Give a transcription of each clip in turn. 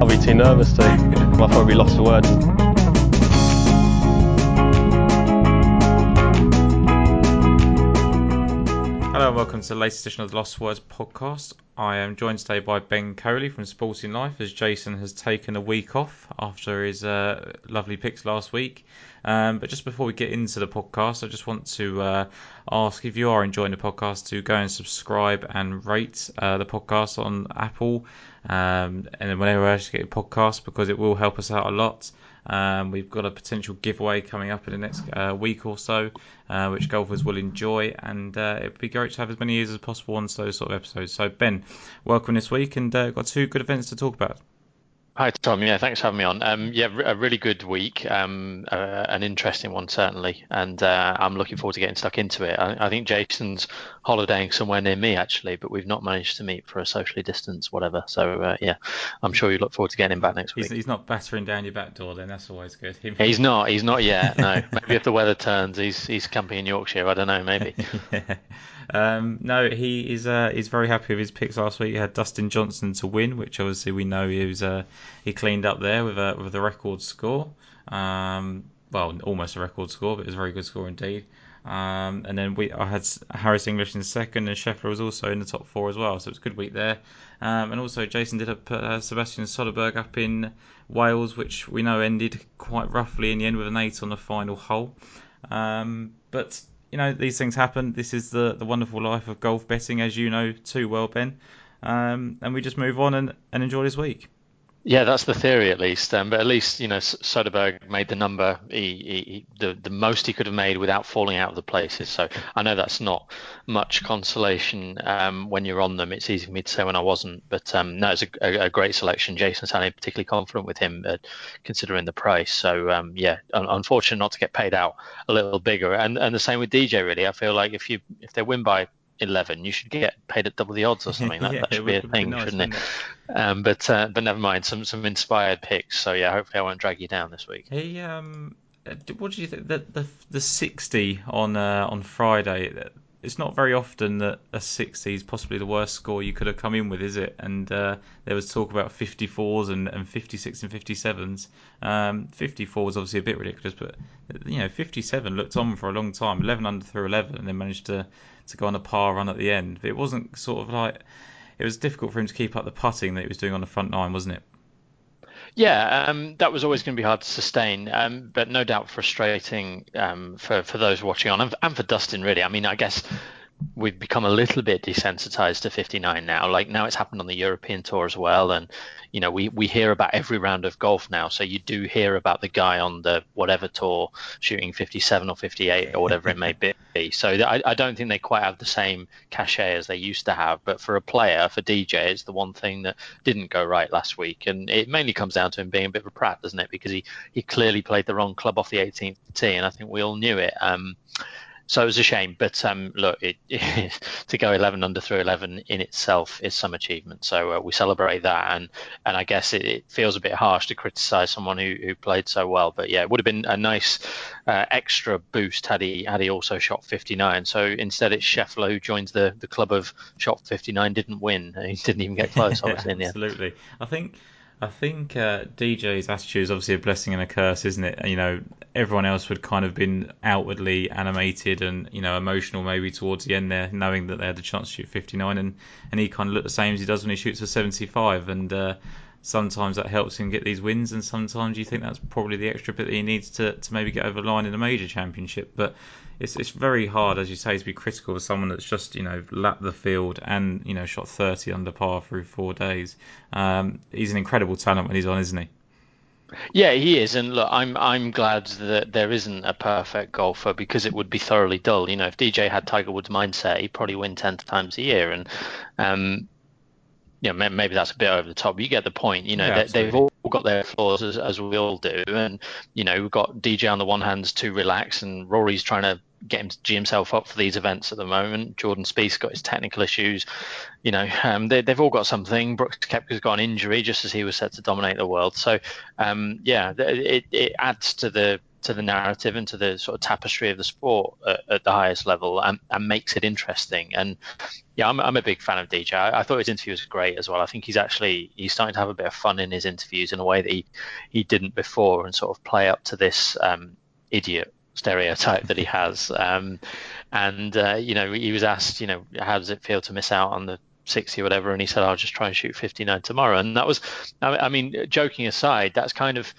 I'll be too nervous to. I'll probably lost for words. And welcome to the latest edition of the Lost Words podcast. I am joined today by Ben Coley from Sporting Life as Jason has taken a week off after his uh, lovely picks last week. Um, but just before we get into the podcast, I just want to uh, ask if you are enjoying the podcast to go and subscribe and rate uh, the podcast on Apple um, and whenever else you get a podcast because it will help us out a lot. Um, we've got a potential giveaway coming up in the next uh, week or so, uh, which golfers will enjoy, and uh, it'd be great to have as many years as possible on those sort of episodes. So, Ben, welcome this week, and uh, got two good events to talk about. Hi Tom, yeah, thanks for having me on. Um, yeah, a really good week, um, uh, an interesting one certainly, and uh, I'm looking forward to getting stuck into it. I, I, think Jason's holidaying somewhere near me actually, but we've not managed to meet for a socially distanced whatever. So uh, yeah, I'm sure you look forward to getting him back next week. He's, he's, not battering down your back door, then that's always good. he's not. He's not yet. No, maybe if the weather turns, he's he's camping in Yorkshire. I don't know, maybe. yeah. Um, no, he is. Uh, he's very happy with his picks last week. He had Dustin Johnson to win, which obviously we know he was. Uh, he cleaned up there with a with a record score. Um, well, almost a record score, but it was a very good score indeed. Um, and then we I had Harris English in second, and Scheffler was also in the top four as well. So it was a good week there. Um, and also Jason did put uh, Sebastian Soderberg up in Wales, which we know ended quite roughly in the end with an eight on the final hole. Um, but you know these things happen. This is the the wonderful life of golf betting, as you know too well, Ben. Um, and we just move on and, and enjoy this week. Yeah, that's the theory at least. Um, but at least you know Soderberg made the number he, he, the the most he could have made without falling out of the places. So I know that's not much consolation um, when you're on them. It's easy for me to say when I wasn't, but um, no, it's a, a, a, great selection. Jason sounded particularly confident with him, uh, considering the price. So um, yeah, un- unfortunate not to get paid out a little bigger. And and the same with DJ. Really, I feel like if you if they win by 11, you should get paid at double the odds or something. That, yeah, that should be a thing, be nice, shouldn't it? it? Um, but uh, but never mind, some some inspired picks. So yeah, hopefully I won't drag you down this week. Hey, um, uh, what do you think? The the, the 60 on uh, on Friday. It's not very often that a 60 is possibly the worst score you could have come in with, is it? And uh, there was talk about 54s and, and 56 and 57s. Um, 54 was obviously a bit ridiculous, but you know 57 looked on for a long time, 11 under through 11, and then managed to to go on a par run at the end. But it wasn't sort of like it was difficult for him to keep up the putting that he was doing on the front nine, wasn't it? Yeah, um, that was always going to be hard to sustain, um, but no doubt frustrating um, for for those watching on and, and for Dustin really. I mean, I guess we've become a little bit desensitized to 59 now. Like now it's happened on the European tour as well, and you know we we hear about every round of golf now. So you do hear about the guy on the whatever tour shooting 57 or 58 or whatever it may be. So I, I don't think they quite have the same cachet as they used to have. But for a player, for DJ, it's the one thing that didn't go right last week, and it mainly comes down to him being a bit of a prat, doesn't it? Because he he clearly played the wrong club off the 18th tee, and I think we all knew it. Um, so it was a shame. But um, look, it, it, to go 11 under through 11 in itself is some achievement. So uh, we celebrate that, and and I guess it, it feels a bit harsh to criticise someone who, who played so well. But yeah, it would have been a nice uh, extra boost had he had he also shot 59. So instead, it's Scheffler who joins the the club of shot 59, didn't win. He didn't even get close, obviously. yeah, absolutely. I think I think uh, DJ's attitude is obviously a blessing and a curse, isn't it? You know, everyone else would kind of been outwardly animated and you know emotional maybe towards the end there, knowing that they had the chance to shoot 59, and and he kind of looked the same as he does when he shoots for 75, and uh, sometimes that helps him get these wins, and sometimes you think that's probably the extra bit that he needs to to maybe get over the line in a major championship, but it's it's very hard, as you say, to be critical of someone that's just you know lapped the field and you know shot 30 under par through four days. Um, he's an incredible talent when he's on, isn't he? Yeah, he is, and look, I'm I'm glad that there isn't a perfect golfer because it would be thoroughly dull. You know, if DJ had Tiger Woods' mindset, he'd probably win ten times a year, and um, you know, maybe that's a bit over the top. You get the point. You know, yeah, they, have all got their flaws as, as we all do, and you know, we've got DJ on the one hand too relaxed, and Rory's trying to get him to G himself up for these events at the moment. Jordan Spieth's got his technical issues. You know, um, they, have all got something. Brooks Koepka's got an injury just as he was set to dominate the world. So, um, yeah, it, it adds to the to the narrative and to the sort of tapestry of the sport at, at the highest level and, and, makes it interesting. And yeah, I'm, I'm a big fan of DJ. I, I, thought his interview was great as well. I think he's actually he's starting to have a bit of fun in his interviews in a way that he he didn't before, and sort of play up to this um, idiot stereotype that he has. Um, and uh, you know, he was asked, you know, how does it feel to miss out on the 60 or whatever, and he said, "I'll just try and shoot 59 tomorrow." And that was, I mean, joking aside, that's kind of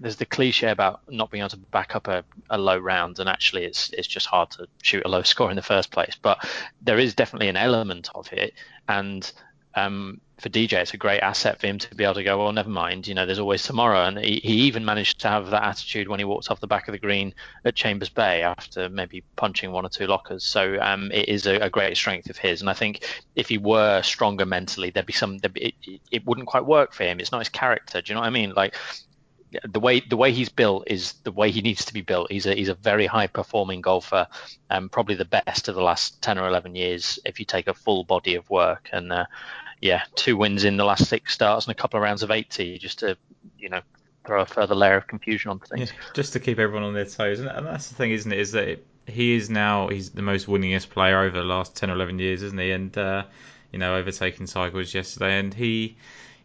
there's the cliche about not being able to back up a, a, low round, and actually, it's it's just hard to shoot a low score in the first place. But there is definitely an element of it, and um, for DJ, it's a great asset for him to be able to go, well, never mind, you know, there's always tomorrow. And he, he even managed to have that attitude when he walked off the back of the green at Chambers Bay after maybe punching one or two lockers. So um, it is a, a, great strength of his. And I think if he were stronger mentally, there'd be some, there'd be, it, it wouldn't quite work for him. It's not his character. Do you know what I mean? Like, the way the way he's built is the way he needs to be built. He's a he's a very high performing golfer, um, probably the best of the last ten or eleven years if you take a full body of work. And uh, yeah, two wins in the last six starts and a couple of rounds of 80 just to, you know, throw a further layer of confusion on things. Yeah, just to keep everyone on their toes. And that's the thing, isn't it? Is that it, he is now he's the most winningest player over the last 10 or 11 years, isn't he? And, uh, you know, overtaking Tiger Woods yesterday. And he,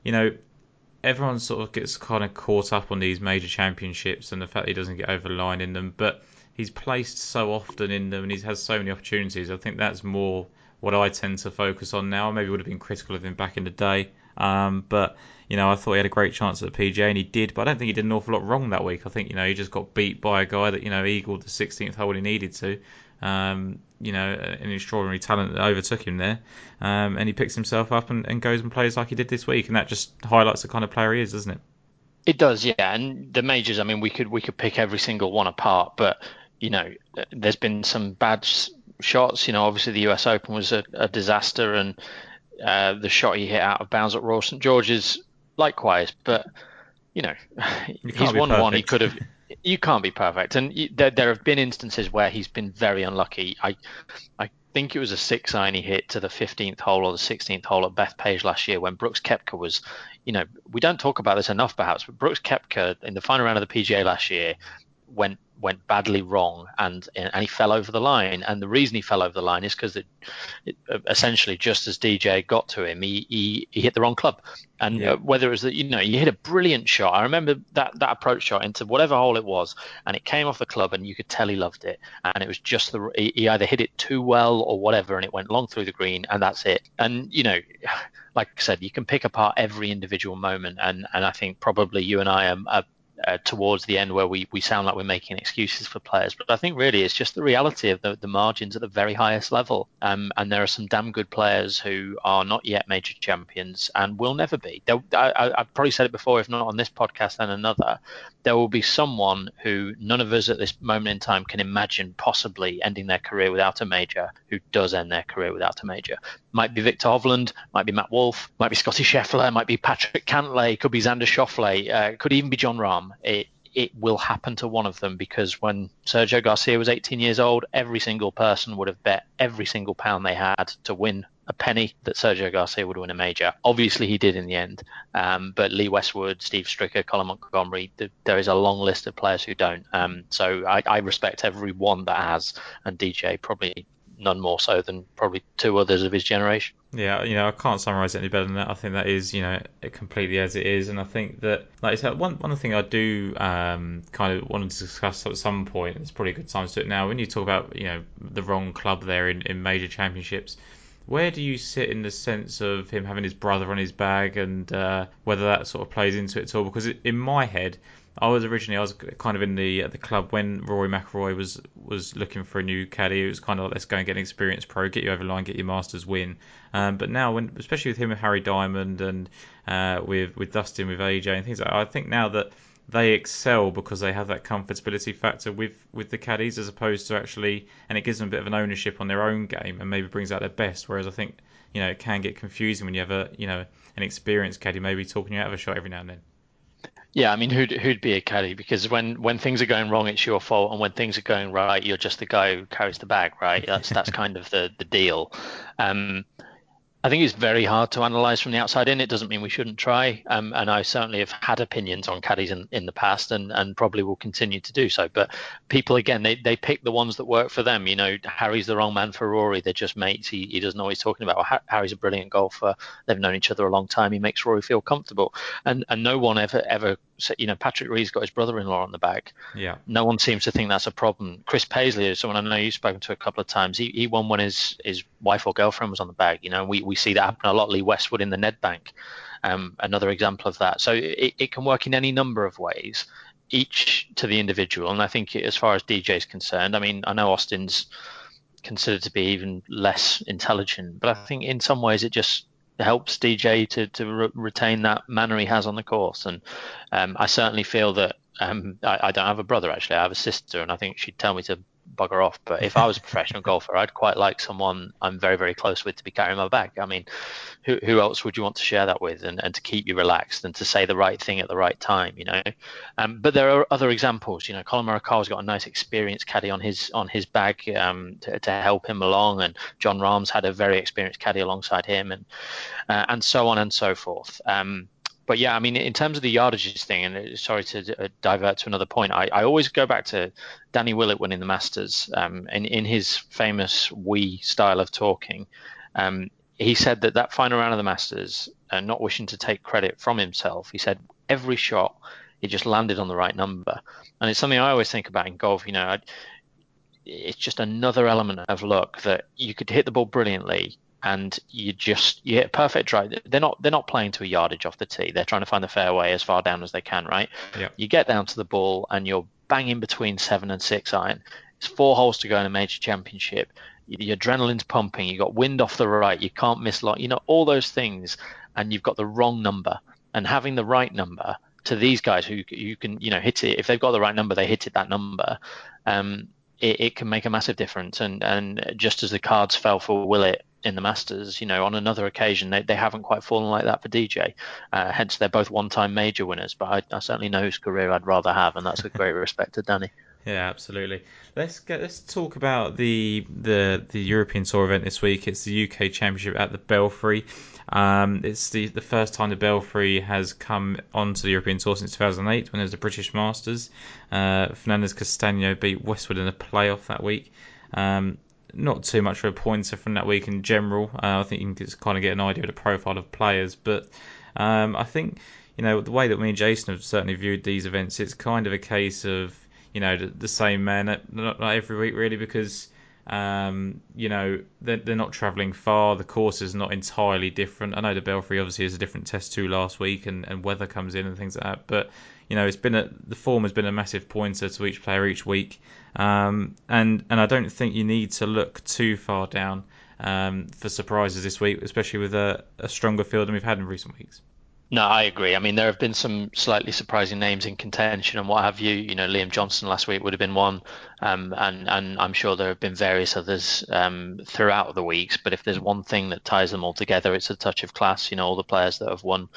you know, everyone sort of gets kind of caught up on these major championships and the fact he doesn't get over the line in them. But he's placed so often in them and he has so many opportunities. I think that's more what I tend to focus on now. Maybe would have been critical of him back in the day, um, but you know I thought he had a great chance at the PGA and he did. But I don't think he did an awful lot wrong that week. I think you know he just got beat by a guy that you know eagled the 16th hole he needed to. Um, you know, an extraordinary talent that overtook him there, um, and he picks himself up and, and goes and plays like he did this week, and that just highlights the kind of player he is, doesn't it? It does, yeah. And the majors, I mean, we could we could pick every single one apart, but you know, there's been some bad shots. You know, obviously the U.S. Open was a, a disaster, and uh, the shot he hit out of bounds at Royal St George's likewise. But you know, you he's won one. He could have. You can't be perfect, and you, there, there have been instances where he's been very unlucky. I, I think it was a six iron he hit to the 15th hole or the 16th hole at Bethpage last year when Brooks Koepka was, you know, we don't talk about this enough perhaps, but Brooks Koepka in the final round of the PGA last year went went badly wrong and and he fell over the line. And the reason he fell over the line is because it, essentially just as DJ got to him he he, he hit the wrong club. And yeah. uh, whether it was that you know he hit a brilliant shot. I remember that that approach shot into whatever hole it was and it came off the club and you could tell he loved it. And it was just the he, he either hit it too well or whatever and it went long through the green and that's it. And you know like I said, you can pick apart every individual moment, and, and I think probably you and I are, are uh, towards the end where we, we sound like we're making excuses for players. But I think really it's just the reality of the, the margins at the very highest level. Um, and there are some damn good players who are not yet major champions and will never be. I, have probably said it before, if not on this podcast, then another. There will be someone who none of us at this moment in time can imagine possibly ending their career without a major who does end their career without a major. Might be Viktor Hovland, might be Matt Wolff, might be Scotty Scheffler, might be Patrick Cantlay, could be Xander Schauffele, uh, could even be Jon Rahm. It, it will happen to one of them because when Sergio Garcia was 18 years old, every single person would have bet every single pound they had to win a penny that Sergio Garcia would win a major. Obviously, he did in the end. Um, but Lee Westwood, Steve Stricker, Colin Montgomerie, th- there is a long list of players who don't. Um, so I, I, respect every one that has, and DJ probably none more so than probably two others of his generation. Yeah, you know, I can't summarise it any better than that. I think that is, you know, completely as it is, and I think that, like I said, one one thing I do um, kind of want to discuss at some point. It's probably a good time to do it now. When you talk about, you know, the wrong club there in, in major championships, where do you sit in the sense of him having his brother on his bag, and uh, whether that sort of plays into it at all? Because in my head, I was originally I was kind of in the at the club when Rory McIlroy was was looking for a new caddy. It was kind of like let's go and get an experienced pro, get you over the line, get your Masters win. Um, but now, when especially with him and Harry Diamond and uh, with with Dustin with AJ and things, like that, I think now that they excel because they have that comfortability factor with with the caddies as opposed to actually, and it gives them a bit of an ownership on their own game and maybe brings out their best. Whereas I think you know it can get confusing when you have a you know an experienced caddy maybe talking you out of a shot every now and then. Yeah, I mean, who'd who'd be a caddy? Because when when things are going wrong, it's your fault, and when things are going right, you're just the guy who carries the bag, right? That's that's kind of the the deal. Um, I think it's very hard to analyse from the outside in. It doesn't mean we shouldn't try. Um, and I certainly have had opinions on caddies in, in the past and, and probably will continue to do so. But people, again, they, they pick the ones that work for them. You know, Harry's the wrong man for Rory. They're just mates. He, he doesn't know what he's talking about. Well, Harry's a brilliant golfer. They've known each other a long time. He makes Rory feel comfortable. And and no one ever, ever, you know, Patrick Reed's got his brother in law on the back. Yeah. No one seems to think that's a problem. Chris Paisley is someone I know you've spoken to a couple of times. He, he won when his, his wife or girlfriend was on the bag. You know, we, we see that happen a lot Lee Westwood in the Nedbank, um, another example of that. So it, it can work in any number of ways, each to the individual. And I think as far as DJ is concerned, I mean, I know Austin's considered to be even less intelligent, but I think in some ways it just helps DJ to to re- retain that manner he has on the course. And um, I certainly feel that um, I, I, don't have a brother actually. I have a sister, and I think she'd tell me to bugger off. But if I was a professional golfer, I'd quite like someone I'm very, very close with to be carrying my bag. I mean, who, who else would you want to share that with and, and to keep you relaxed and to say the right thing at the right time, you know? Um, but there are other examples, you know, Collin Morikawa's got a nice experienced caddy on his on his bag um, to, to help him along, and Jon Rahm's had a very experienced caddy alongside him, and uh, and so on and so forth. Um, but yeah, I mean, in terms of the yardages thing, and uh, sorry to uh, divert to another point, I, I always go back to Danny Willett winning the Masters. Um, in, in his famous we style of talking, um, he said that that final round of the Masters, uh, not wishing to take credit from himself, he said every shot he just landed on the right number, and it's something I always think about in golf. You know, I, it's just another element of luck that you could hit the ball brilliantly and you just you hit a perfect drive. They're not they're not playing to a yardage off the tee. They're trying to find the fairway as far down as they can, right? You get down to the ball and you're banging between seven and six iron. It's four holes to go in a major championship. Your adrenaline's pumping. You got wind off the right. You can't miss lot. You know all those things, and you've got the wrong number. And having the right number to these guys who you can you know hit it if they've got the right number, they hit it that number. Um, it, it, can make a massive difference. And and just as the cards fell for Willett in the Masters, you know, on another occasion, they, they haven't quite fallen like that for DJ. Uh, hence, they're both one-time major winners. But I, I, certainly know whose career I'd rather have, and that's a great respect to Danny. Yeah, absolutely. Let's get let's talk about the the the European Tour event this week. It's the UK Championship at the Belfry. Um, it's the the first time the Belfry has come onto the European Tour since 2008 when it was the British Masters. Uh, Fernandez Castano beat Westwood in a playoff that week. Um, not too much of a pointer from that week in general. Uh, I think you can just kind of get an idea of the profile of players, but um, I think you know the way that me and Jason have certainly viewed these events, it's kind of a case of you know the, the same man not, not every week really because um, you know they're, they're not travelling far. The course is not entirely different. I know the Belfry obviously is a different test too last week, and, and weather comes in and things like that, but you know, it's been a the form has been a massive pointer to each player each week, um, and and I don't think you need to look too far down um, for surprises this week, especially with a, a stronger field than we've had in recent weeks. No, I agree. I mean, there have been some slightly surprising names in contention and what have you. You know, Liam Johnston last week would have been one, um, and and I'm sure there have been various others um, throughout the weeks. But if there's one thing that ties them all together, it's a touch of class. You know, all the players that have won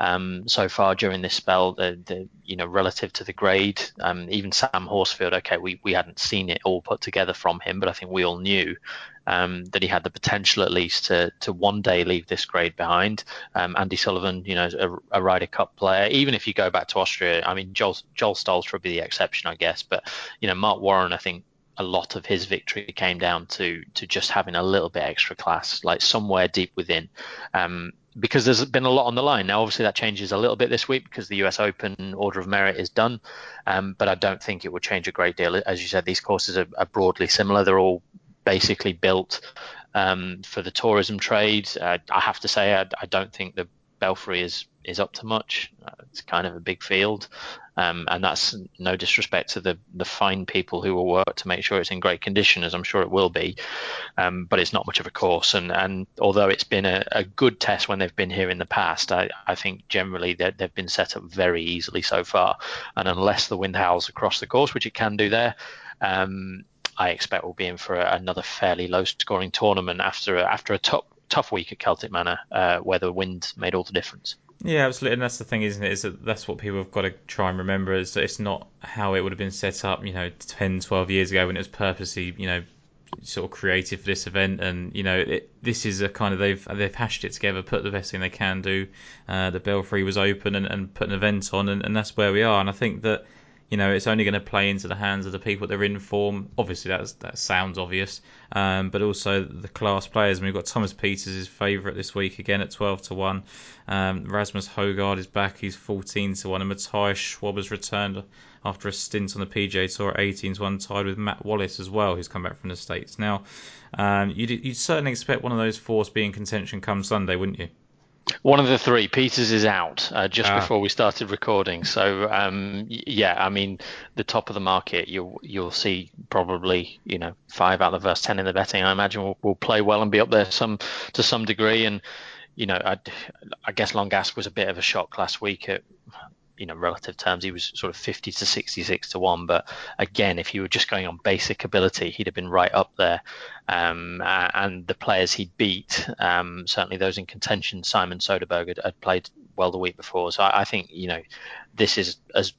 um, so far during this spell, the, the you know relative to the grade, um, even Sam Horsfield. Okay, we, we hadn't seen it all put together from him, but I think we all knew um, that he had the potential at least to to one day leave this grade behind. Um, Andy Sullivan, you know, a, a Ryder Cup player. Even if you go back to Austria, I mean, Joel Joel Stalter would be the exception, I guess. But you know, Marc Warren, I think a lot of his victory came down to to just having a little bit extra class, like somewhere deep within. Um, because there's been a lot on the line. Now, obviously, that changes a little bit this week because the US Open Order of Merit is done, um, but I don't think it would change a great deal. As you said, these courses are, are broadly similar. They're all basically built um, for the tourism trade. Uh, I have to say, I, I, don't think the Belfry is is up to much. Uh, it's kind of a big field, um, and that's no disrespect to the the fine people who will work to make sure it's in great condition, as I'm sure it will be. Um, but it's not much of a course, and and although it's been a, a good test when they've been here in the past, I, I think generally they've been set up very easily so far. And unless the wind howls across the course, which it can do there. Um, I expect we'll be in for another fairly low-scoring tournament after after a tough tough week at Celtic Manor, uh, where the wind made all the difference. Yeah, absolutely, and that's the thing, isn't it? Is that that's what people have got to try and remember is that it's not how it would have been set up, you know, 10, 12 years ago when it was purposely, you know, sort of created for this event, and you know it, this is a kind of they've they've hashed it together, put the best thing they can do. Uh, the Belfry was open and, and put an event on, and, and that's where we are. And I think that you know it's only going to play into the hands of the people that are in form. Obviously, that's that sounds obvious, um, but also the class players. I mean, we've got Thomas Pieters, his favourite this week again at twelve to one. Um, Rasmus Hojgaard is back, he's fourteen to one, and Matthias Schwab has returned after a stint on the PGA Tour at 18 to 1, tied with Matt Wallace as well, who's come back from the States. Now, um, you'd, you'd certainly expect one of those four to be in contention come Sunday, wouldn't you? One of the three, Pieters is out uh, just ah. before we started recording. So um, yeah, I mean the top of the market, you'll you'll see probably you know five out of the first ten in the betting. I imagine will, will play well and be up there some to some degree. And you know, I, I guess Langasque was a bit of a shock last week at you know relative terms he was sort of 50 to 66 to 1 but again if you were just going on basic ability he'd have been right up there. Um, and the players he beat um, certainly those in contention Simon Soderberg had, had, played well the week before. So I, I think you know this is as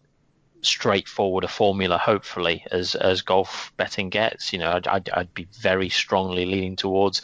straightforward a formula, hopefully, as as golf betting gets. You know, I'd, I'd, I'd, be very strongly leaning towards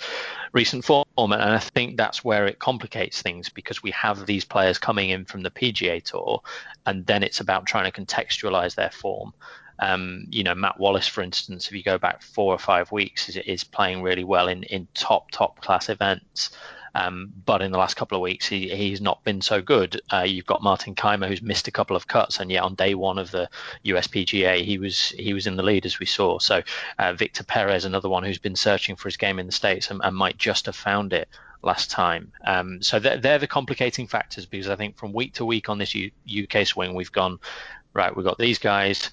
recent form, and I think that's where it complicates things because we have these players coming in from the PGA Tour, and then it's about trying to contextualize their form. Um, you know, Matt Wallace, for instance, if you go back four or five weeks, is, is playing really well in, in top top class events. Um, but in the last couple of weeks, he, he's not been so good. Uh, you've got Martin Kaymer who's missed a couple of cuts, and yet on day one of the USPGA, he was he was in the lead as we saw. So uh, Victor Perez, another one who's been searching for his game in the states and, and might just have found it last time. Um, so they're, they're, the complicating factors because I think from week to week on this U- UK swing, we've gone right. We've got these guys.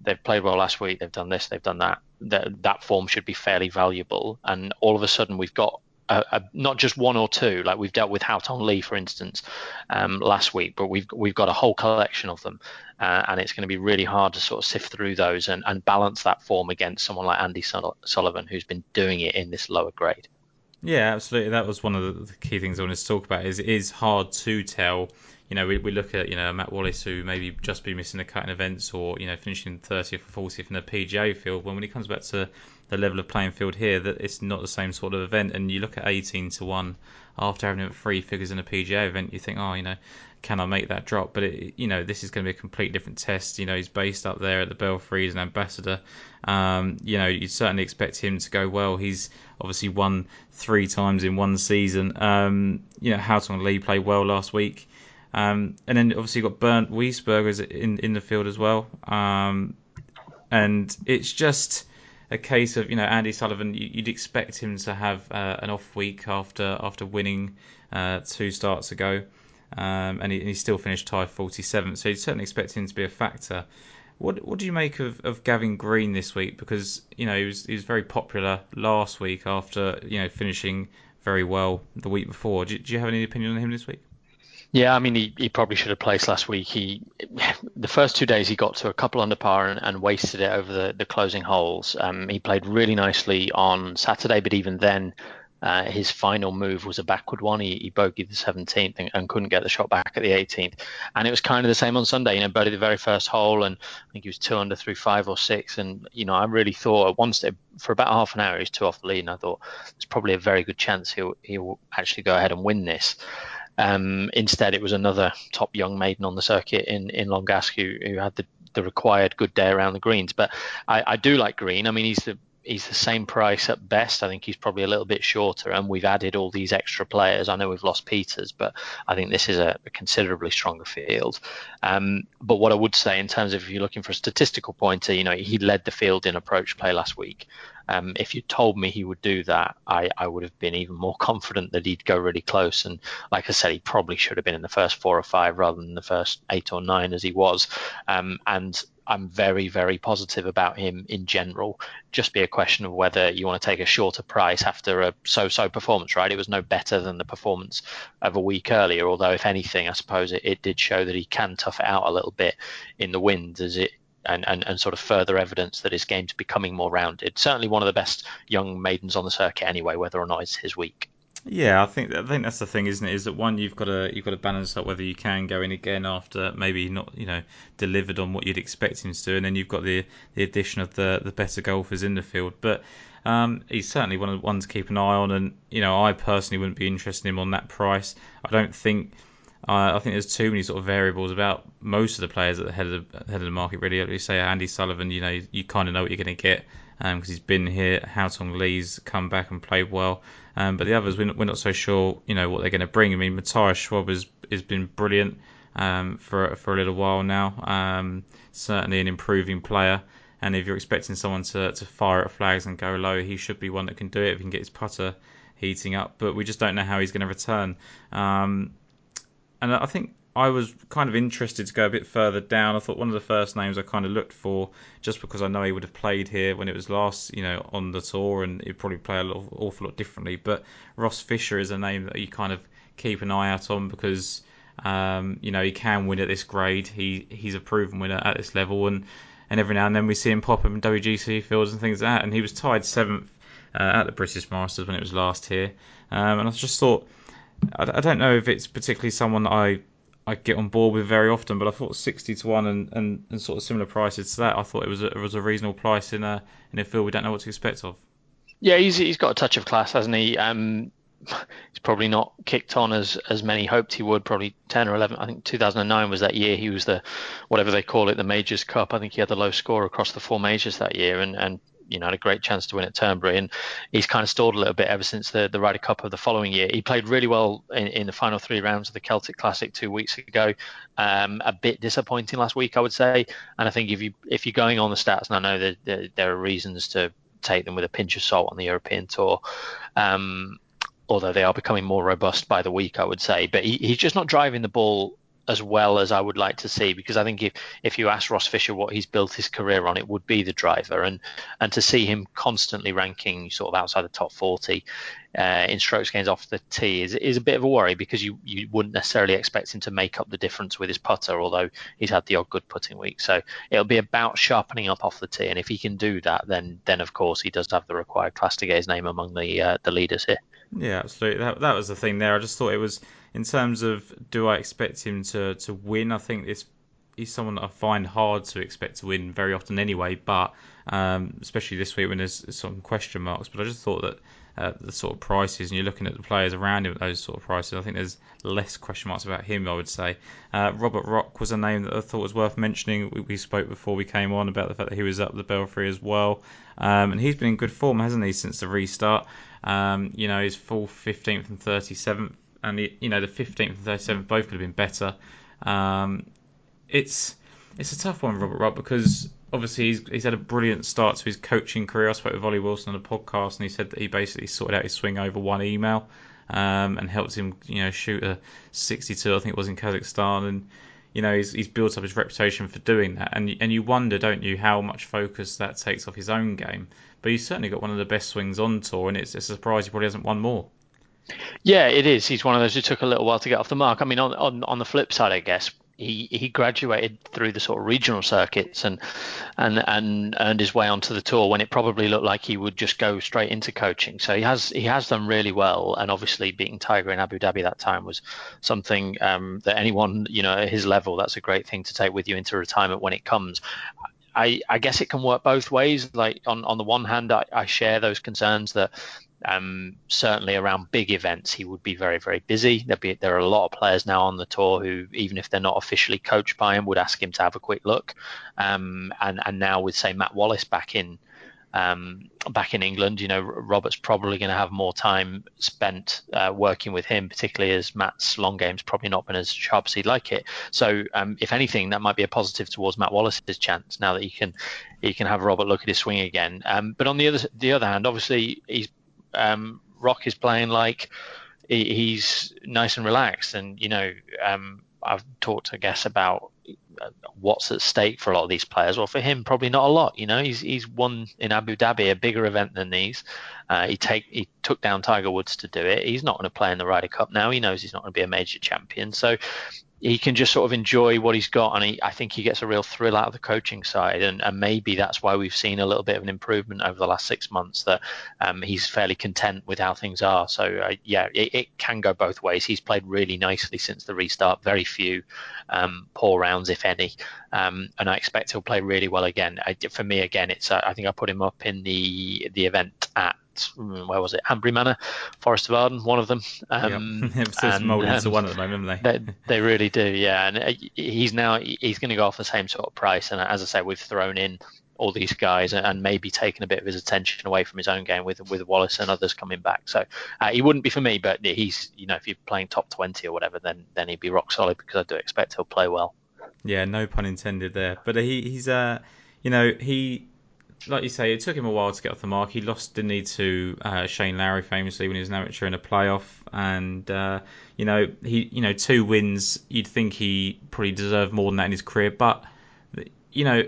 They've played well last week. They've done this. They've done that. That, that form should be fairly valuable. And all of a sudden, we've got a, a, not just one or two, like we've dealt with Haotong Li, for instance, um, last week, but we've we've got a whole collection of them, uh, and it's going to be really hard to sort of sift through those and, and balance that form against someone like Andy Sullivan, who's been doing it in this lower grade. Yeah, absolutely. That was one of the key things I wanted to talk about. Is it is hard to tell. You know, we, we look at you know Matt Wallace who maybe just be missing the cutting events or you know finishing 30th or 40th in the PGA field. When when he comes back to the level of playing field here that it's not the same sort of event. And you look at 18 to one after having three figures in a PGA event, you think, oh, you know, can I make that drop? But it, you know, this is going to be a complete different test. You know, he's based up there at the Belfry as an ambassador. Um, you know, you'd certainly expect him to go well. He's obviously won three times in one season. Um, you know, Haotong Li played well last week. Um, and then obviously you've got Bernd Wiesberger in in the field as well. Um, and it's just a case of you know Andy Sullivan. You'd expect him to have uh, an off week after after winning uh, two starts ago, um, and, he, and, he, still finished tied 47th. So you'd certainly expect him to be a factor. What what do you make of, of Gavin Green this week? Because you know he was he was very popular last week after you know finishing very well the week before. Do, do you have any opinion on him this week? Yeah, I mean, he, he probably should have placed last week. He the first two days he got to a couple under par and, and wasted it over the, the closing holes. Um, he played really nicely on Saturday, but even then, uh, his final move was a backward one. He, he bogeyed the 17th and, and, couldn't get the shot back at the 18th. And it was kind of the same on Sunday. You know, bogeyed the very first hole, and I think he was two under through five or six. And you know, I really thought at one step for about half an hour he was two off the lead, and I thought there's probably a very good chance he'll he'll actually go ahead and win this. Um, instead, it was another top young maiden on the circuit in in Langasque who, who had the, the required good day around the greens. But I, I do like Green. I mean, he's the he's the same price at best. I think he's probably a little bit shorter, and we've added all these extra players. I know we've lost Pieters, but I think this is a, a considerably stronger field. Um, but what I would say in terms of if you're looking for a statistical pointer, you know, he led the field in approach play last week. Um, if you told me he would do that, I, I would have been even more confident that he'd go really close. And like I said, he probably should have been in the first four or five rather than the first eight or nine as he was. Um, and I'm very, very positive about him in general. Just be a question of whether you want to take a shorter price after a so-so performance, right? It was no better than the performance of a week earlier, although if anything, I suppose it, it did show that he can tough it out a little bit in the wind as it and, and, and sort of further evidence that his game's becoming more rounded. Certainly one of the best young maidens on the circuit anyway, whether or not it's his week. Yeah, I think I think that's the thing, isn't it? Is that one you've got to you've got to balance up whether you can go in again after maybe not you know delivered on what you'd expect him to do, and then you've got the the addition of the the better golfers in the field. But Um, he's certainly one of the ones to keep an eye on, and you know, I personally wouldn't be interested in him on that price. I don't think. Uh, I think there's too many sort of variables about most of the players at the head of the head of the market. Really, like you say Andy Sullivan, you know, you, you kind of know what you're going to get because um, he's been here. Haotong Li's come back and played well, um, but the others we're not, we're not, so sure, you know, what they're going to bring. I mean, Matthias Schwab has has been brilliant um, for for a little while now. Um, certainly an improving player. And if you're expecting someone to, to fire at flags and go low, he should be one that can do it if he can get his putter heating up. But we just don't know how he's going to return. Um, and I think I was kind of interested to go a bit further down. I thought one of the first names I kind of looked for, just because I know he would have played here when it was last, you know, on the tour, and he'd probably play a an awful lot differently. But Ross Fisher is a name that you kind of keep an eye out on because, um, you know, he can win at this grade. He he's a proven winner at this level, and and every now and then we see him pop up in WGC fields and things like that. And he was tied seventh uh, at the British Masters when it was last here. Um, and I just thought, I, I, don't know if it's particularly someone that I I get on board with very often, but I thought 60 to one and, and, and sort of similar prices to that. I thought it was a, it was a reasonable price in a in a field we don't know what to expect of. Yeah, he's he's got a touch of class, hasn't he? Um, he's probably not kicked on as as many hoped he would. Probably ten or eleven. I think 2009 was that year. He was the whatever they call it, the Majors Cup. I think he had the low score across the four majors that year, and and you know had a great chance to win at Turnberry. And he's kind of stalled a little bit ever since the the Ryder Cup of the following year. He played really well in, in the final three rounds of the Celtic Classic two weeks ago. Um, a bit disappointing last week, I would say. And I think if you if you're going on the stats, and I know that there, are reasons to take them with a pinch of salt on the European tour. Um, although they are becoming more robust by the week, I would say. But he, he's just not driving the ball as well as I would like to see because I think if if you ask Ross Fisher what he's built his career on, it would be the driver, and and to see him constantly ranking sort of outside the top 40 uh, in strokes gains off the tee is is a bit of a worry because you you wouldn't necessarily expect him to make up the difference with his putter, although he's had the odd good putting week. So it'll be about sharpening up off the tee, and if he can do that, then then of course he does have the required class to get his name among the uh, the leaders here. Yeah, absolutely. That that was the thing there. I just thought it was in terms of do I expect him to to win? I think this he's someone that I find hard to expect to win very often anyway. But um, especially this week when there's some question marks. But I just thought that uh, the sort of prices, and you're looking at the players around him at those sort of prices, I think there's less question marks about him. I would say uh, Robert Rock was a name that I thought was worth mentioning. We, we, spoke before we came on about the fact that he was up the Belfry as well, um, and he's been in good form, hasn't he, since the restart? Um, you know, his full 15th and 37th, and the, you know the 15th and 37th both could have been better. Um, it's it's a tough one, Robert Rock, because obviously he's, he's had a brilliant start to his coaching career. I spoke with Ollie Wilson on a podcast, and he said that he basically sorted out his swing over one email um, and helped him, you know, shoot a 62, I think it was in Kazakhstan, and you know he's, he's built up his reputation for doing that. And and you wonder, don't you, how much focus that takes off his own game. But he's certainly got one of the best swings on tour, and it's, it's a surprise he probably hasn't won more. Yeah, it is. He's one of those who took a little while to get off the mark. I mean, on on, on the flip side, I guess he he graduated through the sort of regional circuits and and and earned his way onto the tour when it probably looked like he would just go straight into coaching. So he has he has done really well, and obviously beating Tiger in Abu Dhabi that time was something um, that anyone you know at his level that's a great thing to take with you into retirement when it comes. I, I guess it can work both ways. Like on, on the one hand, I, I share those concerns that um, certainly around big events, he would be very, very busy. Be, there are a lot of players now on the tour who, even if they're not officially coached by him, would ask him to have a quick look. Um, and, and now with, say, Matt Wallace back in um, back in England, you know, Robert's probably going to have more time spent uh, working with him, particularly as Matt's long game's probably not been as sharp as he'd like it. So, um, if anything, that might be a positive towards Matt Wallace's chance now that he can he can have Robert look at his swing again. Um, but on the other the other hand, obviously he's um, Rock is playing like he's nice and relaxed, and you know, um, I've talked, I guess, about uh, what's at stake for a lot of these players. Well, for him, probably not a lot. You know, he's he's won in Abu Dhabi a bigger event than these. Uh, he take he took down Tiger Woods to do it. He's not going to play in the Ryder Cup now. He knows he's not going to be a major champion. So he can just sort of enjoy what he's got, and he, I think he gets a real thrill out of the coaching side, and, and maybe that's why we've seen a little bit of an improvement over the last six months. That um, he's fairly content with how things are. So uh, yeah, it, it, can go both ways. He's played really nicely since the restart. Very few um, poor rounds, if any. Um, and I expect he'll play really well again. I, for me, again, it's uh, I think I put him up in the the event at where was it? Hanbury Manor, Forest of Arden, one of them. Um, yep. into um, one at the moment, haven't they? they? they really do, yeah. And uh, he's now he's going to go off the same sort of price. And as I say, we've thrown in all these guys and maybe taken a bit of his attention away from his own game with with Wallace and others coming back. So uh, he wouldn't be for me, but he's you know if you're playing top twenty or whatever, then then he'd be rock solid because I do expect he'll play well. Yeah, no pun intended there. But he he's uh you know he like you say, it took him a while to get off the mark. He lost, didn't he, to uh, Shane Lowry famously when he was an amateur in a playoff, and uh, you know he, you know, two wins. You'd think he probably deserved more than that in his career, but you know,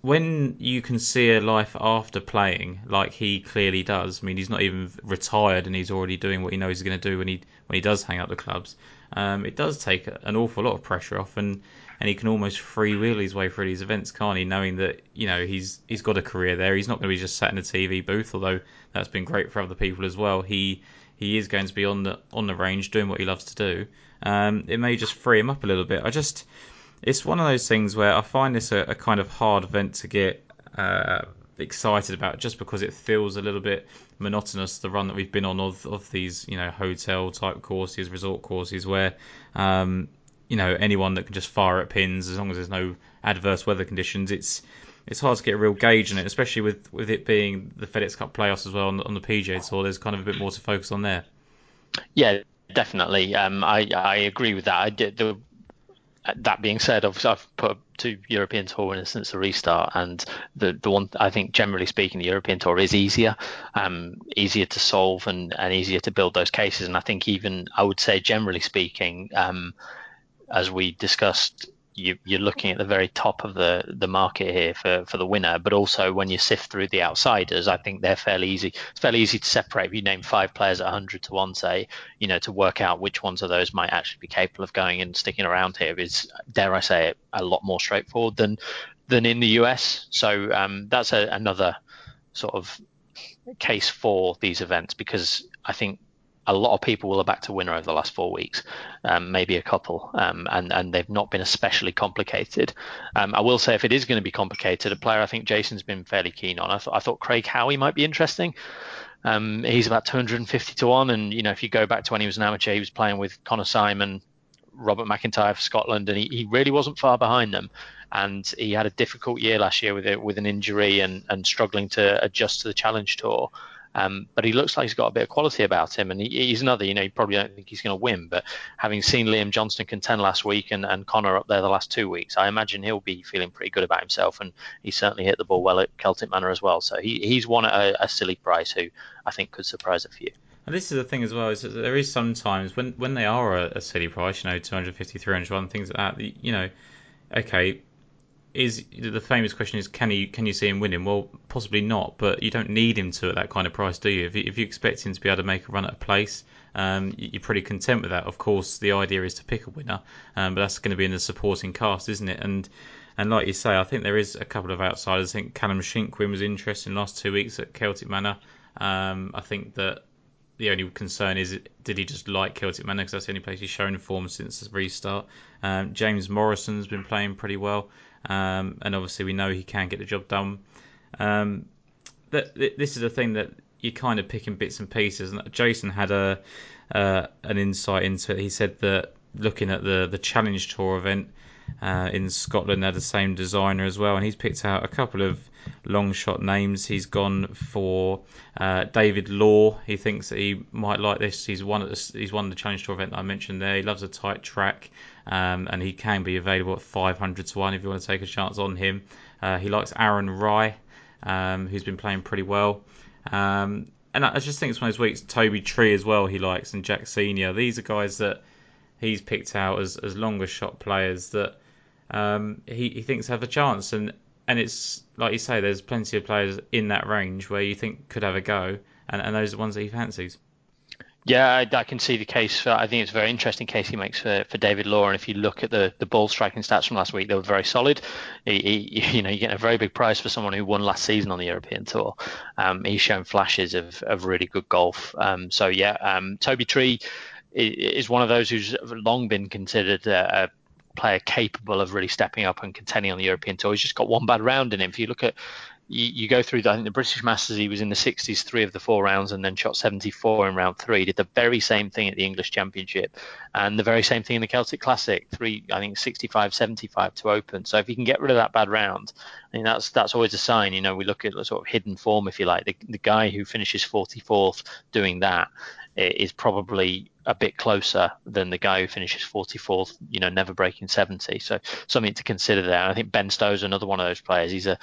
when you can see a life after playing, like he clearly does. I mean, he's not even retired, and he's already doing what he knows he's going to do when he when he does hang up the clubs. Um, it does take an awful lot of pressure off, and and he can almost freewheel his way through these events, can't he? Knowing that you know he's he's got a career there. He's not going to be just sat in a TV booth, although that's been great for other people as well. He he is going to be on the on the range doing what he loves to do. Um, it may just free him up a little bit. I just it's one of those things where I find this a, a kind of hard event to get uh, excited about just because it feels a little bit monotonous the run that we've been on of, of these you know hotel type courses resort courses where um, you know anyone that can just fire at pins as long as there's no adverse weather conditions. It's it's hard to get a real gauge on it, especially with, with it being the FedEx Cup playoffs as well on, on the PGA Tour. There's kind of a bit more to focus on there. Yeah, definitely. Um, I I agree with that. I did the. That being said, obviously I've put two European Tour winners since the restart, and the the one I think generally speaking, the European Tour is easier, um, easier to solve and, and easier to build those cases. And I think even I would say generally speaking, um, as we discussed, you, are looking at the very top of the, the market here for, for the winner. But also when you sift through the outsiders, I think they're fairly easy. It's fairly easy to separate. If you name five players at 100 to one, say, you know, to work out which ones of those might actually be capable of going and sticking around here is, dare I say it, a lot more straightforward than than in the US. So um, that's a, another sort of case for these events because I think a lot of people will have backed a winner over the last four weeks, um, maybe a couple, um, and and they've not been especially complicated. Um, I will say if it is going to be complicated, a player I think Jason's been fairly keen on. I, th- I thought Craig Howie might be interesting. Um, he's about 250 to one, and you know if you go back to when he was an amateur, he was playing with Connor Simon, Robert MacIntyre for Scotland, and he, he really wasn't far behind them. And he had a difficult year last year with it, with an injury and, and struggling to adjust to the Challenge Tour. Um, but he looks like he's got a bit of quality about him, and he, he's another. You know, you probably don't think he's going to win, but having seen Liam Johnston contend last week and, and Connor up there the last two weeks, I imagine he'll be feeling pretty good about himself, and he certainly hit the ball well at Celtic Manor as well. So he, he's won at a, a silly price, who I think could surprise a few. And this is the thing as well is that there is sometimes when when they are a, a silly price, you know, 250, 300, things like that. You know, okay, is the famous question is can you can you see him winning? Well, possibly not, but you don't need him to at that kind of price, do you? If you, if you expect him to be able to make a run at a place, um, you're pretty content with that. Of course, the idea is to pick a winner, um, but that's going to be in the supporting cast, isn't it? And and like you say, I think there is a couple of outsiders. I think Callum Shinkwin was interesting last two weeks at Celtic Manor. Um, I think that the only concern is did he just like Celtic Manor because that's the only place he's shown form since the restart. Um, James Morrison's been playing pretty well um, and obviously we know he can get the job done. Um, that this is a thing that you're kind of picking bits and pieces. And Jason had a uh, an insight into it. He said that looking at the the Challenge Tour event uh, in Scotland, they had the same designer as well, and he's picked out a couple of long shot names. He's gone for uh, David Law. He thinks that he might like this. He's won the, he's won the Challenge Tour event that I mentioned there. He loves a tight track um, and he can be available at 500 to 1 if you want to take a chance on him. Uh, he likes Aaron Rai, um, who's been playing pretty well. Um, and I just think it's one of those weeks. Toby Tree as well, he likes, and Jack Senior. These are guys that he's picked out as, as longer shot players that um, he, he thinks have a chance. And, and it's like you say, there's plenty of players in that range where you think could have a go, and, and those are the ones that he fancies. Yeah, I, I, can see the case. For, I think it's a very interesting case he makes for, for David Law. And if you look at the, the ball striking stats from last week, they were very solid. He, he, you know, you get a very big price for someone who won last season on the European Tour. Um, he's shown flashes of, of really good golf. Um, so yeah, um, Toby Tree is one of those who's long been considered a, player capable of really stepping up and contending on the European tour. He's just got one bad round in him. If you look at you, you, go through, the, I think the British Masters, he was in the 60s three of the four rounds and then shot 74 in round three. Did the very same thing at the English Championship and the very same thing in the Celtic Classic, three, I think 65, 75 to open. So if you can get rid of that bad round, I mean, that's that's always a sign. You know, we look at sort of hidden form, if you like. The, the guy who finishes 44th doing that eh, is probably a bit closer than the guy who finishes 44th, you know, never breaking 70. So something to consider there. I think Ben Stow's another one of those players. He's a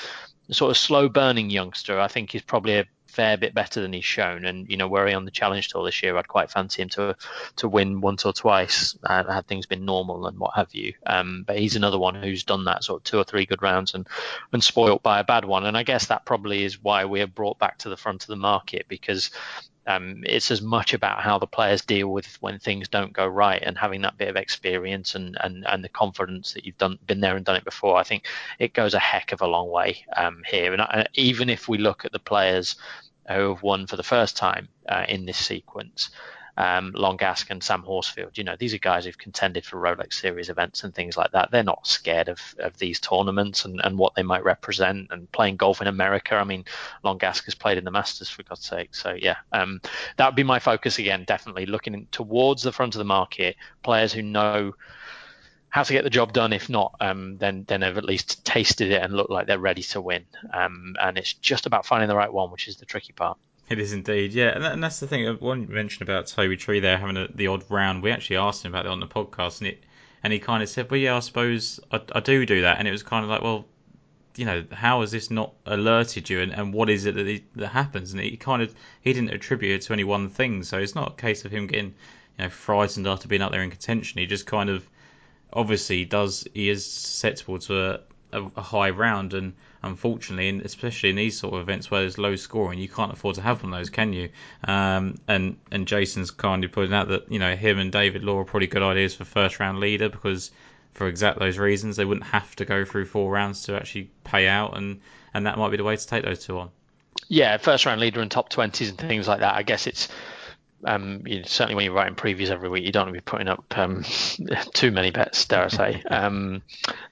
sort of slow burning youngster. I think he's probably a fair bit better than he's shown. And you know, were he on the Challenge Tour this year, I'd quite fancy him to to win once or twice uh, had things been normal and what have you. Um, but he's another one who's done that sort of two or three good rounds and and spoilt by a bad one. And I guess that probably is why we are brought back to the front of the market because um, it's as much about how the players deal with when things don't go right and having that bit of experience and, and, and the confidence that you've done been there and done it before. I think it goes a heck of a long way um, here. And I, even if we look at the players who have won for the first time uh, in this sequence, um, and Sam Horsfield. You know, these are guys who've contended for Rolex Series events and things like that. They're not scared of, of these tournaments and, and what they might represent and playing golf in America. I mean, Langasque has played in the Masters for God's sake. So yeah, um, that would be my focus again. Definitely looking towards the front of the market, players who know how to get the job done. If not, um, then then they've at least tasted it and look like they're ready to win. Um, and it's just about finding the right one, which is the tricky part. It is indeed, yeah, and, that, and that's the thing. Uh, one mention about Toby Tree there having a, the odd round. We actually asked him about it on the podcast, and it and he kind of said, "Well, yeah, I suppose I, I do do that." And it was kind of like, "Well, you know, how has this not alerted you, and, and what is it that, he, that happens?" And he kind of he didn't attribute it to any one thing, so it's not a case of him getting you know frightened after being up there in contention. He just kind of obviously does he is susceptible to a, a, a high round, and unfortunately, and especially in these sort of events where there's low scoring, you can't afford to have one of those, can you? Um, and and Jason's kindly pointing out that you know him and David Law are probably good ideas for first round leader because for exact those reasons they wouldn't have to go through four rounds to actually pay out, and and that might be the way to take those two on. Yeah, first round leader and top twenties and things like that. I guess it's um, you know, certainly when you're writing previews every week, you don't want to be putting up um, too many bets, dare I say. Um,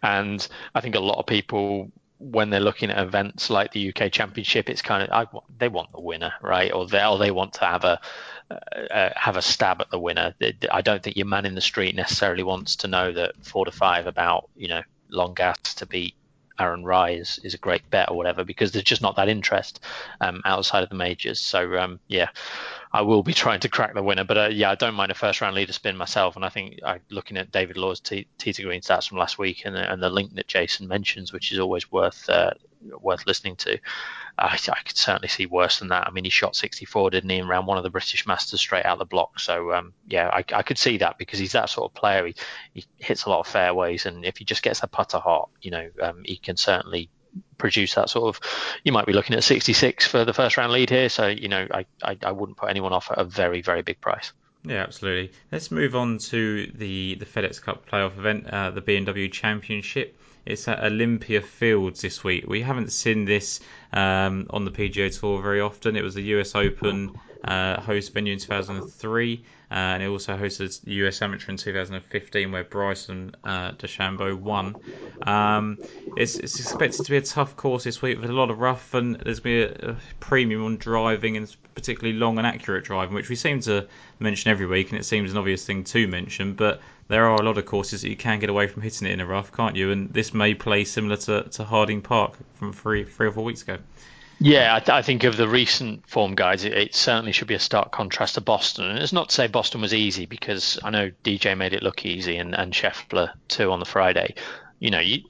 and I think a lot of people when they're looking at events like the UK Championship, it's kind of I, they want the winner, right? Or they or they want to have a uh, have a stab at the winner. I don't think your man in the street necessarily wants to know that four to five about you know Langasque to beat Aaron Rai is, is a great bet or whatever because there's just not that interest um, outside of the majors. So um, yeah, I will be trying to crack the winner. But uh, yeah, I don't mind a first round leader spin myself. And I think uh, looking at David Law's T, T Green stats from last week and, and the link that Jason mentions, which is always worth uh, worth listening to, I, I, could certainly see worse than that. I mean, he shot 64, didn't he, in round one of the British Masters straight out the block. So um, yeah, I, I, could see that because he's that sort of player. He, he, hits a lot of fairways, and if he just gets the putter hot, you know, um, he can certainly produce that sort of. You might be looking at 66 for the first round lead here, so you know I, I, I wouldn't put anyone off at a very very big price. Yeah, absolutely. Let's move on to the the FedEx Cup playoff event, uh, the BMW Championship. It's at Olympia Fields this week. We haven't seen this um, on the PGA Tour very often. It was the US Open uh, host venue in 2003. Uh, and it also hosted US Amateur in 2015, where Bryson uh, DeChambeau won. Um, it's, it's, expected to be a tough course this week with a lot of rough, and there's been a, a, premium on driving and particularly long and accurate driving, which we seem to mention every week, and it seems an obvious thing to mention. But there are a lot of courses that you can get away from hitting it in a rough, can't you? And this may play similar to, to Harding Park from three three or four weeks ago. Yeah, I, th- I, think of the recent form guides, it, it, certainly should be a stark contrast to Boston. And it's not to say Boston was easy because I know DJ made it look easy and, and Scheffler too on the Friday. You know, you,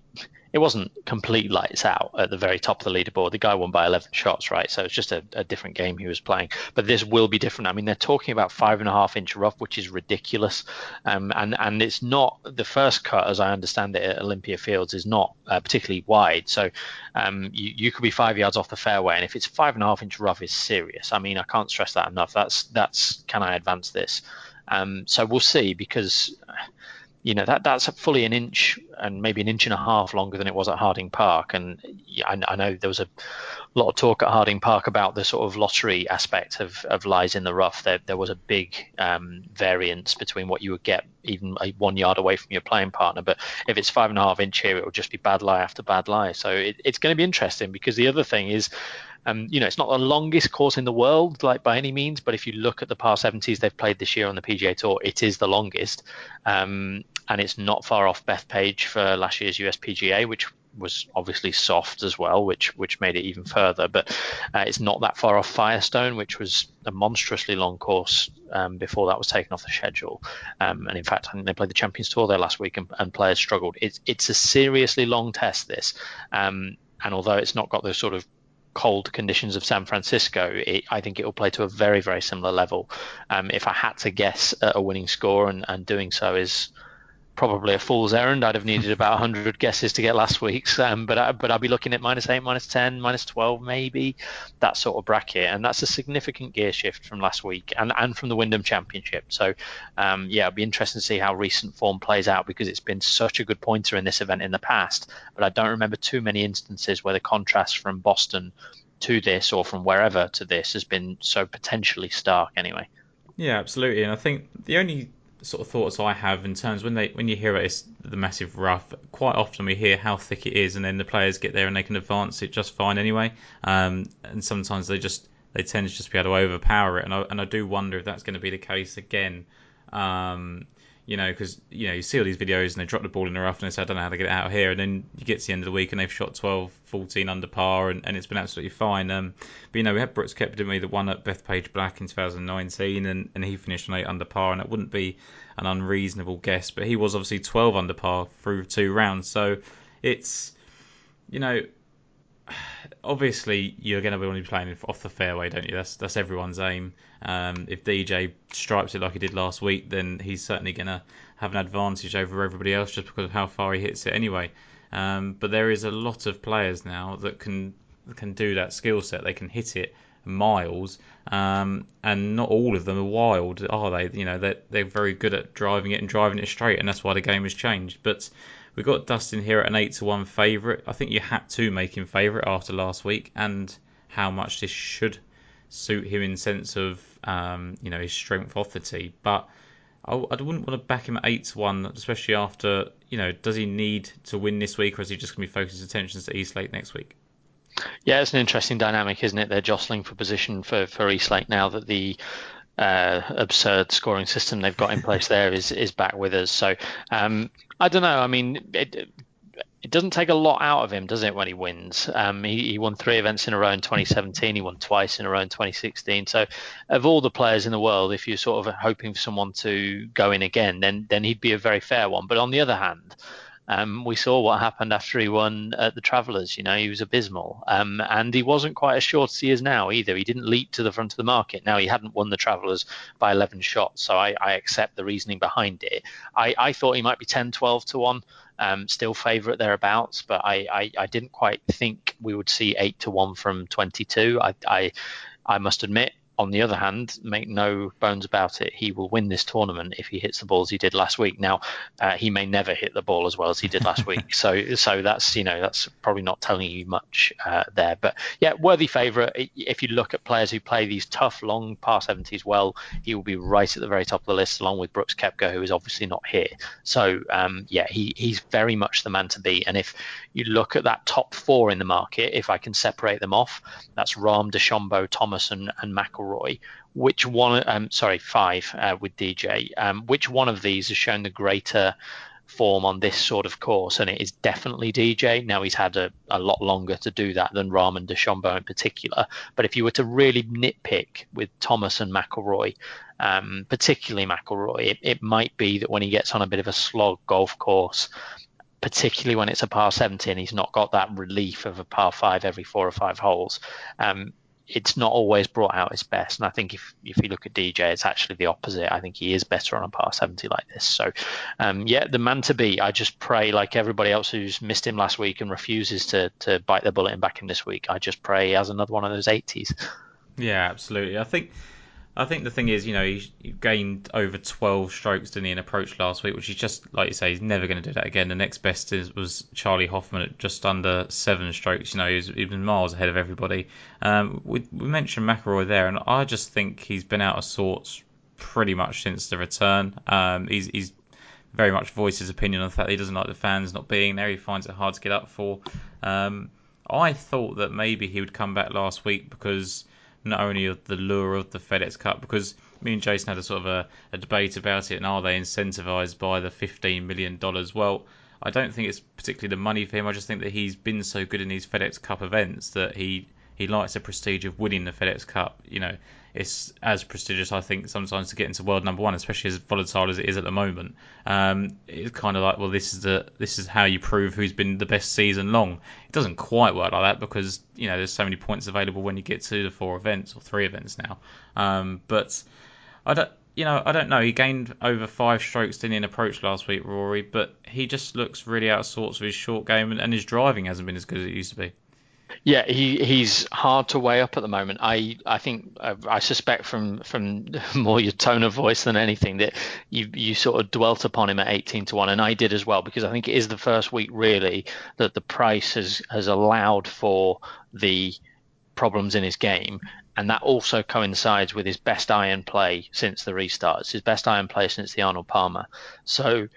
it wasn't complete lights out at the very top of the leaderboard. The guy won by 11 shots, right? So it's just a, a, different game he was playing. But this will be different. I mean, they're talking about five and a half inch rough, which is ridiculous. Um, and and it's not the first cut, as I understand it, at Olympia Fields is not uh, particularly wide. So um, you, you could be five yards off the fairway, and if it's five and a half inch rough, is serious. I mean, I can't stress that enough. That's that's can I advance this? Um, so we'll see because you know that that's fully an inch and maybe an inch and a half longer than it was at Harding Park. And I, I know there was a lot of talk at Harding Park about the sort of lottery aspect of, of lies in the rough. There there was a big um, variance between what you would get even one yard away from your playing partner. But if it's five and a half inch here, it will just be bad lie after bad lie. So it, it's going to be interesting because the other thing is um, you know, it's not the longest course in the world, like by any means, but if you look at the par 70s they've played this year on the PGA Tour, it is the longest. Um, and it's not far off Bethpage for last year's USPGA, which was obviously soft as well, which which made it even further. But uh, it's not that far off Firestone, which was a monstrously long course um, before that was taken off the schedule. Um, and in fact, I think they played the Champions Tour there last week, and, and players struggled. It's it's a seriously long test. This, um, and although it's not got the sort of cold conditions of San Francisco, it, I think it will play to a very, very similar level. Um, if I had to guess at a winning score, and, and doing so is probably a fool's errand. I'd have needed about 100 guesses to get last week's, um, but I, but I'll be looking at minus eight, minus 10, minus 12, maybe that sort of bracket, and that's a significant gear shift from last week and and from the Wyndham Championship. So um, yeah, it'll be interesting to see how recent form plays out because it's been such a good pointer in this event in the past, but I don't remember too many instances where the contrast from Boston to this or from wherever to this has been so potentially stark anyway. Yeah, absolutely. And I think the only sort of thoughts I have in terms when they when you hear it, it's the massive rough. Quite often we hear how thick it is, and then the players get there and they can advance it just fine anyway. Um, and sometimes they just they tend to just be able to overpower it, and I and I do wonder if that's going to be the case again. Um, you know, because you know you see all these videos and they drop the ball in the rough and they say I don't know how to get it out of here, and then you get to the end of the week and they've shot 12, 14 under par and, and it's been absolutely fine. Um, but you know we had Brooks Koepka didn't we that won at Bethpage Black in 2019 and, and he finished on eight under par and it wouldn't be an unreasonable guess, but he was obviously 12 under par through two rounds, so it's you know obviously you're going to be only playing off the fairway, don't you? That's that's everyone's aim. Um, if DJ stripes it like he did last week, then he's certainly going to have an advantage over everybody else just because of how far he hits it anyway. Um, but there is a lot of players now that can can do that skill set. They can hit it miles, um, and not all of them are wild, are they? You know, they're they're very good at driving it and driving it straight, and that's why the game has changed. But We've got Dustin here at an 8 to 1 favourite. I think you had to make him favourite after last week and how much this should suit him in sense of um, you know his strength off the tee. But I, I, wouldn't want to back him at 8 to 1, especially after, you know, does he need to win this week or is he just going to be focusing his attention to East Lake next week? Yeah, it's an interesting dynamic, isn't it? They're jostling for position for, for East Lake now that the uh, absurd scoring system they've got in place there is is back with us. So um, I don't know. I mean, it, it doesn't take a lot out of him, does it, when he wins? Um, he, he, won three events in a row in 2017. He won twice in a row in 2016. So, of all the players in the world, if you're sort of hoping for someone to go in again, then then he'd be a very fair one. But on the other hand, um, we saw what happened after he won at the Travellers. You know, he was abysmal, um, and he wasn't quite as short as he is now either. He didn't leap to the front of the market. Now he hadn't won the Travellers by 11 shots, so I, I accept the reasoning behind it. I, I, thought he might be 10, 12 to one. Um, still favourite thereabouts, but I, I, didn't quite think we would see eight to one from 22. I, I, I must admit, on the other hand, make no bones about it, he will win this tournament if he hits the ball as he did last week. Now, uh, he may never hit the ball as well as he did last week, so so that's you know that's probably not telling you much uh, there. But yeah, worthy favourite. If you look at players who play these tough long par 70s well, he will be right at the very top of the list, along with Brooks Koepka, who is obviously not here. So um, yeah, he he's very much the man to beat. And if you look at that top four in the market, if I can separate them off, that's Rahm, DeChambeau, Thomas, and, and McIlroy Roy, which one? Um, sorry, five uh, with DJ. Um, which one of these has shown the greater form on this sort of course? And it is definitely DJ. Now he's had a, a lot longer to do that than Rahm DeChambeau in particular. But if you were to really nitpick with Thomas and McIlroy, um, particularly McIlroy, it, it might be that when he gets on a bit of a slog golf course, particularly when it's a par 17, he's not got that relief of a par 5 every four or five holes. Um, it's not always brought out his best. And I think if if you look at DJ, it's actually the opposite. I think he is better on a par 70 like this. So, um, yeah, the man to be. I just pray, like everybody else who's missed him last week and refuses to to bite the bullet and back him this week. I just pray he has another one of those 80s. Yeah, absolutely. I think I think the thing is, you know, he, he gained over 12 strokes in the approach last week, which is just, like you say, he's never going to do that again. The next best is, was Charley Hoffman at just under seven strokes. You know, he's even miles ahead of everybody. Um, we, we mentioned McIlroy there, and I just think he's been out of sorts pretty much since the return. Um, he's, he's very much voiced his opinion on the fact that he doesn't like the fans not being there. He finds it hard to get up for. Um, I thought that maybe he would come back last week because not only of the lure of the FedEx Cup, because me and Jason had a sort of a, a debate about it, and are they incentivized by the $15 million? Well, I don't think it's particularly the money for him. I just think that he's been so good in these FedEx Cup events that he he likes the prestige of winning the FedEx Cup. You know, it's as prestigious, I think, sometimes to get into world number one, especially as volatile as it is at the moment. Um, it's kind of like, well, this is the this is how you prove who's been the best season long. It doesn't quite work like that because you know there's so many points available when you get to the four events or three events now. Um, but I don't. You know, I don't know. He gained over five strokes in an approach last week, Rory, but he just looks really out of sorts with his short game, and, and his driving hasn't been as good as it used to be. Yeah, he, he's hard to weigh up at the moment. I I think uh, I suspect from from more your tone of voice than anything that you you sort of dwelt upon him at 18 to one, and I did as well because I think it is the first week really that the price has has allowed for the problems in his game, and that also coincides with his best iron play since the restart. It's his best iron play since the Arnold Palmer. So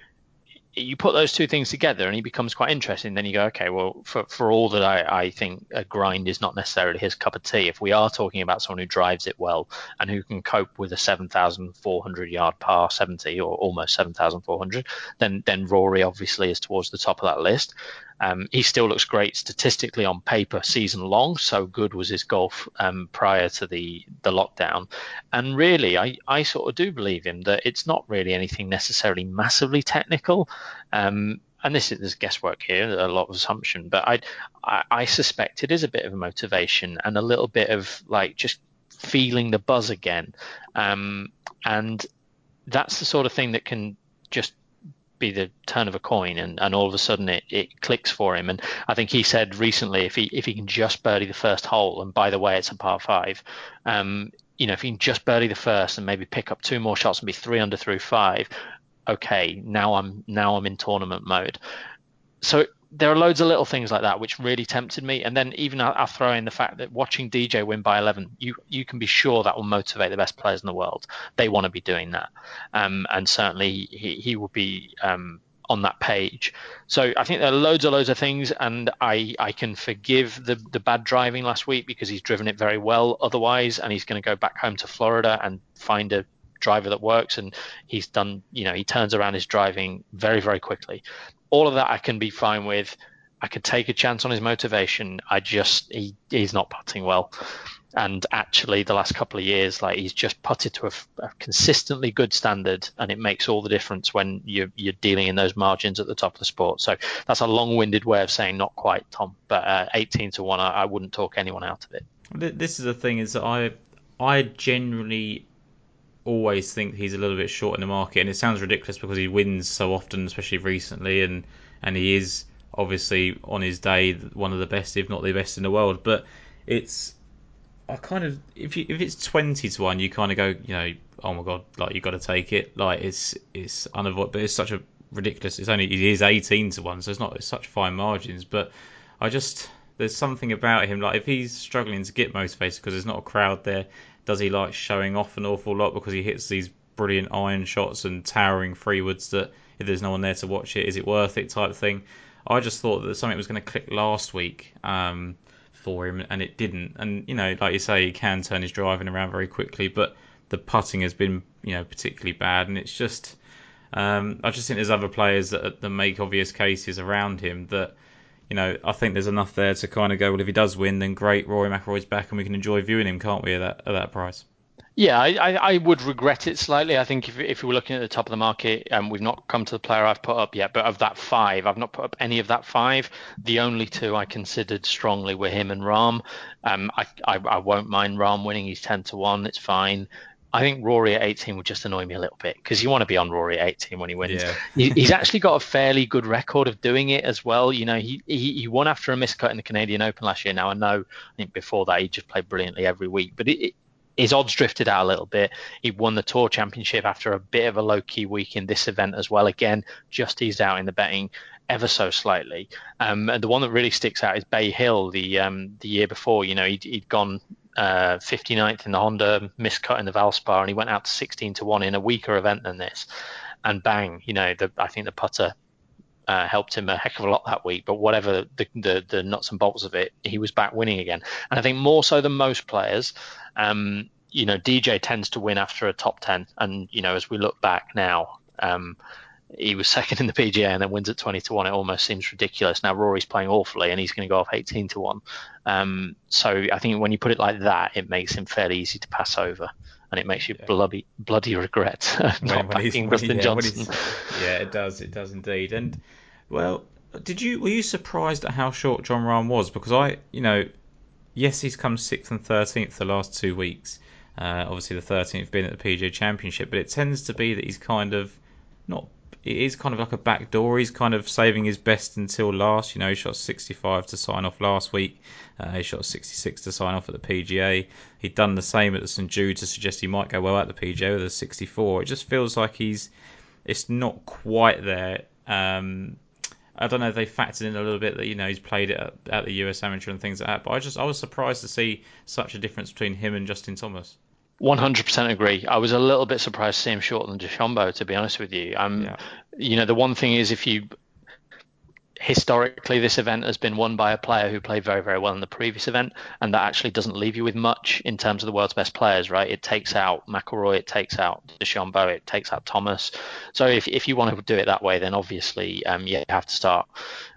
you put those two things together and he becomes quite interesting. Then you go, okay, well, for, for all that I, I think a grind is not necessarily his cup of tea, if we are talking about someone who drives it well and who can cope with a 7,400 yard par 70 or almost 7,400, then, then Rory obviously is towards the top of that list. Um, he still looks great statistically on paper season long. So good was his golf um, prior to the the lockdown, and really, I I sort of do believe him that it's not really anything necessarily massively technical. Um, and this is guesswork here, a lot of assumption, but I, I, I suspect it is a bit of a motivation and a little bit of like just feeling the buzz again, um, and that's the sort of thing that can just be the turn of a coin and, and all of a sudden it, it clicks for him. And I think he said recently if he if he can just birdie the first hole and by the way it's a par five um, you know if he can just birdie the first and maybe pick up two more shots and be three under through five okay now I'm now I'm in tournament mode. So there are loads of little things like that which really tempted me. And then even I'll, I'll, throw in the fact that watching DJ win by 11, you you can be sure that will motivate the best players in the world. They want to be doing that, um, and certainly he he will be. Um, on that page, so I think there are loads and loads of things, and I I can forgive the the bad driving last week because he's driven it very well otherwise, and he's going to go back home to Florida and find a driver that works and he's done you know he turns around his driving very very quickly all of that I can be fine with. I could take a chance on his motivation. I just he, he's not putting well, and actually the last couple of years, like he's just putted to a, a, consistently good standard, and it makes all the difference when you're you're dealing in those margins at the top of the sport. So that's a long-winded way of saying not quite, Tom. But uh, 18 to one, I, I wouldn't talk anyone out of it. This is the thing is I I generally always think he's a little bit short in the market, and it sounds ridiculous because he wins so often, especially recently, and and he is obviously on his day one of the best, if not the best in the world. But it's I kind of if you if it's twenty to one, you kind of go, you know, oh my god, like you got to take it. Like it's it's unavoidable, but it's such a ridiculous. It's only it is eighteen to one, so it's not it's such fine margins. But I just there's something about him. Like if he's struggling to get motivated because there's not a crowd there, does he like showing off an awful lot because he hits these brilliant iron shots and towering freewoods that if there's no one there to watch it, is it worth it type thing? I just thought that something was going to click last week um, for him, and it didn't. And you know, like you say, he can turn his driving around very quickly, but the putting has been you know particularly bad, and it's just. Um, I just think there's other players that, that make obvious cases around him that you know, I think there's enough there to kind of go. Well, if he does win, then great. Rory McIlroy's back, and we can enjoy viewing him, can't we? At that at that price. Yeah, I, I, would regret it slightly. I think if, if we were looking at the top of the market, um, we've not come to the player I've put up yet, but of that five, I've not put up any of that five. The only two I considered strongly were him and Rahm. Um, I, I, I won't mind Rahm winning. He's 10 to 1. It's fine. I think Rory at 18 would just annoy me a little bit because you want to be on Rory at 18 when he wins. Yeah. he, he's actually got a fairly good record of doing it as well. You know, he, he, he won after a miscut in the Canadian Open last year. Now I know, I think before that he just played brilliantly every week, but it, it, his odds drifted out a little bit. He won the Tour Championship after a bit of a low key week in this event as well. Again, just eased out in the betting ever so slightly. Um, and the one that really sticks out is Bay Hill. The um, the year before, you know, he'd, he'd gone uh, 59th in the Honda, miscut in the Valspar, and he went out to 16 to one in a weaker event than this. And bang, you know, the, I think the putter uh, helped him a heck of a lot that week. But whatever the, the, the nuts and bolts of it, he was back winning again. And I think more so than most players, um, you know, DJ tends to win after a top ten. And you know, as we look back now, um, he was second in the PGA and then wins at 20 to 1. It almost seems ridiculous. Now Rory's playing awfully and he's going to go off 18 to 1. Um, so I think when you put it like that, it makes him fairly easy to pass over and it makes you yeah. bloody bloody regret not when, backing Dustin yeah, Johnson. yeah, it does. It does indeed. And well, did you were you surprised at how short Jon Rahm was? Because I, you know, yes, he's come sixth and thirteenth the last two weeks. Uh, obviously, the thirteenth being at the PGA Championship, but it tends to be that he's kind of not it is kind of like a backdoor. He's kind of saving his best until last. You know, he shot 65 to sign off last week. Uh, he shot 66 to sign off at the PGA. He'd done the same at the St Jude to suggest he might go well at the PGA with a 64. It just feels like he's it's not quite there. Um, I don't know if they factored in a little bit that you know he's played it at, at the US Amateur and things like that. But I just I was surprised to see such a difference between him and Justin Thomas. 100% agree. I was a little bit surprised to see him shorter than DeChambeau, to be honest with you. Um, yeah. You know, the one thing is if you historically this event has been won by a player who played very very well in the previous event and that actually doesn't leave you with much in terms of the world's best players right it takes out McIlroy it takes out DeChambeau it takes out Thomas so if, if you want to do it that way then obviously um, you have to start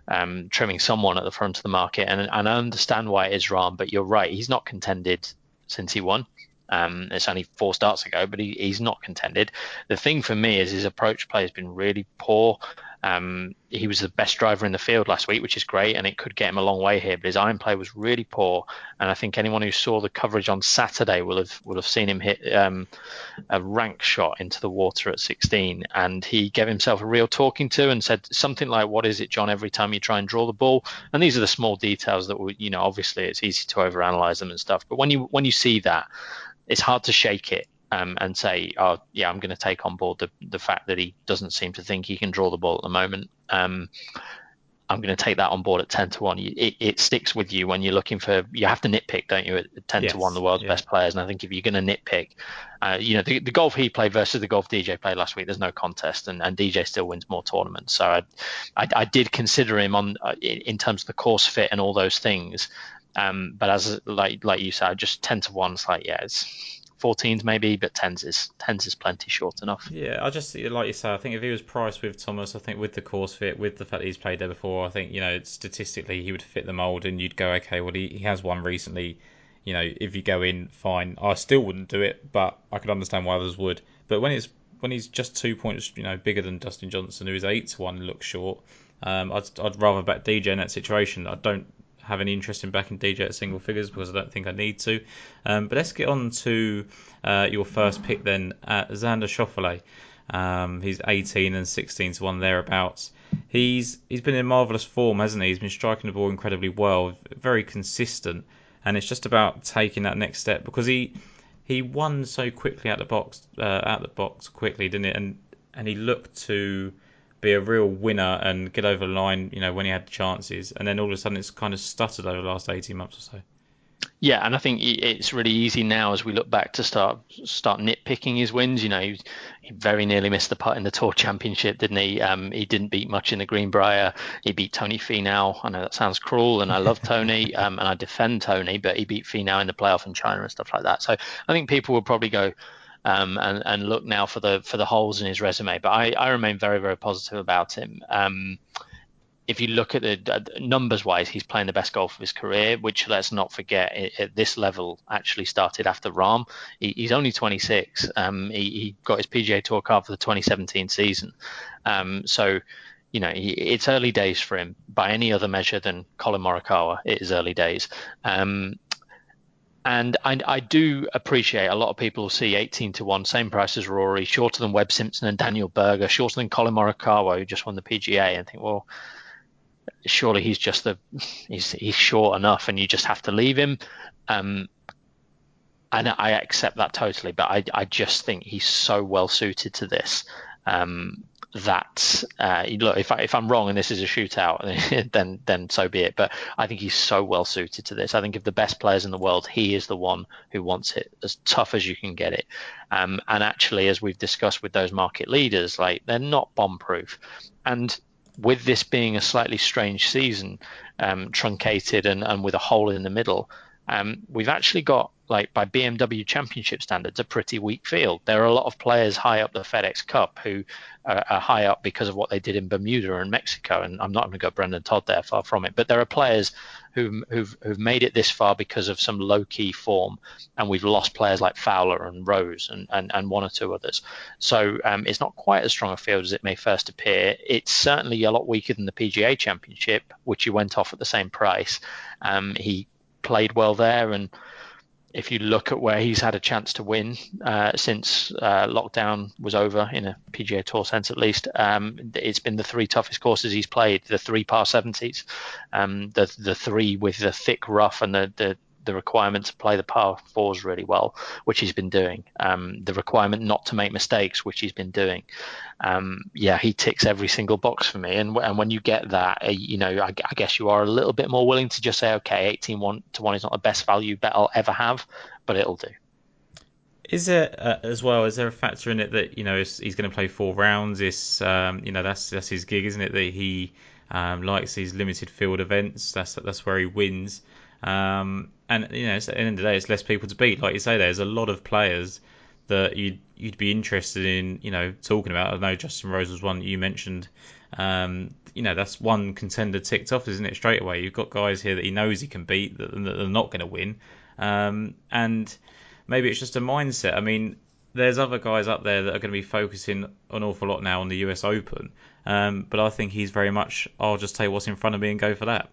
um, trimming someone at the front of the market and, and I understand why it is Rahm but you're right he's not contended since he won um, it's only four starts ago, but he, he's not contended. The thing for me is his approach play has been really poor. Um, he was the best driver in the field last week, which is great, and it could get him a long way here. But his iron play was really poor, and I think anyone who saw the coverage on Saturday will have will have seen him hit um, a rank shot into the water at 16, and he gave himself a real talking to and said something like, "What is it, Jon? Every time you try and draw the ball." And these are the small details that we, you know, obviously it's easy to overanalyze them and stuff, but when you when you see that it's hard to shake it um, and say, oh yeah, I'm going to take on board the the fact that he doesn't seem to think he can draw the ball at the moment. Um, I'm going to take that on board at ten to one. It, it sticks with you when you're looking for. You have to nitpick, don't you? At ten yes, to one, the world's yeah. best players, and I think if you're going to nitpick, uh, you know, the, the, golf he played versus the golf DJ played last week, there's no contest, and, and DJ still wins more tournaments. So I, I, I did consider him on uh, in, in terms of the course fit and all those things. Um, but as like like you said, just ten to one. It's like yeah, it's 14s maybe, but 10s is 10s is plenty short enough. Yeah, I just like you say, I think if he was priced with Thomas, I think with the course fit, with the fact he's played there before, I think you know statistically he would fit the mold, and you'd go okay, well he, he has one recently. You know, if you go in, fine. I still wouldn't do it, but I could understand why others would. But when it's when he's just two points, you know, bigger than Dustin Johnson, who is eight to one, looks short. Um, I'd, I'd rather bet DJ in that situation. I don't have any interest in backing DJ at single figures because I don't think I need to. Um, but let's get on to uh, your first pick then, uh, Xander Schauffele. Um, he's 18 and 16 to one thereabouts. He's he's been in marvelous form, hasn't he? He's been striking the ball incredibly well, very consistent, and it's just about taking that next step because he he won so quickly out the box, uh, the box quickly, didn't it? And and he looked to be a real winner and get over the line, you know, when he had the chances. And then all of a sudden it's kind of stuttered over the last 18 months or so. Yeah, and I think it's really easy now as we look back to start start nitpicking his wins. You know, he, he very nearly missed the putt in the Tour Championship, didn't he? Um, he didn't beat much in the Greenbrier. He beat Tony Finau. I know that sounds cruel, and I love Tony, um, and I defend Tony, but he beat Finau in the playoff in China and stuff like that. So I think people will probably go, um, and and look now for the for the holes in his resume. But I, I remain very very positive about him. Um, if you look at the uh, numbers wise, he's playing the best golf of his career, which let's not forget at this level actually started after Rahm. He, he's only 26. Um, he, he, got his PGA Tour card for the 2017 season. Um, so, you know, he, it's early days for him by any other measure than Collin Morikawa. It is early days. Um, and I, I, do appreciate a lot of people see 18 to 1, same price as Rory, shorter than Webb Simpson and Daniel Berger, shorter than Collin Morikawa, who just won the PGA, and think, well, surely he's just the he's he's short enough, and you just have to leave him. Um, and I accept that totally, but I, I just think he's so well suited to this um, that uh, look, if I, if I'm wrong and this is a shootout, then then so be it. But I think he's so well suited to this. I think of the best players in the world, he is the one who wants it as tough as you can get it. Um, and actually, as we've discussed with those market leaders, like they're not bomb proof. And with this being a slightly strange season, um, truncated and, and with a hole in the middle, um, we've actually got like by BMW Championship standards, a pretty weak field. There are a lot of players high up the FedEx Cup who are, are high up because of what they did in Bermuda and Mexico. And I'm not going to go Brendon Todd there, far from it. But there are players who, who've, who've made it this far because of some low key form, and we've lost players like Fowler and Rose and, and, and one or two others. So um, it's not quite as strong a field as it may first appear. It's certainly a lot weaker than the PGA Championship, which he went off at the same price. Um, he played well there and if you look at where he's had a chance to win uh, since uh, lockdown was over, in a PGA Tour sense at least, um, it's been the three toughest courses he's played, the three par 70s, um, the the three with the thick rough and the, the the requirement to play the par fours really well, which he's been doing. Um, the requirement not to make mistakes, which he's been doing. Um, yeah, he ticks every single box for me. And, and when you get that, uh, you know, I, I, guess you are a little bit more willing to just say, okay, 18 one to one is not the best value bet I'll ever have, but it'll do. Is there uh, as well? Is there a factor in it that you know he's going to play four rounds? Is um, you know that's that's his gig, isn't it? That he um, likes these limited field events. That's that's where he wins. Um, and you know, at the end of the day, it's less people to beat. Like you say, there's a lot of players that you'd you'd be interested in, you know, talking about. I know Justin Rose was one you mentioned. Um, you know, that's one contender ticked off, isn't it? Straight away, you've got guys here that he knows he can beat that, that are not going to win, um, and maybe it's just a mindset. I mean, there's other guys up there that are going to be focusing an awful lot now on the US Open, um, but I think he's very much. I'll just take what's in front of me and go for that.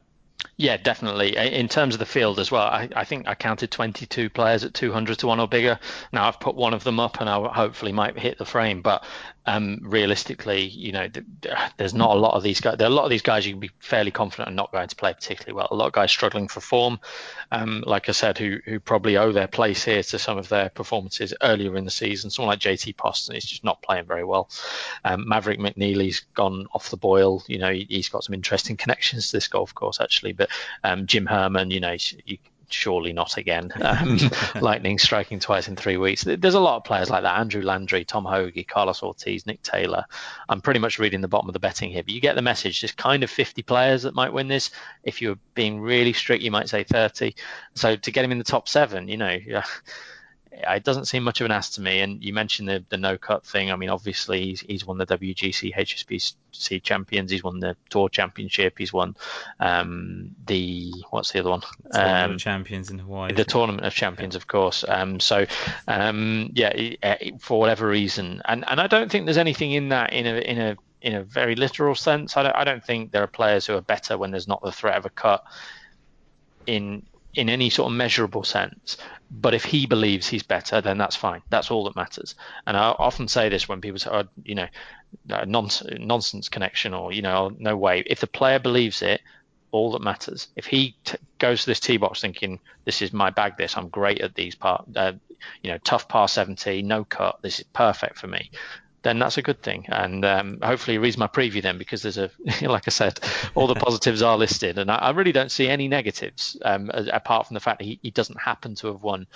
Yeah, definitely. In terms of the field as well, I, I, think I counted 22 players at 200 to one or bigger. Now I've put one of them up, and I hopefully might hit the frame. But um, realistically, you know, there's not a lot of these guys. There are a lot of these guys you can be fairly confident are not going to play particularly well. A lot of guys struggling for form, um, like I said, who who probably owe their place here to some of their performances earlier in the season. Someone like JT Poston is just not playing very well. Um, Maverick McNealy's gone off the boil. You know, he, has got some interesting connections to this golf course actually. But um, Jim Herman, you know, you, surely not again. Um, lightning striking twice in three weeks. There's a lot of players like that. Andrew Landry, Tom Hoge, Carlos Ortiz, Nick Taylor. I'm pretty much reading the bottom of the betting here, but you get the message. There's kind of 50 players that might win this. If you're being really strict, you might say 30. So to get him in the top seven, you know, it doesn't seem much of an ask to me. And you mentioned the, the no cut thing. I mean, obviously he's, he's won the WGC HSBC champions. He's won the Tour Championship. He's won um, the what's the other one? Tournament um, of Champions in Hawaii. The Tournament of Champions, of course. Um, so um, yeah, uh, for whatever reason, and and I don't think there's anything in that in a in a in a very literal sense. I don't I don't think there are players who are better when there's not the threat of a cut in in any sort of measurable sense. But if he believes he's better, then that's fine. That's all that matters. And I often say this when people say, oh, you know, nonsense, nonsense connection or, you know, no way. If the player believes it, all that matters. If he t- goes to this tee box thinking, this is my bag, this, I'm great at these part, uh, you know, tough par 70, no cut, this is perfect for me then that's a good thing. And um, hopefully, he reads my preview then because there's a, like I said, all the positives are listed, and I, I really don't see any negatives um, apart from the fact that he, he doesn't happen to have won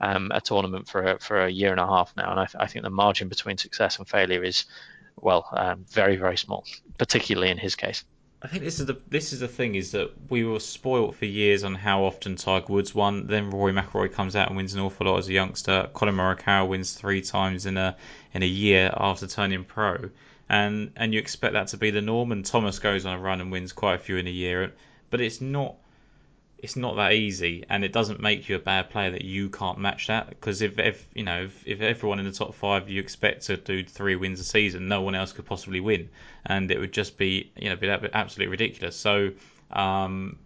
um, a tournament for a, for a year and a half now, and I, I think the margin between success and failure is well um, very very small, particularly in his case. I think this is the this is the thing is that we were spoilt for years on how often Tiger Woods won. Then Rory McIlroy comes out and wins an awful lot as a youngster. Collin Morikawa wins three times in a in a year after turning pro, and and you expect that to be the norm. And Thomas goes on a run and wins quite a few in a year, but it's not it's not that easy, and it doesn't make you a bad player that you can't match that. Because if, if you know if, if everyone in the top five you expect to do three wins a season, no one else could possibly win, and it would just be you know be absolutely ridiculous. So um,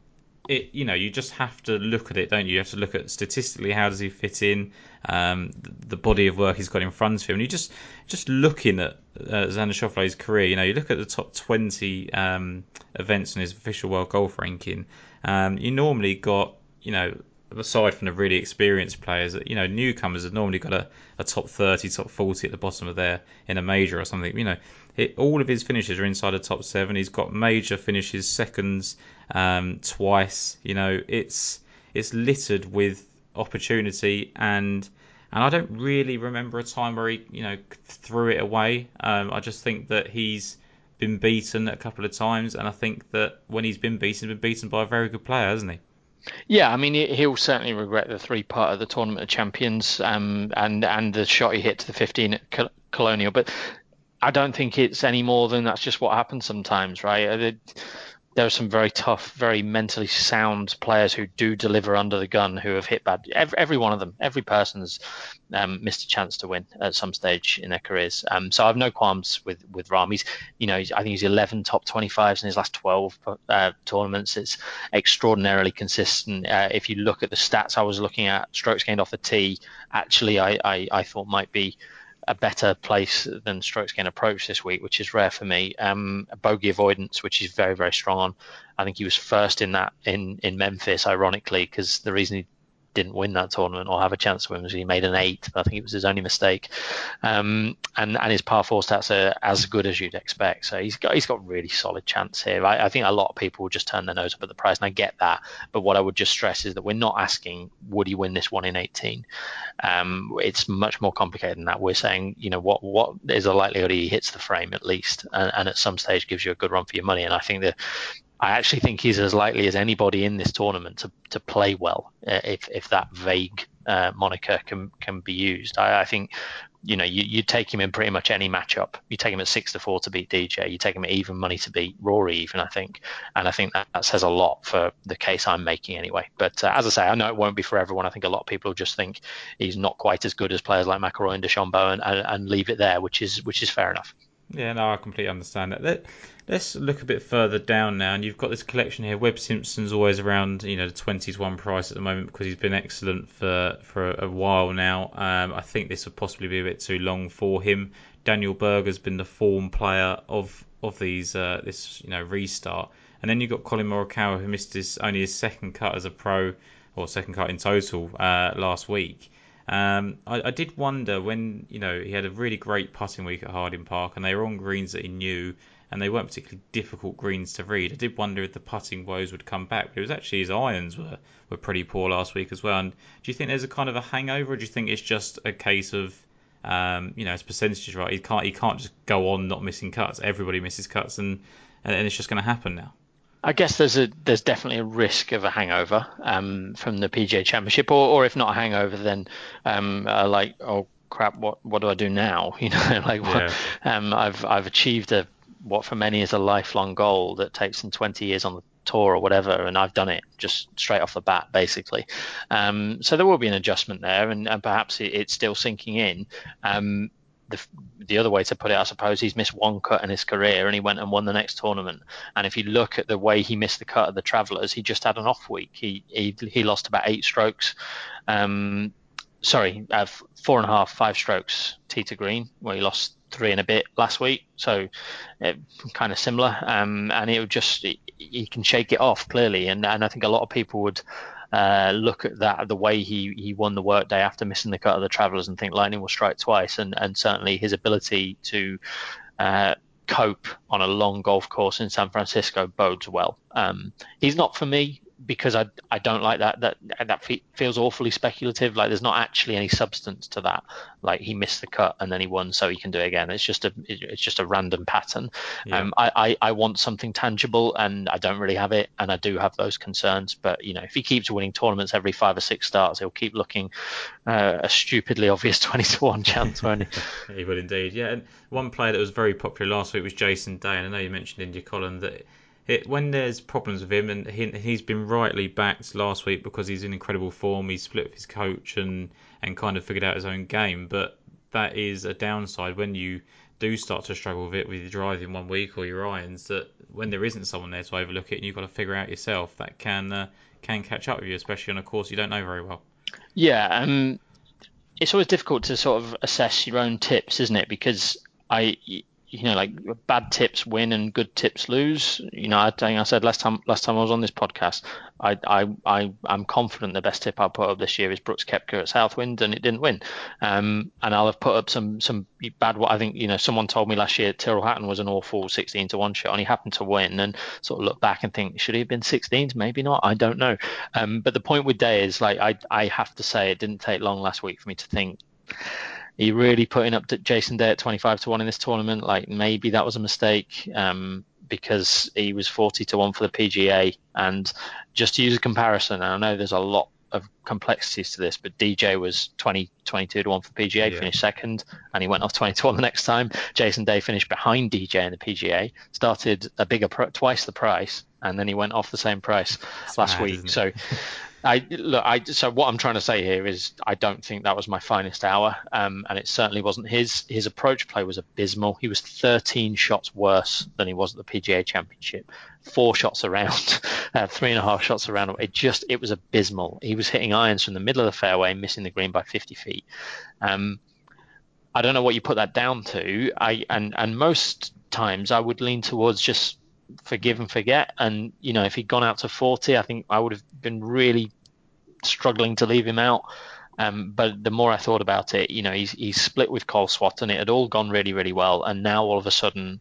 it you know you just have to look at it, don't you? You have to look at statistically how does he fit in, um, the body of work he's got in front of him, and you just just looking at uh, Xander Schauffele's career, you know, you look at the top 20 um, events in his official world golf ranking um, you normally got, you know, aside from the really experienced players, you know, newcomers have normally got a, a top 30, top 40 at the bottom of their in a major or something. You know, it, all of his finishes are inside the top seven. He's got major finishes, seconds um, twice. You know, it's it's littered with opportunity and and I don't really remember a time where he you know threw it away. Um, I just think that he's been beaten a couple of times, and I think that when he's been beaten, he's been beaten by a very good player, hasn't he? Yeah, I mean he'll certainly regret the three part of the tournament of champions, um, and and the shot he hit to the 15 at Colonial, but I don't think it's any more than that's just what happens sometimes, right? There are some very tough, very mentally sound players who do deliver under the gun who have hit bad. Every, every one of them, every person's um, missed a chance to win at some stage in their careers. Um, so I've no qualms with with Rahm. He's, you know, he's, I think he's 11 top 25s in his last 12 uh, tournaments. It's extraordinarily consistent. Uh, if you look at the stats I was looking at, strokes gained off the tee, actually, I, I, I thought might be a better place than strokes gained approach this week, which is rare for me. Um, bogey avoidance, which he's very very strong on. I think he was first in that in in Memphis, ironically, because the reason he didn't win that tournament or have a chance to win was he made an eight. I think it was his only mistake. Um, and and his par four stats are as good as you'd expect. So he's got he's got really solid chance here. I, I think a lot of people will just turn their nose up at the price, and I get that. But what I would just stress is that we're not asking would he win this one in 18. Um, it's much more complicated than that. We're saying you know what what is the likelihood he hits the frame at least, and, and at some stage gives you a good run for your money. And I think that I actually think he's as likely as anybody in this tournament to, to play well, uh, if if that vague uh, moniker can can be used. I, I think you know you you take him in pretty much any matchup. You take him at six to four to beat DJ. You take him at even money to beat Rory, even I think, and I think that, that says a lot for the case I'm making anyway. But uh, as I say, I know it won't be for everyone. I think a lot of people just think he's not quite as good as players like McIlroy and DeChambeau, and, and, and leave it there, which is which is fair enough. Yeah, no, I completely understand that. Let, us look a bit further down now, and you've got this collection here. Webb Simpson's always around, you know, the twenties one price at the moment because he's been excellent for for a, while now. Um, I think this would possibly be a bit too long for him. Daniel Berger's been the form player of of these uh, this you know restart, and then you've got Collin Morikawa who missed his only his second cut as a pro or second cut in total uh, last week. Um, I, I, did wonder when you know he had a really great putting week at Harding Park, and they were on greens that he knew, and they weren't particularly difficult greens to read. I did wonder if the putting woes would come back, but it was actually his irons were, were pretty poor last week as well. And do you think there's a kind of a hangover, or do you think it's just a case of um, you know his percentages right? He can't he can't just go on not missing cuts. Everybody misses cuts, and and it's just going to happen now. I guess there's a there's definitely a risk of a hangover um, from the PGA Championship, or, or if not a hangover, then um, uh, like oh crap, what what do I do now? You know, like yeah. um, I've I've achieved a what for many is a lifelong goal that takes them 20 years on the tour or whatever, and I've done it just straight off the bat, basically. Um, so there will be an adjustment there, and, and perhaps it, it's still sinking in. Um, the, the other way to put it, I suppose, he's missed one cut in his career and he went and won the next tournament. And if you look at the way he missed the cut of the Travellers, he just had an off week. He he, he lost about eight strokes. Um, sorry, uh, four and a half, five strokes tee to green, where he lost three and a bit last week. So uh, kind of similar. Um, and it would just he can shake it off clearly, and and I think a lot of people would uh, look at that the way he he won the Workday after missing the cut of the Travellers and think lightning will strike twice, and and certainly his ability to uh, cope on a long golf course in San Francisco bodes well. Um, he's not for me because I I don't like that that that feels awfully speculative. Like there's not actually any substance to that. Like he missed the cut and then he won, so he can do it again. It's just a it's just a random pattern. Yeah. Um, I, I I want something tangible and I don't really have it, and I do have those concerns. But you know, if he keeps winning tournaments every five or six starts, he'll keep looking uh, a stupidly obvious twenty to one chance, won't he? he would indeed. Yeah, and one player that was very popular last week was Jason Day, and I know you mentioned India Colin that it, when there's problems with him, and he, he's been rightly backed last week because he's in incredible form. He's split with his coach and and kind of figured out his own game. But that is a downside when you do start to struggle with it with your driving one week or your irons. That when there isn't someone there to overlook it, and you've got to figure out yourself, that can uh, can catch up with you, especially on a course you don't know very well. Yeah, um, it's always difficult to sort of assess your own tips, isn't it? Because I you know, like bad tips win and good tips lose. You know, I think I said last time last time I was on this podcast, I I, I I'm confident the best tip I'll put up this year is Brooks Koepka at Southwind, and it didn't win. Um, and I'll have put up some some bad. I think you know someone told me last year Tyrrell Hatton was an awful 16 to one shot, and he happened to win. And sort of look back and think, should he have been 16s? Maybe not. I don't know. Um, but the point with Day is like I I have to say it didn't take long last week for me to think he really putting up Jason Day at 25 to 1 in this tournament. Like maybe that was a mistake um, because he was 40 to 1 for the PGA. And just to use a comparison, and I know there's a lot of complexities to this, but DJ was 20, 22 to 1 for PGA, yeah. finished second, and he went off 20 to 1 the next time. Jason Day finished behind DJ in the PGA, started a bigger, twice the price, and then he went off the same price That's last mad, week. So I look. I so what I'm trying to say here is I don't think that was my finest hour, um, and it certainly wasn't his. His approach play was abysmal. He was 13 shots worse than he was at the PGA Championship. Four shots around, uh, three and a half shots around. It just it was abysmal. He was hitting irons from the middle of the fairway, missing the green by 50 feet. Um, I don't know what you put that down to. I and and most times I would lean towards just forgive and forget. And you know, if he'd gone out to 40, I think I would have been really struggling to leave him out. Um, but the more I thought about it, you know, he's he's split with Colin Swatton. It had all gone really, really well, and now all of a sudden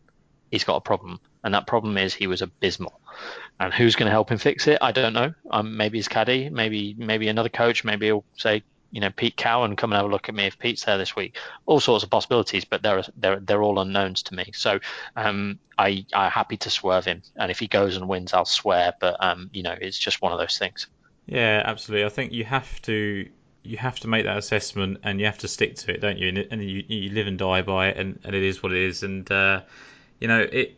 he's got a problem, and that problem is he was abysmal. And who's going to help him fix it? I don't know. Um, maybe his caddy, maybe maybe another coach. Maybe he'll say, you know Pete Cowan come and have a look at me if Pete's there this week. All sorts of possibilities, but they're they're they're all unknowns to me. So um, I I'm happy to swerve him, and if he goes and wins, I'll swear. But um, you know, it's just one of those things. Yeah, absolutely. I think you have to you have to make that assessment and you have to stick to it, don't you? And, and you, you live and die by it, and, and it is what it is. And uh, you know, it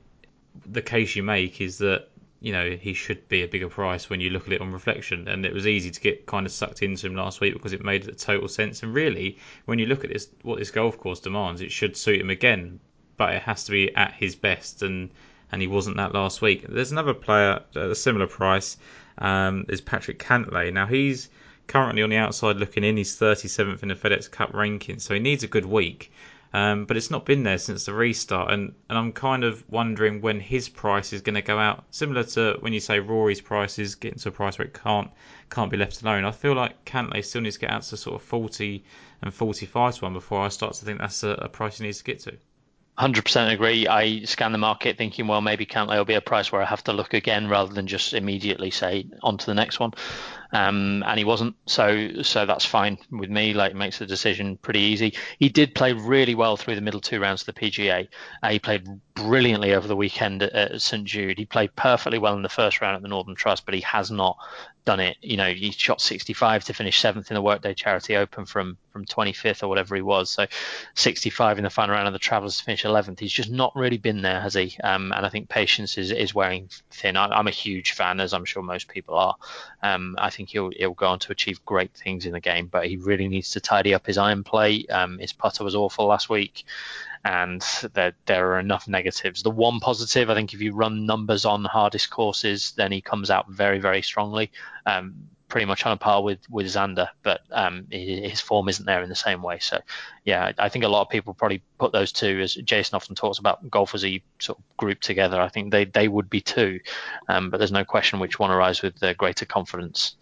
the case you make is that you know he should be a bigger price when you look at it on reflection. And it was easy to get kind of sucked into him last week because it made total sense. And really, when you look at this, what this golf course demands, it should suit him again. But it has to be at his best, and and he wasn't that last week. There's another player at a similar price. Um, is Patrick Cantlay. Now he's currently on the outside looking in. He's 37th in the FedEx Cup ranking, so he needs a good week. Um, but it's not been there since the restart, and, and I'm kind of wondering when his price is going to go out. Similar to when you say Rory's price is getting to a price where it can't can't be left alone. I feel like Cantlay still needs to get out to sort of 40 and 45 to one before I start to think that's a, a price he needs to get to. 100% agree. I scan the market thinking, well, maybe Cantlay will be a price where I have to look again rather than just immediately say on to the next one um, and he wasn't. So so that's fine with me. Like makes the decision pretty easy. He did play really well through the middle two rounds of the PGA. Uh, he played brilliantly over the weekend at, at St Jude. He played perfectly well in the first round at the Northern Trust, but he has not done it. You know, he shot 65 to finish seventh in the Workday Charity Open from from 25th or whatever he was. So 65 in the final round of the Travellers to finish 11th. He's just not really been there, has he? Um, and I think patience is is wearing thin. I, am a huge fan, as I'm sure most people are. Um, I think he'll he'll go on to achieve great things in the game, but he really needs to tidy up his iron play. Um, his putter was awful last week and there, there are enough negatives. The one positive, I think, if you run numbers on hardest courses, then he comes out very, very strongly. Um, pretty much on a par with with Xander, but um, his form isn't there in the same way. So, yeah, I think a lot of people probably put those two, as Jason often talks about golfers he sort of group together. I think they they would be two, um, but there's no question which one arrives with greater confidence.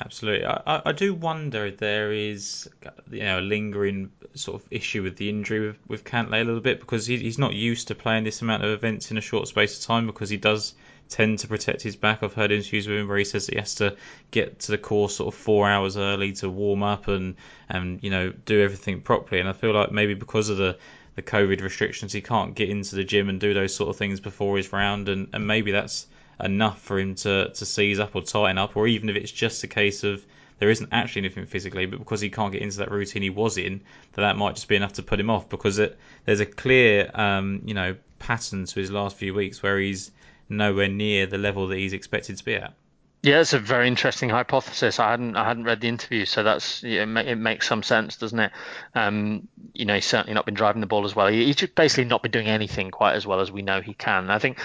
Absolutely, I, I do wonder if there is you know a lingering sort of issue with the injury with, with Cantlay a little bit because he, he's not used to playing this amount of events in a short space of time because he does tend to protect his back. I've heard interviews with him where he says that he has to get to the course sort of four hours early to warm up and and you know do everything properly. And I feel like maybe because of the the COVID restrictions, he can't get into the gym and do those sort of things before his round, and, and maybe that's enough for him to, to seize up or tighten up, or even if it's just a case of there isn't actually anything physically, but because he can't get into that routine he was in, that that might just be enough to put him off. Because it, there's a clear, um, you know, pattern to his last few weeks where he's nowhere near the level that he's expected to be at. Yeah, it's a very interesting hypothesis. I hadn't I hadn't read the interview, so that's it, it, makes some sense, doesn't it? Um, you know, he's certainly not been driving the ball as well. He, he's just basically not been doing anything quite as well as we know he can. I think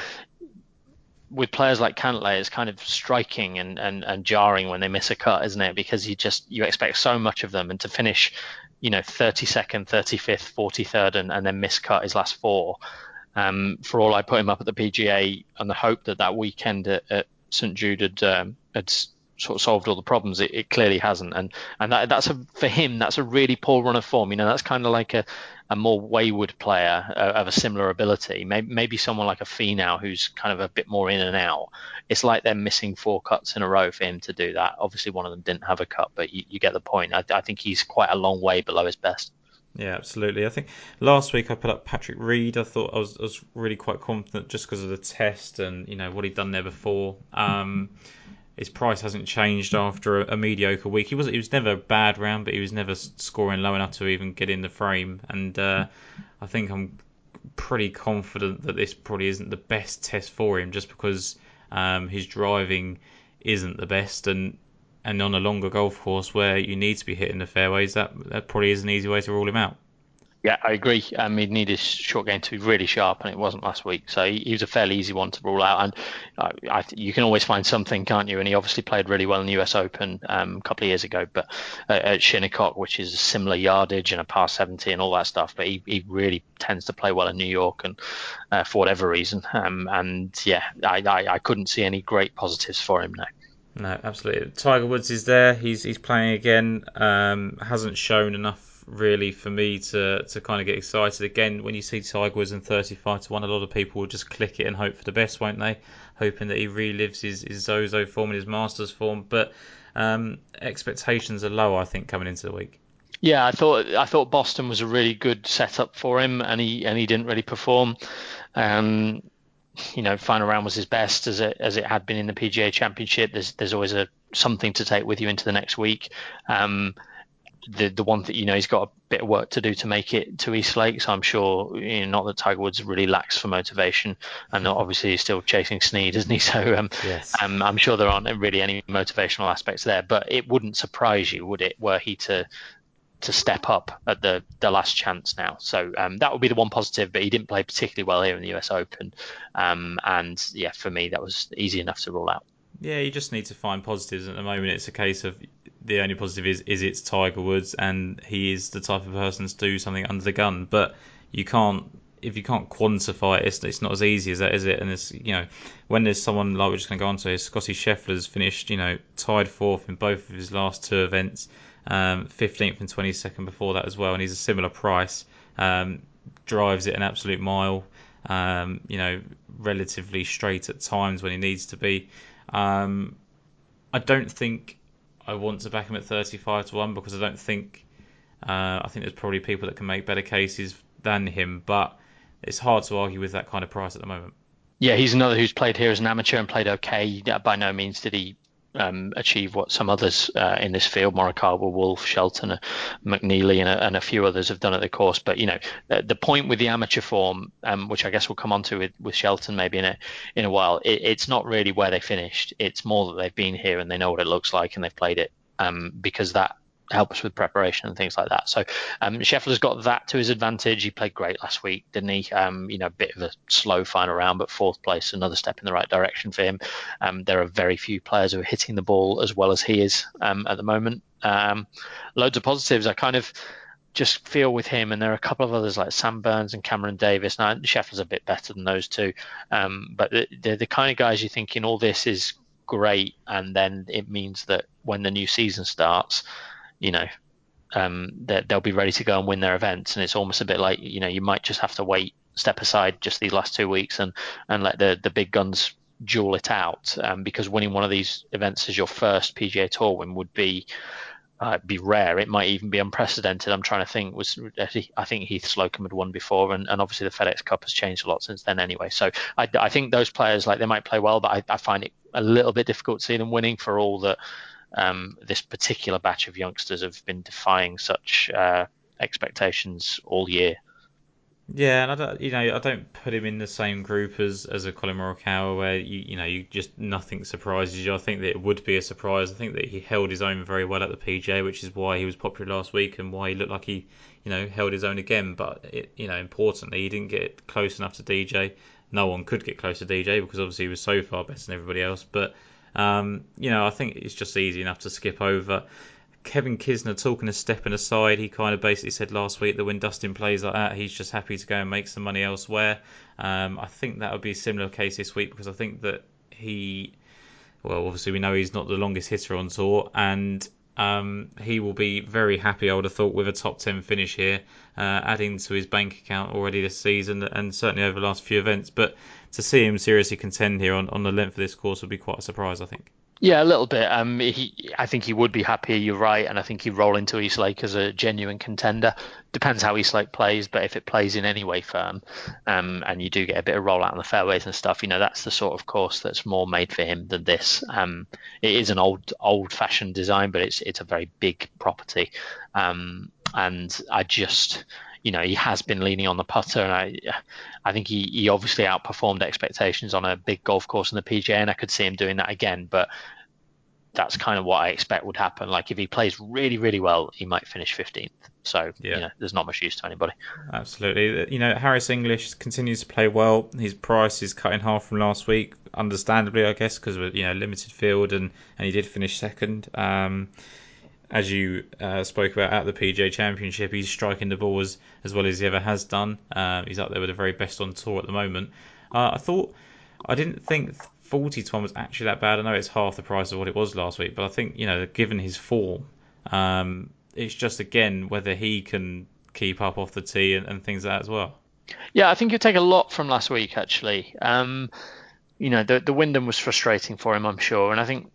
with players like Cantlay, it's kind of striking and, and, and jarring when they miss a cut, isn't it? Because you just you expect so much of them, and to finish, you know, 32nd, 35th, 43rd, and, and then miss cut his last four, Um, for all I put him up at the PGA on the hope that that weekend at, at St Jude had, um, had sort of solved all the problems. It, it clearly hasn't, and and that, that's a for him that's a really poor run of form. You know, that's kind of like a, a more wayward player uh, of a similar ability. Maybe, maybe someone like a Finau who's kind of a bit more in and out. It's like they're missing four cuts in a row for him to do that. Obviously, one of them didn't have a cut, but you, you get the point. I, I think he's quite a long way below his best. Yeah, absolutely. I think last week I put up Patrick Reed. I thought I was, I was really quite confident just because of the test and you know what he'd done there before. Um, his price hasn't changed after a, a, mediocre week. He was he was never a bad round, but he was never scoring low enough to even get in the frame. And uh, I think I'm pretty confident that this probably isn't the best test for him, just because um, his driving isn't the best, and and on a longer golf course where you need to be hitting the fairways, that that probably is an easy way to rule him out. Yeah, I agree. Um, he'd need his short game to be really sharp, and it wasn't last week. So he, he was a fairly easy one to rule out. And I, I, you can always find something, can't you? And he obviously played really well in the US Open um, a couple of years ago, but uh, at Shinnecock, which is a similar yardage and a par 70 and all that stuff. But he, he really tends to play well in New York, and uh, for whatever reason. Um, and yeah, I, I, I couldn't see any great positives for him now. No, absolutely. Tiger Woods is there. He's he's playing again. Um, hasn't shown enough really for me to to kind of get excited again. When you see Tiger Woods in 35 to one, a lot of people will just click it and hope for the best, won't they? Hoping that he relives his, his Zozo form and his Masters form. But um, expectations are low, I think, coming into the week. Yeah, I thought I thought Boston was a really good setup for him, and he and he didn't really perform. Um, you know, final round was his best as it as it had been in the PGA Championship. There's there's always a something to take with you into the next week. Um, the the one that you know he's got a bit of work to do to make it to East Lake. So I'm sure you know, not that Tiger Woods really lacks for motivation, and obviously he's still chasing Snead, isn't he? So um, yes. um, I'm sure there aren't really any motivational aspects there. But it wouldn't surprise you, would it, were he to to step up at the the last chance now. So um, that would be the one positive. But he didn't play particularly well here in the US Open, um, and yeah, for me that was easy enough to rule out. Yeah, you just need to find positives at the moment. It's a case of the only positive is is it's Tiger Woods and he is the type of person to do something under the gun. But you can't if you can't quantify it, it's, it's not as easy as that, is it? And it's you know when there's someone like we're just going to go on to, Scotty Scheffler's finished you know tied fourth in both of his last two events, um, 15th and 22nd before that as well, and he's a similar price. Um, drives it an absolute mile. Um, you know, relatively straight at times when he needs to be. Um, I don't think I want to back him at 35 to 1 because I don't think uh, I think there's probably people that can make better cases than him, but it's hard to argue with that kind of price at the moment. Yeah, he's another who's played here as an amateur and played okay. By no means did he um, achieve what some others uh, in this field, Morikawa, Wolff, Shelton, uh, McNealy, and a, and a, few others have done at the course. But you know, the, the point with the amateur form, um, which I guess we'll come on to with, with Shelton maybe in a in a while, it, it's not really where they finished. It's more that they've been here and they know what it looks like and they've played it um, because that helps with preparation and things like that. So um, Scheffler's got that to his advantage. He played great last week, didn't he? Um, you know, a bit of a slow final round, but fourth place, another step in the right direction for him. Um, there are very few players who are hitting the ball as well as he is um, at the moment. Um, loads of positives. I kind of just feel with him, and there are a couple of others like Sam Burns and Cameron Davis. Now Scheffler's a bit better than those two, um, but they're the kind of guys you think in all this is great, and then it means that when the new season starts you know, um, they'll be ready to go and win their events. And it's almost a bit like, you know, you might just have to wait, step aside just these last two weeks and, and let the, the big guns duel it out. Um, because winning one of these events as your first PGA Tour win would be, uh, be rare. It might even be unprecedented. I'm trying to think. Was I think Heath Slocum had won before, and, and obviously the FedEx Cup has changed a lot since then. Anyway, so I, I think those players like they might play well, but I, I find it a little bit difficult to see them winning for all that um, this particular batch of youngsters have been defying such uh, expectations all year. Yeah, and I don't, you know, I don't put him in the same group as, as a Collin Morikawa, where you, you know, you just nothing surprises you. I think that it would be a surprise. I think that he held his own very well at the PJ, which is why he was popular last week and why he looked like he, you know, held his own again. But it, you know, importantly, he didn't get close enough to DJ. No one could get close to DJ because obviously he was so far better than everybody else. But um, you know, I think it's just easy enough to skip over. Kevin Kisner talking a stepping aside, he kind of basically said last week that when Dustin plays like that, he's just happy to go and make some money elsewhere. Um, I think that would be a similar case this week because I think that he, well, obviously we know he's not the longest hitter on tour, and um, he will be very happy, I would have thought, with a top 10 finish here, uh, adding to his bank account already this season and certainly over the last few events. But to see him seriously contend here on, on the length of this course would be quite a surprise, I think. Yeah, a little bit. Um, he, I think he would be happier. You're right, and I think he'd roll into Eastlake as a genuine contender. Depends how Eastlake plays, but if it plays in any way firm, um, and you do get a bit of roll out on the fairways and stuff, you know that's the sort of course that's more made for him than this. Um, it is an old, old-fashioned design, but it's it's a very big property, um, and I just you know he has been leaning on the putter, and I I think he, he obviously outperformed expectations on a big golf course in the PGA, and I could see him doing that again. But that's kind of what I expect would happen. Like if he plays really really well, he might finish 15th. So yeah. you know, there's not much use to anybody. Absolutely. You know, Harris English continues to play well. His price is cut in half from last week, understandably, I guess, because of you know limited field, and and he did finish second. Um, as you uh, spoke about at the PGA Championship, he's striking the ball as, as well as he ever has done. Uh, he's up there with the very best on tour at the moment. Uh, I thought, I didn't think 40 to 1 was actually that bad. I know it's half the price of what it was last week, but I think, you know, given his form, um, it's just again whether he can keep up off the tee and, and, things like that as well. Yeah, I think you take a lot from last week actually. Um, you know, the the Wyndham was frustrating for him, I'm sure, and I think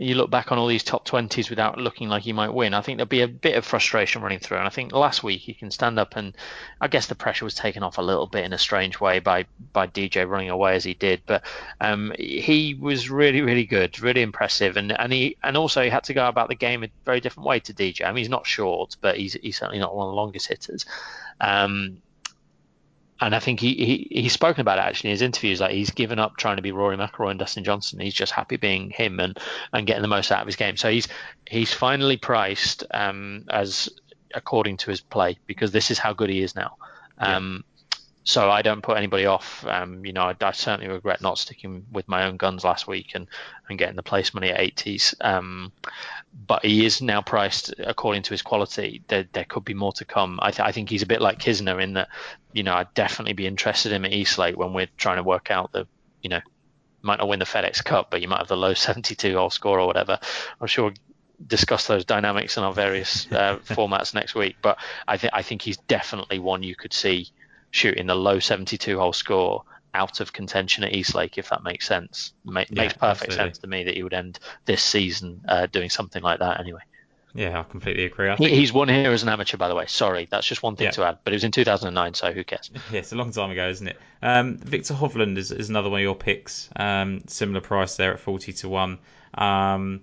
you look back on all these top 20s without looking like you might win, I think there'll be a bit of frustration running through. And I think last week he can stand up and I guess the pressure was taken off a little bit in a strange way by, by DJ running away as he did. But um, he was really, really good, really impressive. And, and he and also he had to go about the game a very different way to DJ. I mean, he's not short, but he's, he's certainly not one of the longest hitters. Um, and I think he, he he's spoken about it actually in his interviews. Like he's given up trying to be Rory McIlroy and Dustin Johnson. He's just happy being him and and getting the most out of his game. So he's he's finally priced um, as according to his play because this is how good he is now. Um, so I don't put anybody off. Um, you know, I, I, certainly regret not sticking with my own guns last week and, and getting the place money at 80s. But he is now priced according to his quality. There, there could be more to come. I, th- I, think he's a bit like Kisner in that, you know, I'd definitely be interested in him at Eastlake when we're trying to work out the, you know, might not win the FedEx Cup, but you might have the low 72 hole score or whatever. I'm sure we'll discuss those dynamics in our various uh, formats next week. But I think I think he's definitely one you could see shooting the low 72 hole score out of contention at Eastlake, if that makes sense. Ma- yeah, makes perfect absolutely. sense to me that he would end this season uh, doing something like that anyway. Yeah, I completely agree. I think... He's won here as an amateur, by the way. Sorry, that's just one thing yeah. to add. But it was in 2009, so who cares? Yeah, it's a long time ago, isn't it? Um, Viktor Hovland is, is, another one of your picks. Um, similar price there at 40 to 1. Um,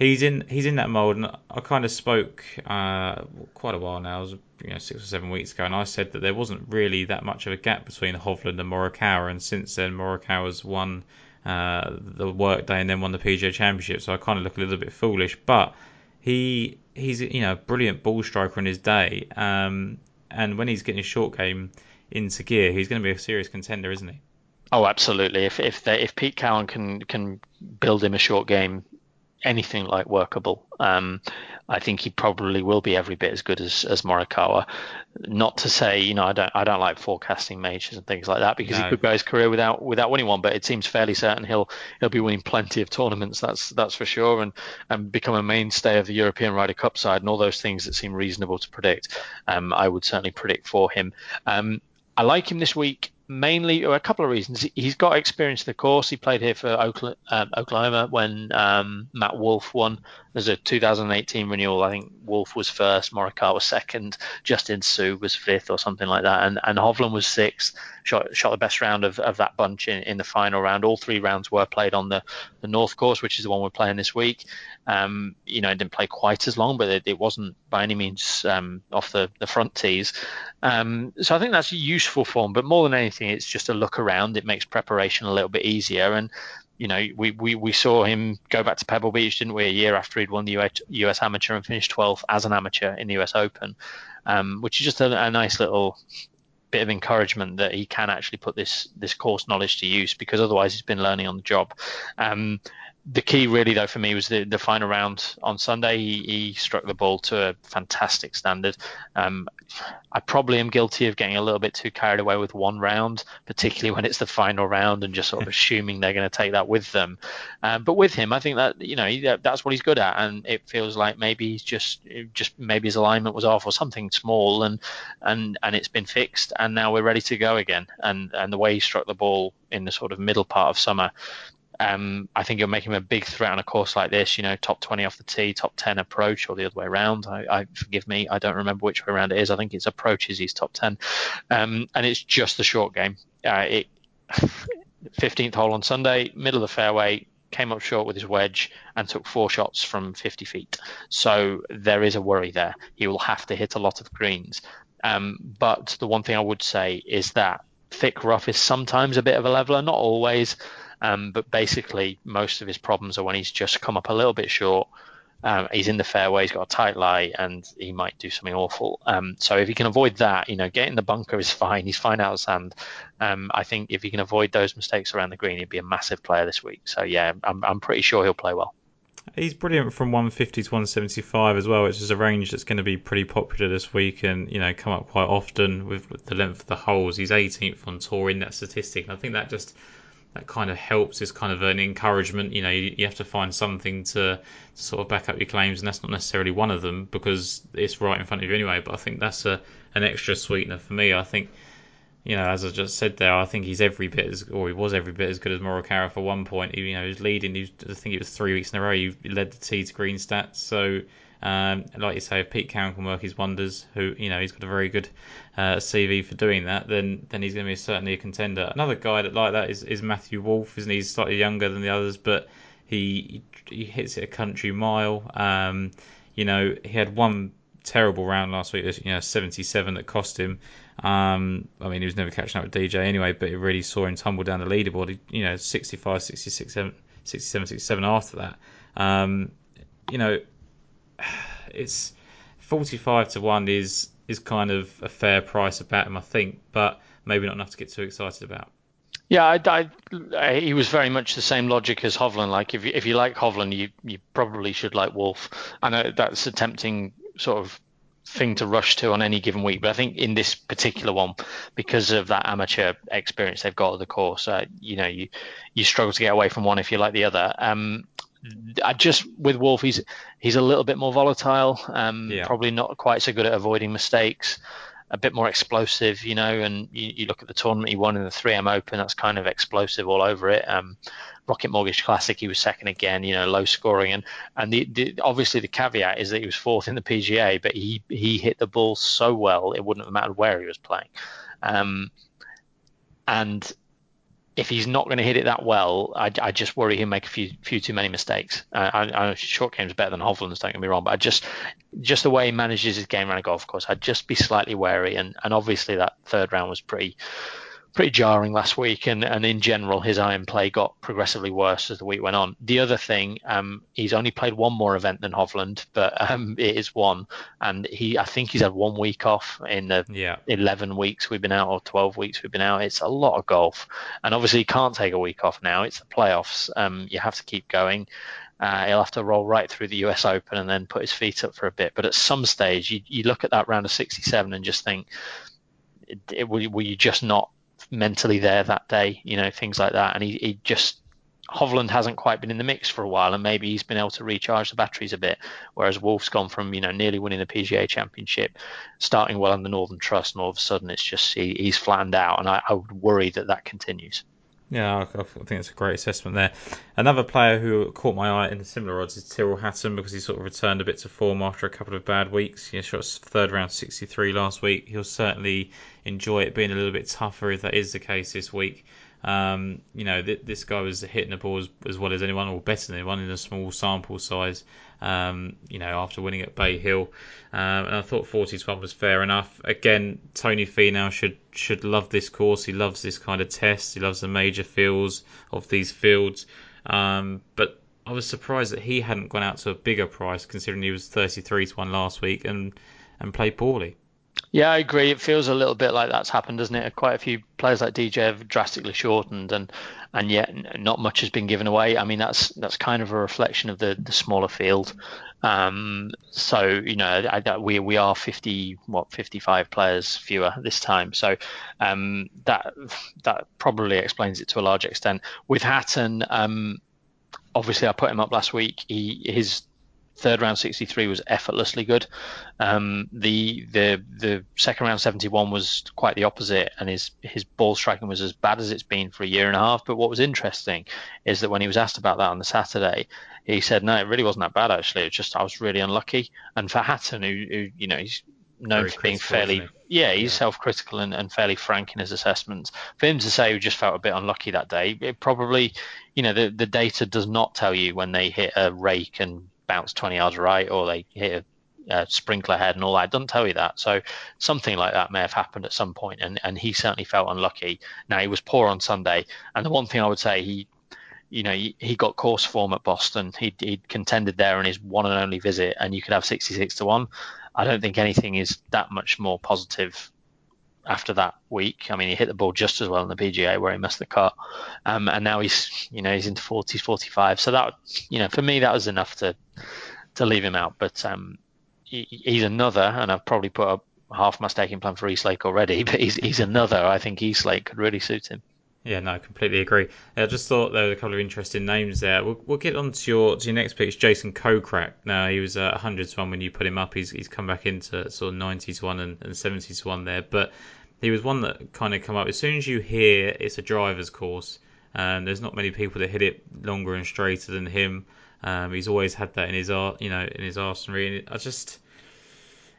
he's in he's in that mold, and I kind of spoke uh, quite a while now. Was you know six or seven weeks ago, and I said that there wasn't really that much of a gap between Hovland and Morikawa, and since then Morikawa's won uh, the Workday and then won the PGA Championship, so I kind of look a little bit foolish, but he he's you know a brilliant ball striker in his day, um, and when he's getting his short game into gear, he's going to be a serious contender, isn't he? Oh, absolutely. If if they, if Pete Cowan can can build him a short game anything like workable. Um, I think he probably will be every bit as good as, as Morikawa. Not to say, you know, I don't I don't like forecasting majors and things like that because no. he could go his career without without winning one. But it seems fairly certain he'll he'll be winning plenty of tournaments. That's that's for sure, and and become a mainstay of the European Ryder Cup side and all those things that seem reasonable to predict. Um, I would certainly predict for him. Um, I like him this week mainly a couple of reasons. He's got experience of the course. He played here for um, Oklahoma when um, Matt Wolff won. There's a 2018 renewal. I think Wolff was first, Morikawa was second, Justin Suh was fifth or something like that, and and Hovland was sixth. Shot shot the best round of, of that bunch in, in the final round. All three rounds were played on the, the North course, which is the one we're playing this week. Um, you know, it didn't play quite as long, but it, it wasn't by any means um, off the, the front tees. Um, so I think that's useful form. But more than anything, it's just a look around. It makes preparation a little bit easier. And you know, we, we, we saw him go back to Pebble Beach, didn't we, a year after he'd won the US, US Amateur and finished 12th as an amateur in the US Open, um, which is just a, a, nice little bit of encouragement that he can actually put this this course knowledge to use because otherwise he's been learning on the job. Um, the key really though for me was the, the final round on Sunday. He, he struck the ball to a fantastic standard. Um, I probably am guilty of getting a little bit too carried away with one round, particularly when it's the final round and just sort of assuming they're going to take that with them. Um, but with him, I think that you know he, that's what he's good at, and it feels like maybe he's just just maybe his alignment was off or something small, and and and it's been fixed, and now we're ready to go again. And and the way he struck the ball in the sort of middle part of summer um, I think you're making him a big threat on a course like this. You know, top 20 off the tee, top 10 approach, or the other way around. I, I forgive me, I don't remember which way around it is. I think it's approaches he's top 10, um, and it's just the short game. Uh, it 15th hole on Sunday, middle of the fairway, came up short with his wedge and took four shots from 50 feet. So there is a worry there. He will have to hit a lot of greens. Um, but the one thing I would say is that thick rough is sometimes a bit of a leveler, not always. Um, but basically, most of his problems are when he's just come up a little bit short. Um, he's in the fairway, he's got a tight lie, and he might do something awful. Um, so if he can avoid that, you know, getting the bunker is fine. He's fine out of sand. Um, I think if he can avoid those mistakes around the green, he'd be a massive player this week. So yeah, I'm, I'm pretty sure he'll play well. He's brilliant from 150 to 175 as well, which is a range that's going to be pretty popular this week and you know come up quite often with, the length of the holes. He's 18th on tour in that statistic. I think that just that kind of helps is kind of an encouragement. You know, you, you have to find something to, to, sort of back up your claims, and that's not necessarily one of them because it's right in front of you anyway. But I think that's a an extra sweetener for me. I think, you know, as I just said there, I think he's every bit as, or he was every bit as good as Morikawa for one point. You know, he was leading. He was, I think it was three weeks in a row. He led the tee to green stats. So um, like you say, Pete Cowan can work his wonders, who you know he's got a very good uh, CV for doing that, then then he's going to be certainly a contender. Another guy that like that is, is Matthew Wolff, isn't he? He's slightly younger than the others, but he he hits it a country mile. Um, you know, he had one terrible round last week, you know, 77 that cost him. Um, I mean, he was never catching up with DJ anyway, but it really saw him tumble down the leaderboard. He, you know, 65, 66, 67, 67 after that. Um, you know, it's 45 to 1 is is kind of a fair price about him, I think, but maybe not enough to get too excited about. Yeah, I, I, he was very much the same logic as Hovland. Like, if you, if you like Hovland, you, you probably should like Wolff. I know that's a tempting sort of thing to rush to on any given week, but I think in this particular one, because of that amateur experience they've got at the course, uh, you know, you you struggle to get away from one if you like the other. Um, I just with Wolff, he's he's a little bit more volatile. Um, yeah. Probably not quite so good at avoiding mistakes. A bit more explosive, you know. And you, you, look at the tournament he won in the 3M Open. That's kind of explosive all over it. Um, Rocket Mortgage Classic, he was second again. You know, low scoring. And and the, the, obviously the caveat is that he was fourth in the PGA, but he he hit the ball so well it wouldn't have mattered where he was playing. Um, and if he's not going to hit it that well, I, I just worry he'll make a few few too many mistakes. Uh, I, I know short game's better than Hovland's, don't get me wrong, but I just just the way he manages his game around a golf course, I'd just be slightly wary. And, and obviously that third round was pretty pretty jarring last week, and, and in general, his iron play got progressively worse as the week went on. The other thing, um, he's only played one more event than Hovland, but um, it is one, and he, I think he's had one week off in the yeah. 11 weeks we've been out or 12 weeks we've been out. It's a lot of golf, and obviously he can't take a week off now. It's the playoffs. Um, you have to keep going. Uh, he'll have to roll right through the US Open and then put his feet up for a bit. But at some stage, you, you look at that round of 67 and just think, it, it, were, were you just not mentally there that day, you know, things like that. And he, he just Hovland hasn't quite been in the mix for a while, and maybe he's been able to recharge the batteries a bit. Whereas Wolff's gone from you know nearly winning the PGA Championship, starting well on the Northern Trust, and all of a sudden it's just he, he's flattened out, and I, I would worry that that continues. Yeah, I, think it's a great assessment there. Another player who caught my eye in similar odds is Tyrrell Hatton because he sort of returned a bit to form after a couple of bad weeks. He shot third round 63 last week. He'll certainly enjoy it being a little bit tougher if that is the case this week. Um, you know, th- this guy was hitting the ball as, as, well as anyone, or better than anyone in a small sample size. Um, you know, after winning at Bay Hill, um, and I thought 40 to 1 was fair enough. Again, Tony Finau should should love this course. He loves this kind of test. He loves the major fields of these fields. Um, but I was surprised that he hadn't gone out to a bigger price, considering he was 33 to 1 last week and and played poorly. Yeah, I agree. It feels a little bit like that's happened, doesn't it? Quite a few players like DJ have drastically shortened, and and yet not much has been given away. I mean, that's that's kind of a reflection of the the smaller field. Um, so you know, I, we we are 50 what 55 players fewer this time. So um, that that probably explains it to a large extent. With Hatton, um, obviously I put him up last week. He his third round 63 was effortlessly good. Um, the the the second round 71 was quite the opposite, and his his ball striking was as bad as it's been for a year and a half. But what was interesting is that when he was asked about that on the Saturday, he said, "No, it really wasn't that bad actually. It's just I was really unlucky." And for Hatton, who, who you know he's known Very for being fairly yeah he's yeah. self-critical and, and fairly frank in his assessments for him to say he just felt a bit unlucky that day it probably you know the, the data does not tell you when they hit a rake and bounce 20 yards right or they hit a, a sprinkler head and all that. It doesn't tell you that. So something like that may have happened at some point, and, and he certainly felt unlucky. Now he was poor on Sunday, and the one thing I would say he, you know, he, got course form at Boston. He he contended there in his one and only visit, and you could have 66 to one. I don't think anything is that much more positive after that week. I mean, he hit the ball just as well in the PGA where he missed the cut, um, and now he's you know he's into 40s, 45. So that you know for me that was enough to to leave him out. But um, he, he's another, and I've probably put up half my staking plan for Eastlake already. But he's he's another. I think Eastlake could really suit him. Yeah, no, I completely agree. I just thought there were a couple of interesting names there. We'll, we'll get on to your to your next pick. It's Jason Kokrak. Now he was uh, 100 to one when you put him up. He's he's come back into sort of 90 to one and, and 70 to one there. But he was one that kind of come up as soon as you hear it's a driver's course. And there's not many people that hit it longer and straighter than him. Um, he's always had that in his art, you know, in his arsenal. And I just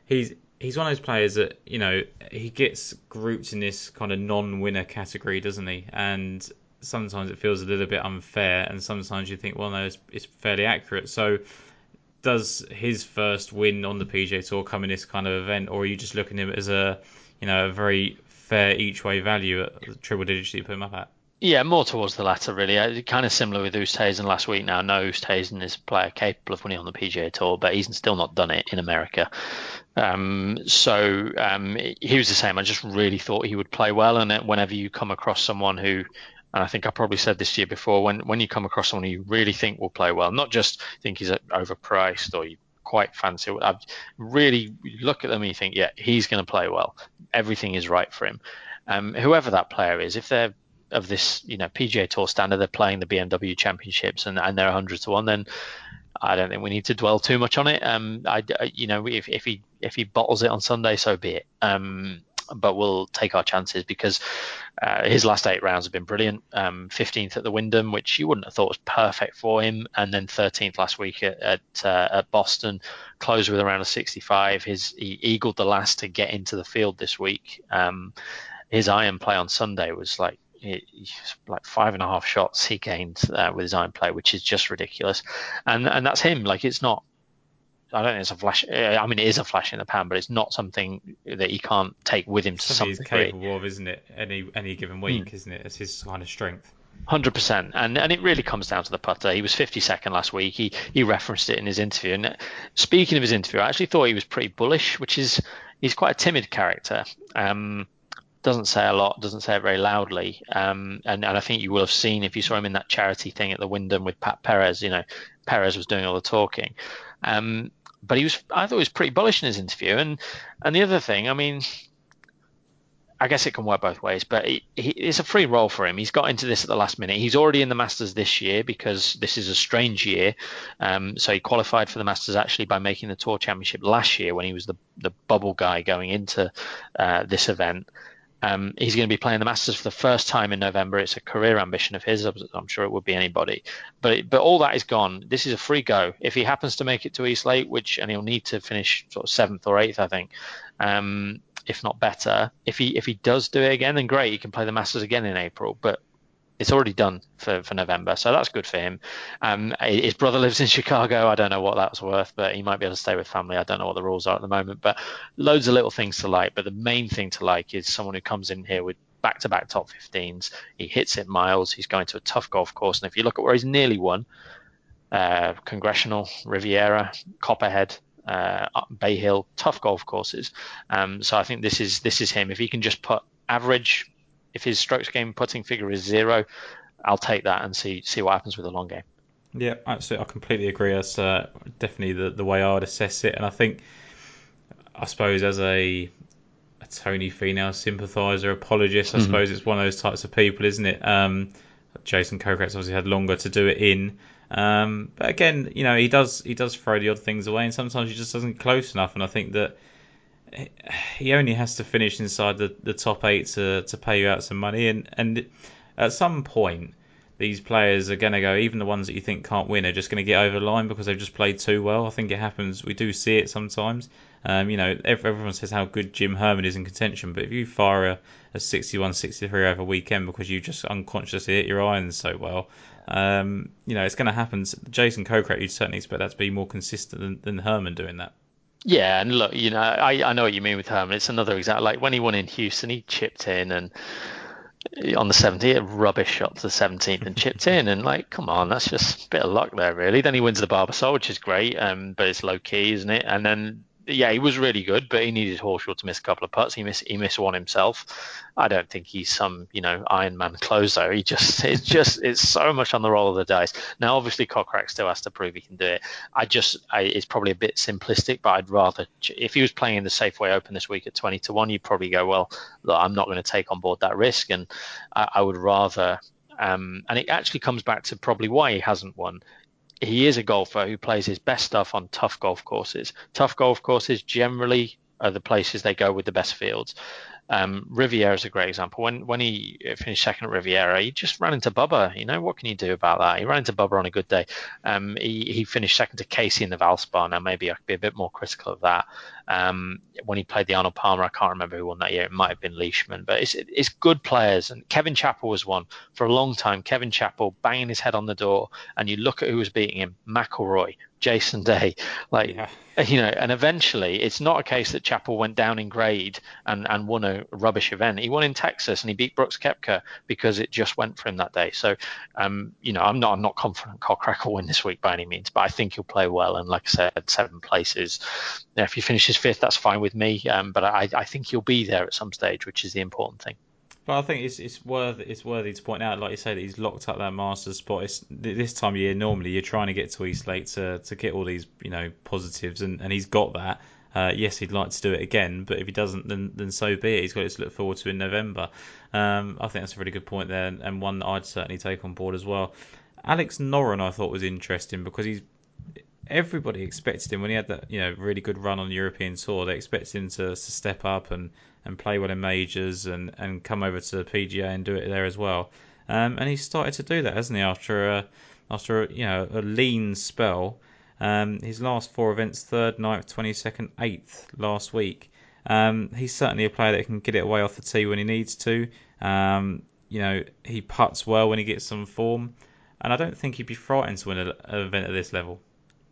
he's he's one of those players that you know he gets grouped in this kind of non-winner category, doesn't he? And sometimes it feels a little bit unfair, and sometimes you think, well, no, it's, it's fairly accurate. So, does his first win on the PGA Tour come in this kind of event, or are you just looking at him as a, you know, a very fair each way value at the triple digits you put him up at? Yeah, more towards the latter, really. Uh, kind of similar with Oosthuizen last week. Now, no, Oosthuizen is a player capable of winning on the PGA Tour, but he's still not done it in America. Um, so um, he was the same. I just really thought he would play well. And whenever you come across someone who, and I think I probably said this year before, when when you come across someone you really think will play well, not just think he's overpriced or you quite fancy. I really look at them and you think, yeah, he's going to play well. Everything is right for him. Um, whoever that player is, if they're of this, you know, PGA Tour standard, they're playing the BMW Championships and, and they're 100 to one, then I don't think we need to dwell too much on it. Um, I, you know, if, if he if he bottles it on Sunday, so be it. Um, but we'll take our chances because uh, his last eight rounds have been brilliant. Um, 15th at the Wyndham, which you wouldn't have thought was perfect for him, and then 13th last week at at, uh, at Boston, closed with around a 65. His he eagled the last to get into the field this week. Um, his iron play on Sunday was like like five and a half shots he gained uh, with his iron play, which is just ridiculous. And and that's him. Like it's not. I don't think it's a flash. Uh, I mean, it is a flash in the pan, but it's not something that he can't take with him to something some degree. He's capable of, isn't it? Any any given week, mm. isn't it? It's his kind of strength. Hundred percent, and and it really comes down to the putter. He was 52nd last week. He he referenced it in his interview. And speaking of his interview, I actually thought he was pretty bullish, which is he's quite a timid character. Um, doesn't say a lot, doesn't say it very loudly. Um, and, and I think you will have seen if you saw him in that charity thing at the Wyndham with Pat Perez, you know, Perez was doing all the talking. Um, but he was, I thought he was pretty bullish in his interview. And, and the other thing, I mean, I guess it can work both ways, but he, he, it's a free role for him. He's got into this at the last minute. He's already in the Masters this year because this is a strange year. Um, so he qualified for the Masters actually by making the Tour Championship last year when he was the the bubble guy going into uh, this event. Um, he's going to be playing the Masters for the first time in November. It's a career ambition of his. I'm sure it would be anybody. But but all that is gone. This is a free go. If he happens to make it to East Lake, which and he'll need to finish sort of seventh or eighth, I think, um, if not better. If he if he does do it again, then great. He can play the Masters again in April. But it's already done for, for November, so that's good for him. Um, his brother lives in Chicago. I don't know what that's worth, but he might be able to stay with family. I don't know what the rules are at the moment, but loads of little things to like. But the main thing to like is someone who comes in here with back-to-back top 15s. He hits it miles. He's going to a tough golf course, and if you look at where he's nearly won, uh, Congressional, Riviera, Copperhead, uh, Bay Hill, tough golf courses. Um, so I think this is this is him. If he can just put average, if his strokes gained putting figure is zero, I'll take that and see see what happens with the long game. Yeah, absolutely. I completely agree. That's uh, definitely the the way I would assess it, and I think, I suppose as a a Tony Finau sympathiser, apologist, I mm-hmm. suppose it's one of those types of people, isn't it? Um, Jason Kokrak's obviously had longer to do it in. Um, but again, you know, he does he does throw the odd things away, and sometimes he just doesn't close enough. And I think that he only has to finish inside the, the top eight to, to pay you out some money. And and at some point, these players are going to go. Even the ones that you think can't win are just going to get over the line because they've just played too well. I think it happens. We do see it sometimes. Um, you know, everyone says how good Jim Herman is in contention, but if you fire a, a 61 63 over weekend because you just unconsciously hit your irons so well, um, you know, it's going to happen. Jason Kokrak, you'd certainly expect that to be more consistent than, than Herman doing that. Yeah, and look, you know, I, I know what you mean with Herman. It's another example. Like when he won in Houston, he chipped in and on the 17th, rubbish shot to the 17th and chipped in. And like, come on, that's just a bit of luck there, really. Then he wins the Barbasol, which is great, um, but it's low key, isn't it? And then yeah, he was really good, but he needed Horschel to miss a couple of putts. He missed he missed one himself. I don't think he's some you know Iron Man closer. He just it's just it's so much on the roll of the dice. Now, obviously, Kokrak still has to prove he can do it. I just I, it's probably a bit simplistic, but I'd rather if he was playing in the Safeway Open this week at twenty to one, you'd probably go well. Look, I'm not going to take on board that risk, and I, I would rather. Um, and it actually comes back to probably why he hasn't won he is a golfer who plays his best stuff on tough golf courses. Tough golf courses generally are the places they go with the best fields. Um, Riviera is a great example. When when he finished second at Riviera, he just ran into Bubba. You know what can you do about that? He ran into Bubba on a good day. Um, he he finished second to Casey in the Valspar. Now maybe I could be a bit more critical of that. Um, when he played the Arnold Palmer, I can't remember who won that year. It might have been Leishman, but it's it's good players. And Kevin Chappell was one for a long time. Kevin Chappell banging his head on the door, and you look at who was beating him: McIlroy, Jason Day, like yeah. you know, and eventually it's not a case that Chappell went down in grade and, and won a rubbish event. He won in Texas and he beat Brooks Koepka because it just went for him that day. So, um, you know, I'm not I'm not confident Kokrak will win this week by any means, but I think he'll play well. And like I said, seven places. Now, if he finishes fifth, that's fine with me. Um, but I, I think he'll be there at some stage, which is the important thing. But I think it's it's worth it's worthy to point out, like you say, that he's locked up that Masters spot. It's, this time of year, normally you're trying to get to East Lake to, to get all these you know positives, and, and he's got that. Uh, yes, he'd like to do it again, but if he doesn't, then then so be it. He's got it to look forward to in November. Um, I think that's a really good point there, and, and one that I'd certainly take on board as well. Alex Noren, I thought was interesting because he's everybody expected him when he had that you know really good run on the European tour. They expected him to, to step up and and play well in majors and, and come over to the PGA and do it there as well. Um, and he's started to do that, hasn't he? After a, after a, you know a lean spell, um, his last four events: third, ninth, twenty second, eighth last week. Um, he's certainly a player that can get it away off the tee when he needs to. Um, you know, he puts well when he gets some form, and I don't think he'd be frightened to win an event at this level.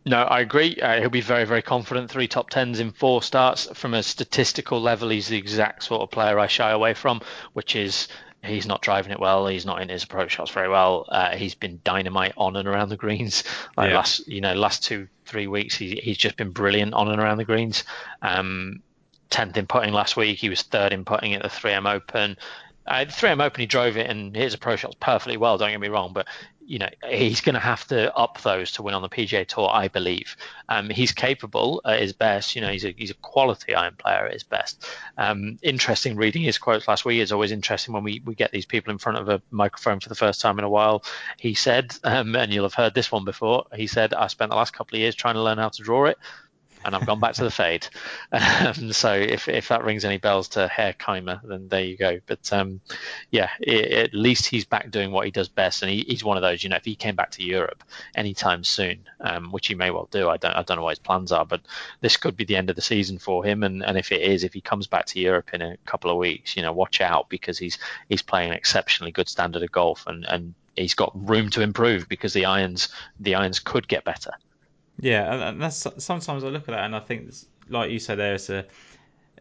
No, I agree. Uh, he'll be very, very confident. Three top tens in four starts. From a statistical level, he's the exact sort of player I shy away from, which is he's not driving it well. He's not in his approach shots very well. Uh, he's been dynamite on and around the greens. Like yeah. last, you know, last two, three weeks, he, he's just been brilliant on and around the greens. Um, 10th in putting last week. He was third in putting at the 3M Open. Uh, 3M Open, he drove it and his approach shots perfectly well. Don't get me wrong, but you know he's going to have to up those to win on the PGA Tour, I believe. Um, he's capable at his best. You know, he's a he's a quality iron player at his best. Um, interesting reading his quotes last week. It's always interesting when we, we get these people in front of a microphone for the first time in a while. He said, um, and you'll have heard this one before. He said, "I spent the last couple of years trying to learn how to draw it." And I've gone back to the fade. Um, so if if that rings any bells to Herr Kaymer, then there you go. But um, yeah, it, at least he's back doing what he does best, and he, he's one of those. You know, if he came back to Europe anytime soon, um, which he may well do, I don't I don't know what his plans are, but this could be the end of the season for him. And, and if it is, if he comes back to Europe in a couple of weeks, you know, watch out because he's he's playing an exceptionally good standard of golf, and and he's got room to improve because the irons the irons could get better. Yeah, and that's sometimes I look at that and I think, like you said, there's a,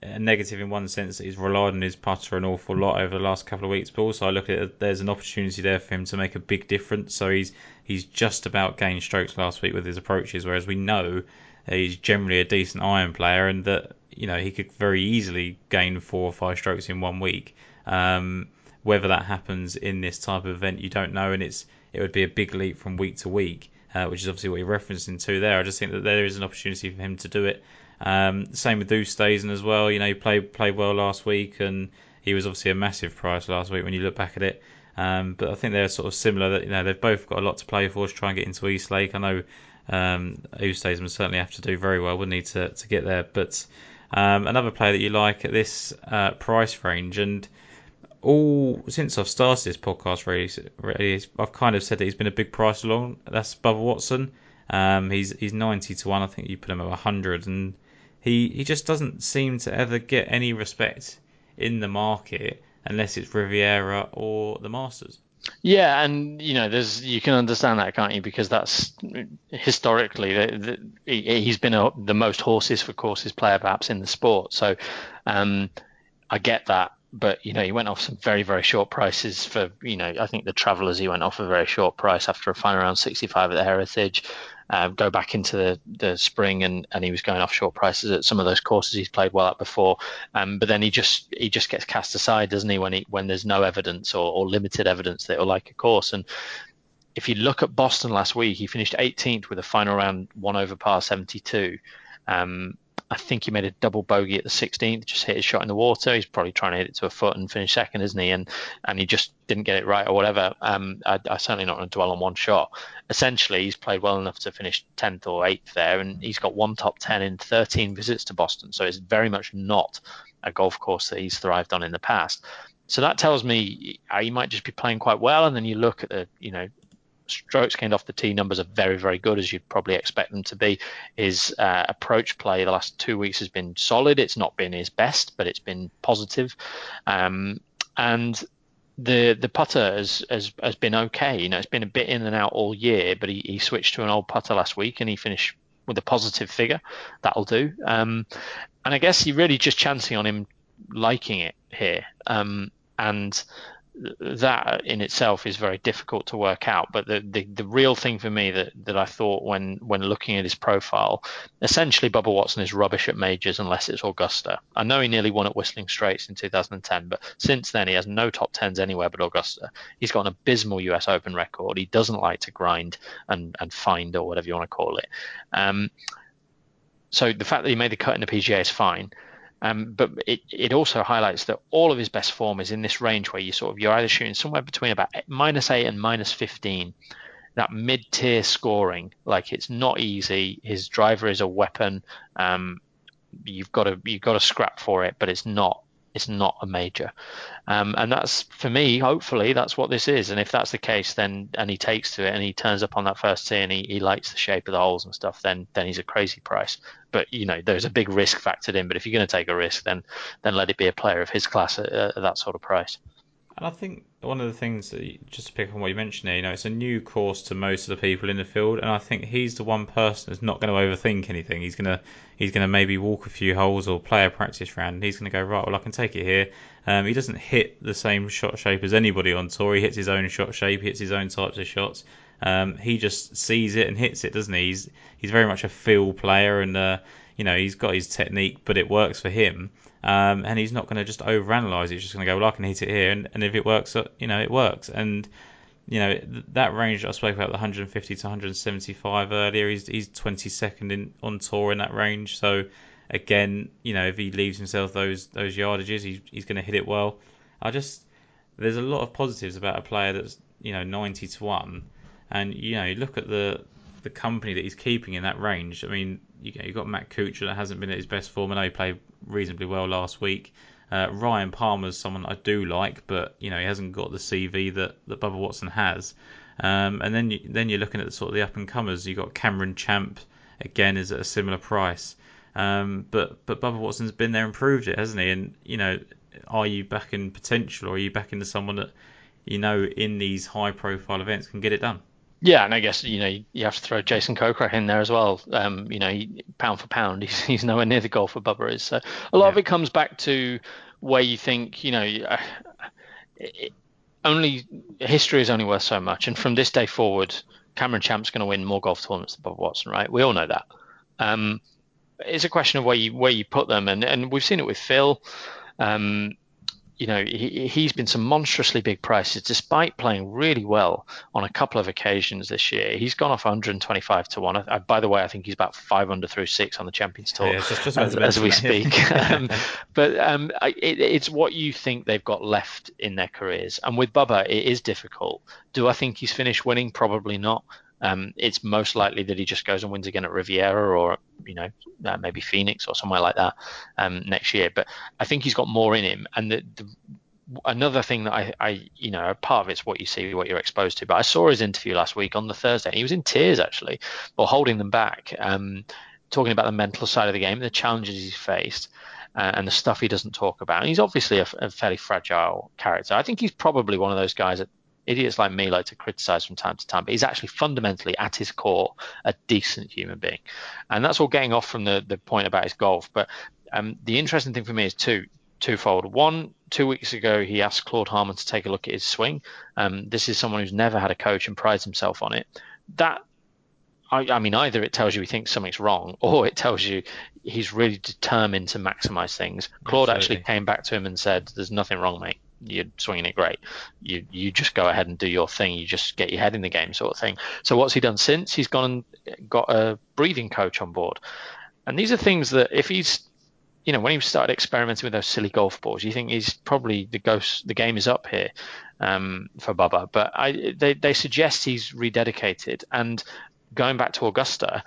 a negative in one sense that he's relied on his putter an awful lot over the last couple of weeks, but also I look at it, there's an opportunity there for him to make a big difference. So he's he's just about gained strokes last week with his approaches, whereas we know he's generally a decent iron player, and that you know he could very easily gain four or five strokes in one week. Um, whether that happens in this type of event, you don't know, and it's it would be a big leap from week to week, uh, which is obviously what you're referencing to there. I just think that there is an opportunity for him to do it. Um, same with Oosthuizen as well. You know, he played played well last week, and he was obviously a massive price last week when you look back at it. Um, but I think they're sort of similar. That you know they've both got a lot to play for to try and get into East Lake. I know um, Oosthuizen would certainly have to do very well, would need to to get there. But um, another player that you like at this uh, price range, and all since I've started this podcast, really, really, I've kind of said that he's been a big price along. That's Bubba Watson. Um, he's he's ninety to one. I think you put him at hundred, and he he just doesn't seem to ever get any respect in the market unless it's Riviera or the Masters. Yeah, and you know, there's you can understand that, can't you? Because that's historically the, the, he's been a, the most horses for courses player perhaps in the sport. So um, I get that, but you know, he went off some very very short prices for you know I think the Travellers he went off a very short price after a final round 65 at the Heritage uh, go back into the, the spring and, and he was going off short prices at some of those courses he's played well at before. Um, but then he just he just gets cast aside, doesn't he, when he when there's no evidence or, or limited evidence that he'll like a course. And if you look at Boston last week, he finished 18th with a final round one over par 72. Um, I think he made a double bogey at the 16th, just hit his shot in the water. He's probably trying to hit it to a foot and finish second, isn't he? And and he just didn't get it right or whatever. Um, I, I certainly not going to dwell on one shot. Essentially, he's played well enough to finish 10th or 8th there, and he's got one top 10 in 13 visits to Boston. So it's very much not a golf course that he's thrived on in the past. So that tells me uh, he might just be playing quite well. And then you look at the, you know, strokes gained off the tee numbers are very, very good, as you'd probably expect them to be. His uh, approach play the last two weeks has been solid. It's not been his best, but it's been positive. Um, and the the putter has, has has been okay. You know, it's been a bit in and out all year, but he, he switched to an old putter last week and he finished with a positive figure. That'll do. Um, and I guess you're really just chancing on him liking it here. Um, and that in itself is very difficult to work out. But the, the, the, real thing for me that, that I thought when, when looking at his profile, essentially Bubba Watson is rubbish at majors unless it's Augusta. I know he nearly won at Whistling Straits in 2010, but since then he has no top tens anywhere but Augusta. He's got an abysmal US Open record. He doesn't like to grind and, and find or whatever you want to call it. Um, so the fact that he made the cut in the PGA is fine. Um, but it, it also highlights that all of his best form is in this range where you sort of you're either shooting somewhere between about minus eight and minus fifteen, that mid tier scoring. Like it's not easy. His driver is a weapon. Um, you've got to you've got to scrap for it, but it's not it's not a major. Um, and that's for me, hopefully, that's what this is. And if that's the case, then and he takes to it and he turns up on that first tee and he, he likes the shape of the holes and stuff, then then he's a crazy price. But you know, there's a big risk factored in. But if you're going to take a risk, then then let it be a player of his class at, at that sort of price. And I think one of the things that you, just to pick on what you mentioned there, you know, it's a new course to most of the people in the field, and I think he's the one person that's not going to overthink anything. He's gonna he's gonna maybe walk a few holes or play a practice round, and he's gonna go right. Well, I can take it here. Um, he doesn't hit the same shot shape as anybody on tour. He hits his own shot shape, he hits his own types of shots. Um, he just sees it and hits it, doesn't he? He's he's very much a feel player, and uh, you know he's got his technique, but it works for him. Um, and he's not going to just overanalyze. He's just going to go, well, I can hit it here, and, and if it works, uh, you know, it works. And you know that range I spoke about, the 150 to 175 earlier. He's he's 22nd in on tour in that range. So again, you know, if he leaves himself those those yardages, he's he's going to hit it well. I just there's a lot of positives about a player that's you know 90 to one, and you know, you look at the the company that he's keeping in that range. I mean, you know, you've got Matt Kuchar that hasn't been at his best form. I know he played reasonably well last week. Uh, Ryan Palmer's someone I do like, but you know he hasn't got the CV that, that Bubba Watson has. Um, and then you, then you're looking at the, sort of the up and comers. You've got Cameron Champ again is at a similar price. Um, but but Bubba Watson's been there and proved it, hasn't he? And you know, are you back in potential, or are you back into someone that you know in these high profile events can get it done? Yeah, and I guess you know you have to throw Jason Kokrak in there as well. Um, you know, pound for pound, he's, he's nowhere near the golfer Bubba is. So a lot yeah. of it comes back to where you think you know it, only history is only worth so much, and from this day forward, Cameron Champ's going to win more golf tournaments than Bubba Watson, right? We all know that. Um, it's a question of where you where you put them, and and we've seen it with Phil. Um, you know, he, he's been some monstrously big prices despite playing really well on a couple of occasions this year. He's gone off 125 to 1. I, by the way, I think he's about 500 through 6 on the Champions Tour yeah, as, as, we speak. um, but um, it, it's what you think they've got left in their careers. And with Bubba, it is difficult. Do I think he's finished winning? Probably not. Um, it's most likely that he just goes and wins again at Riviera or you know uh, maybe Phoenix or somewhere like that um, next year. But I think he's got more in him. And the, the, another thing that I, I, you know, part of it's what you see, what you're exposed to. But I saw his interview last week on the Thursday, he was in tears actually, or holding them back, um, talking about the mental side of the game, the challenges he's faced. Uh, and the stuff he doesn't talk about. And he's obviously a, a fairly fragile character. I think he's probably one of those guys that idiots like me like to criticize from time to time, but he's actually fundamentally at his core a decent human being, and that's all getting off from the the point about his golf. But um, the interesting thing for me is two twofold. One, two weeks ago, he asked Claude Harmon to take a look at his swing. Um, this is someone who's never had a coach and prides himself on it. That I, I, mean, either it tells you he thinks something's wrong, or it tells you he's really determined to maximize things. Claude Absolutely. actually came back to him and said, "There's nothing wrong, mate you're swinging it great. You you just go ahead and do your thing. You just get your head in the game, sort of thing. So what's he done since? He's gone and got a breathing coach on board, and these are things that if he's you know, when he started experimenting with those silly golf balls, you think he's probably the ghost. The game is up here um, for Bubba, but I, they they suggest he's rededicated. And going back to Augusta,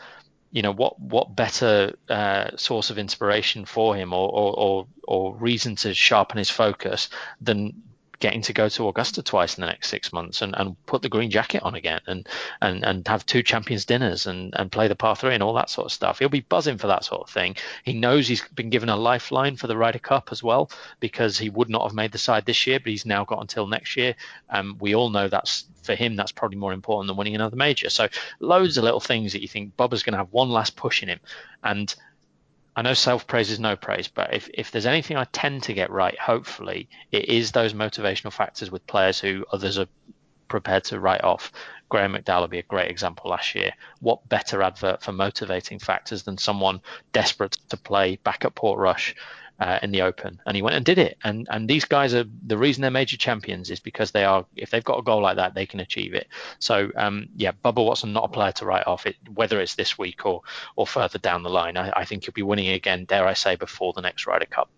you know what what better uh, source of inspiration for him or, or, or or reason to sharpen his focus than getting to go to Augusta twice in the next six months and, and put the green jacket on again and, and, and have two champions dinners and, and play the par three and all that sort of stuff. He'll be buzzing for that sort of thing. He knows he's been given a lifeline for the Ryder Cup as well because he would not have made the side this year, but he's now got until next year. Um, we all know that's for him, that's probably more important than winning another major. So loads of little things that you think Bubba's going to have one last push in him. And I know self praise is no praise, but if, if there's anything I tend to get right, hopefully, it is those motivational factors with players who others are prepared to write off. Graham McDowell would be a great example last year. What better advert for motivating factors than someone desperate to play back at Portrush uh, in the Open, and he went and did it. And and these guys are the reason they're major champions is because they are. If they've got a goal like that, they can achieve it. So um, yeah, Bubba Watson not a player to write off. It whether it's this week or or further down the line. I, I think he'll be winning again. Dare I say before the next Ryder Cup.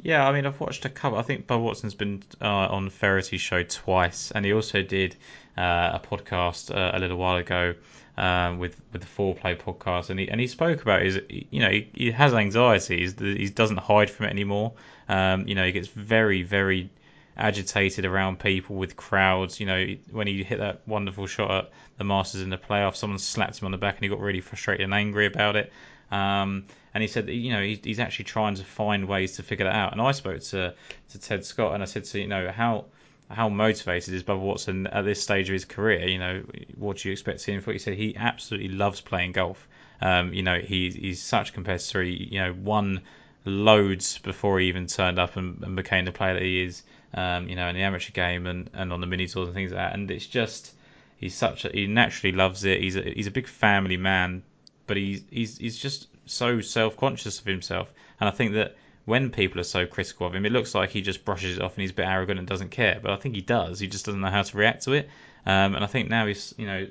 Yeah, I mean, I've watched a couple. I think Bubba Watson's been uh, on Feherty's show twice, and he also did uh, a podcast uh, a little while ago um, with with the Foreplay podcast, and he and he spoke about his, you know, he, he has anxiety. He's, he doesn't hide from it anymore. Um, you know, he gets very very agitated around people with crowds. You know, when he hit that wonderful shot at the Masters in the playoffs, someone slapped him on the back, and he got really frustrated and angry about it. Um, and he said that you know he's, he's actually trying to find ways to figure that out. And I spoke to to Ted Scott, and I said to you know how how motivated is Bubba Watson at this stage of his career? You know, what do you expect to see him for? He said he absolutely loves playing golf. Um, you know, he, he's such a competitor. He, you know, won loads before he even turned up and, and became the player that he is. Um, you know, in the amateur game and, and on the mini tours and things like that. And it's just he's such a, he naturally loves it. He's a, he's a big family man, but he's he's he's just so self conscious of himself. And I think that when people are so critical of him, it looks like he just brushes it off and he's a bit arrogant and doesn't care. But I think he does. He just doesn't know how to react to it. Um, and I think now he's, you know,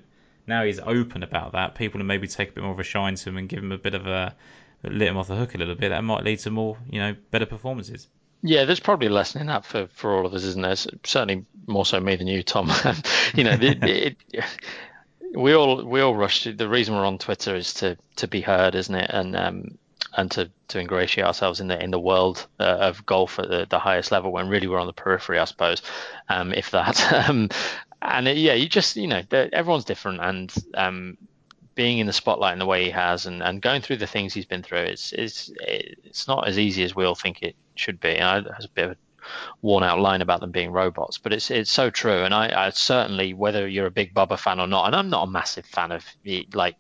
now he's open about that. People will maybe take a bit more of a shine to him and give him a bit of a let him off the hook a little bit. That might lead to more, you know, better performances. Yeah, there's probably a lesson in that for, for all of us, isn't there? Certainly more so me than you, Tom. you know, it, it, we all we all rush. To, the reason we're on Twitter is to to be heard, isn't it? And um, and to, to ingratiate ourselves in the in the world uh, of golf at the, the highest level when really we're on the periphery, I suppose, um, if that. um, and it, yeah, you just you know everyone's different, and um, being in the spotlight in the way he has, and, and going through the things he's been through, it's it's it's not as easy as we all think it should be. And I, there's a bit of a worn out line about them being robots, but it's it's so true. And I, I certainly, whether you're a big Bubba fan or not, and I'm not a massive fan of like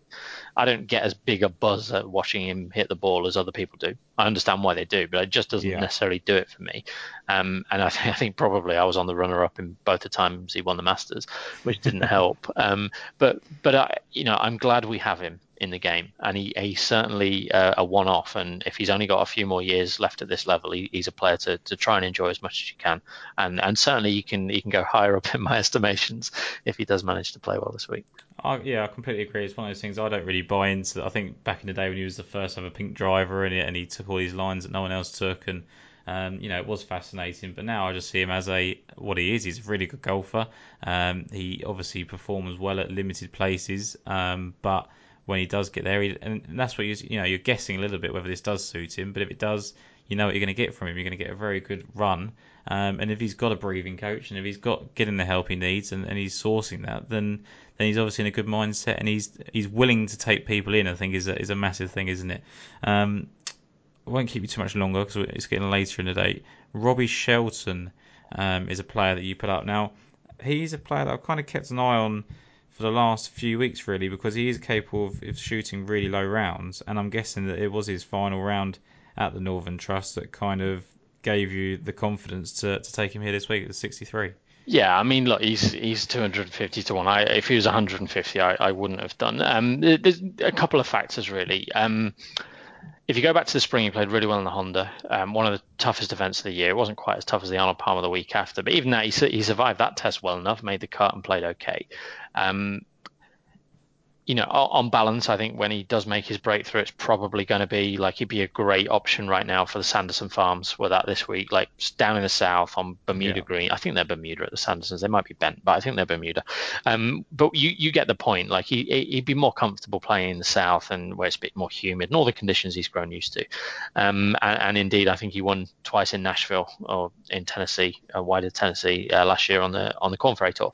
I don't get as big a buzz at watching him hit the ball as other people do. I understand why they do, but it just doesn't yeah. necessarily do it for me. Um, and I, th- I, think probably I was on the runner-up in both the times he won the Masters, which didn't help. Um, but but I, you know, I'm glad we have him in the game, and he, he's certainly uh, a one-off. And if he's only got a few more years left at this level, he, he's a player to, to try and enjoy as much as you can. And and certainly you can he can go higher up in my estimations if he does manage to play well this week. I, yeah, I completely agree. It's one of those things I don't really buy into. I think back in the day when he was the first ever pink driver and he, and he took all these lines that no one else took, and um, you know, it was fascinating, but now I just see him as a what he is. He's a really good golfer. Um, he obviously performs well at limited places, um, but when he does get there, he, and that's what you you know you're guessing a little bit whether this does suit him. But if it does, you know what you're going to get from him. You're going to get a very good run. Um, and if he's got a breathing coach and if he's got getting the help he needs and, and he's sourcing that, then then he's obviously in a good mindset and he's he's willing to take people in. I think is a, is a massive thing, isn't it? Um, I won't keep you too much longer because it's getting later in the day. Robbie Shelton um, is a player that you put up. Now, he's a player that I've kind of kept an eye on for the last few weeks, really, because he is capable of, of shooting really low rounds. And I'm guessing that it was his final round at the Northern Trust that kind of gave you the confidence to, to take him here this week at the 63. Yeah, I mean, look, he's he's 250 to one. I, if he was 150, I, I wouldn't have done. Um, there's a couple of factors really. Um, if you go back to the spring, he played really well in the Honda. Um, one of the toughest events of the year. It wasn't quite as tough as the Arnold Palmer the week after, but even that, he, he survived that test well enough, made the cut, and played okay. Um, you know, on balance, I think when he does make his breakthrough, it's probably going to be like he'd be a great option right now for the Sanderson Farms. Were that this week, like down in the south on Bermuda yeah. Green. I think they're Bermuda at the Sandersons. They might be bent, but I think they're Bermuda. Um, but you you get the point. Like he he'd be more comfortable playing in the south and where it's a bit more humid and all the conditions he's grown used to. Um, and, and indeed, I think he won twice in Nashville or in Tennessee, uh, wider Tennessee uh, last year on the on the Korn Ferry Tour.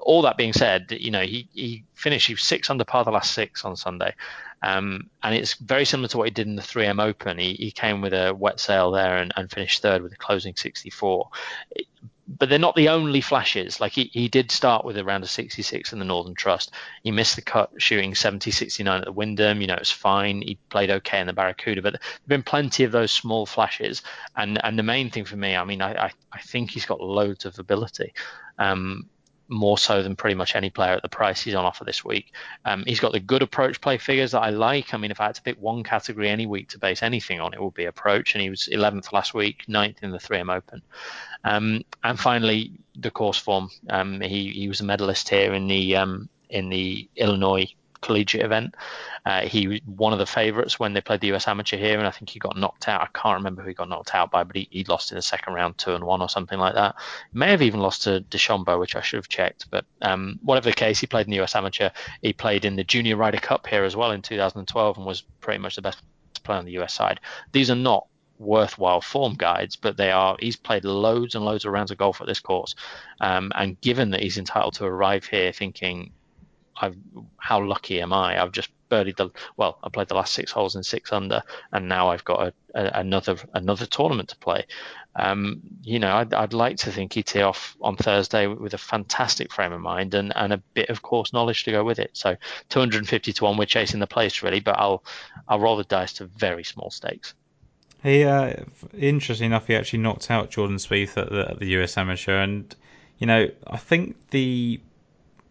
All that being said, you know he he finished he was six under par the last six on Sunday. Um, and it's very similar to what he did in the 3M Open. He, he came with a wet sail there and, and finished third with a closing 64. It, but they're not the only flashes. Like he, he did start with a round of 66 in the Northern Trust. He missed the cut shooting 70 69 at the Wyndham. You know, it was fine. He played okay in the Barracuda, but there have been plenty of those small flashes. And and the main thing for me, I mean, I, I, I think he's got loads of ability. Um, more so than pretty much any player at the price he's on offer this week. Um, he's got the good approach play figures that I like. I mean, if I had to pick one category any week to base anything on, it would be approach. And he was 11th last week, 9th in the 3M Open. Um, and finally, the course form. Um, he, he was a medalist here in the um, in the Illinois collegiate event. Uh, he was one of the favourites when they played the US Amateur here, and I think he got knocked out. I can't remember who he got knocked out by, but he, he lost in the second round, two and one or something like that. He may have even lost to DeChambeau, which I should have checked. But um, whatever the case, he played in the US Amateur. He played in the Junior Ryder Cup here as well in 2012, and was pretty much the best player on the US side. These are not worthwhile form guides, but they are. He's played loads and loads of rounds of golf at this course, um, and given that he's entitled to arrive here thinking I've, how lucky am I? I've just birdied the well. I played the last six holes in six under, and now I've got a, a, another another tournament to play. Um, you know, I'd, I'd like to think he'd tee off on Thursday with a fantastic frame of mind and, and a bit of course knowledge to go with it. So 250 to one, we're chasing the place really, but I'll I'll roll the dice to very small stakes. He, uh, interesting enough, he actually knocked out Jordan Spieth at the, at the US Amateur, and you know, I think the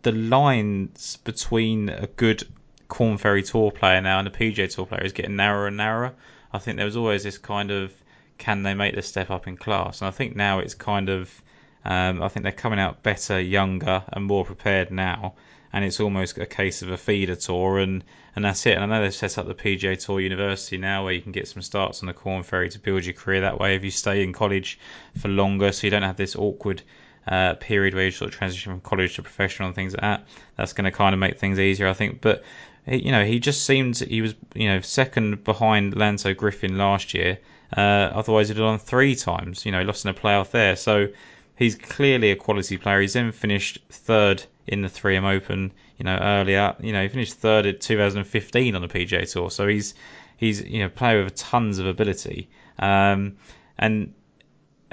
the lines between a good Korn Ferry Tour player now and a PGA Tour player is getting narrower and narrower. I think there was always this kind of can they make the step up in class, and I think now it's kind of um, I think they're coming out better, younger, and more prepared now. And it's almost a case of a feeder tour, and, and that's it. And I know they've set up the PGA Tour University now, where you can get some starts on the Korn Ferry to build your career that way. If you stay in college for longer, so you don't have this awkward uh, period where you sort of transition from college to professional and things like that. That's going to kind of make things easier, I think. But you know, he just seemed he was you know second behind Lanto Griffin last year. Uh, otherwise, he'd done three times. You know, lost in a playoff there. So he's clearly a quality player. He's then finished third in the 3M Open. You know, earlier. You know, he finished third in 2015 on the PGA Tour. So he's he's you know player with tons of ability. Um, and